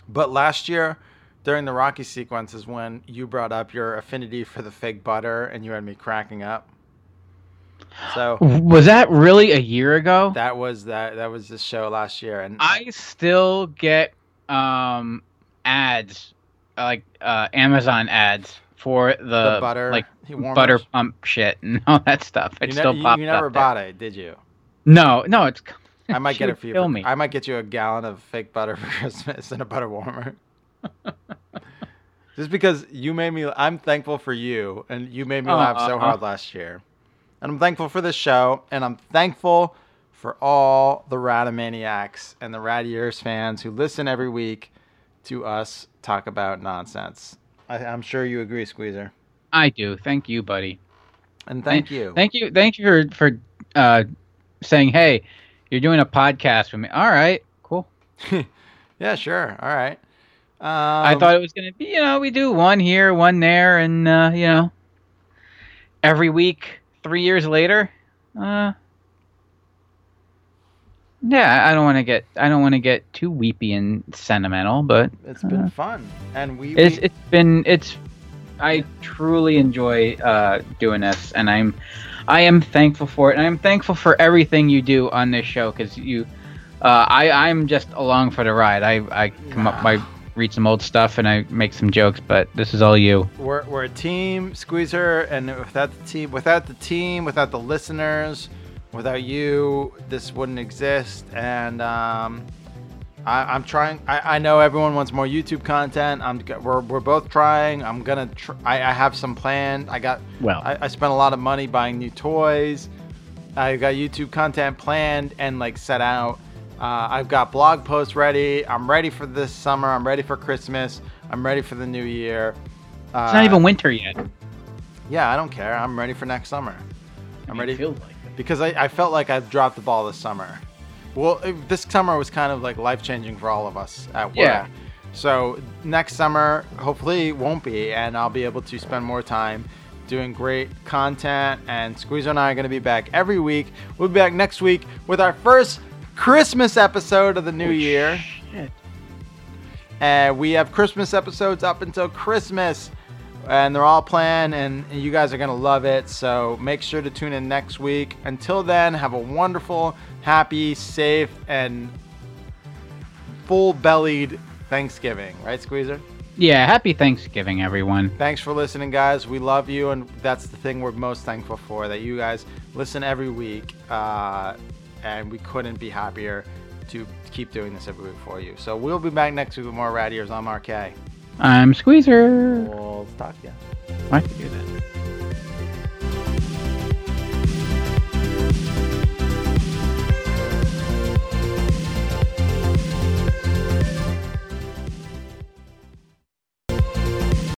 But last year, during the Rocky sequence, is when you brought up your affinity for the fake butter, and you had me cracking up. So Was that really a year ago? that was that that was the show last year, and I still get um ads like uh Amazon ads for the, The butter like butter pump shit and all that stuff. It you, still ne- you, you never up there. bought it, did you? No, no, it's I might get it for you. for- me. I might get you a gallon of fake butter for Christmas and a butter warmer. Just because you made me, I'm thankful for you, and you made me oh, laugh so Aw. hard uh-huh. last year. And I'm thankful for this show, and I'm thankful for all the Radomaniacs and the Rad Years fans who listen every week to us talk about nonsense. I, I'm sure you agree, Squeezer. I do. Thank you, buddy. And thank you. Thank you. Thank you for for uh saying, "Hey, you're doing a podcast with me." All right. Cool. yeah, sure. All right. Um, I thought it was going to be, you know, we do one here, one there and uh, you know, every week 3 years later, uh Yeah, I don't want to get I don't want to get too weepy and sentimental, but it's been uh, fun, and we. it's it's been it's I truly enjoy uh, doing this, and I'm I am thankful for it, and I'm thankful for everything you do on this show because you uh, I I'm just along for the ride. I I come up I read some old stuff and I make some jokes, but this is all you. we're, we're a team, Squeezer, and without the team, without the team, without the listeners, without you, this wouldn't exist. And um, I, I'm trying. I, I know everyone wants more YouTube content. I'm we're, we're both trying. I'm gonna. Tr- I, I have some planned. I got. Well. I, I spent a lot of money buying new toys. I got YouTube content planned and like set out. Uh, I've got blog posts ready. I'm ready for this summer. I'm ready for Christmas. I'm ready for the new year. Uh, It's not even winter yet. yeah, I don't care. I'm ready for next summer. I'm ready feels like because I, I felt like I've dropped the ball this summer. Well, it- this summer was kind of like life changing for all of us at work. Yeah. So next summer, hopefully, won't be, and I'll be able to spend more time doing great content. And Squeezer and I are going to be back every week. We'll be back next week with our first Christmas episode of the new oh, year. Shit. And we have Christmas episodes up until Christmas. And they're all planned, and you guys are going to love it. So make sure to tune in next week. Until then, have a wonderful, happy, safe, and full bellied Thanksgiving. Right, Squeezer? Yeah, happy Thanksgiving everyone. Thanks for listening, guys. We love you, and that's the thing we're most thankful for that you guys listen every week. Uh, and we couldn't be happier to keep doing this every week for you. So we'll be back next week with more Rad Years. I'm RK. I'm Squeezer. We'll talk to you. I can do that.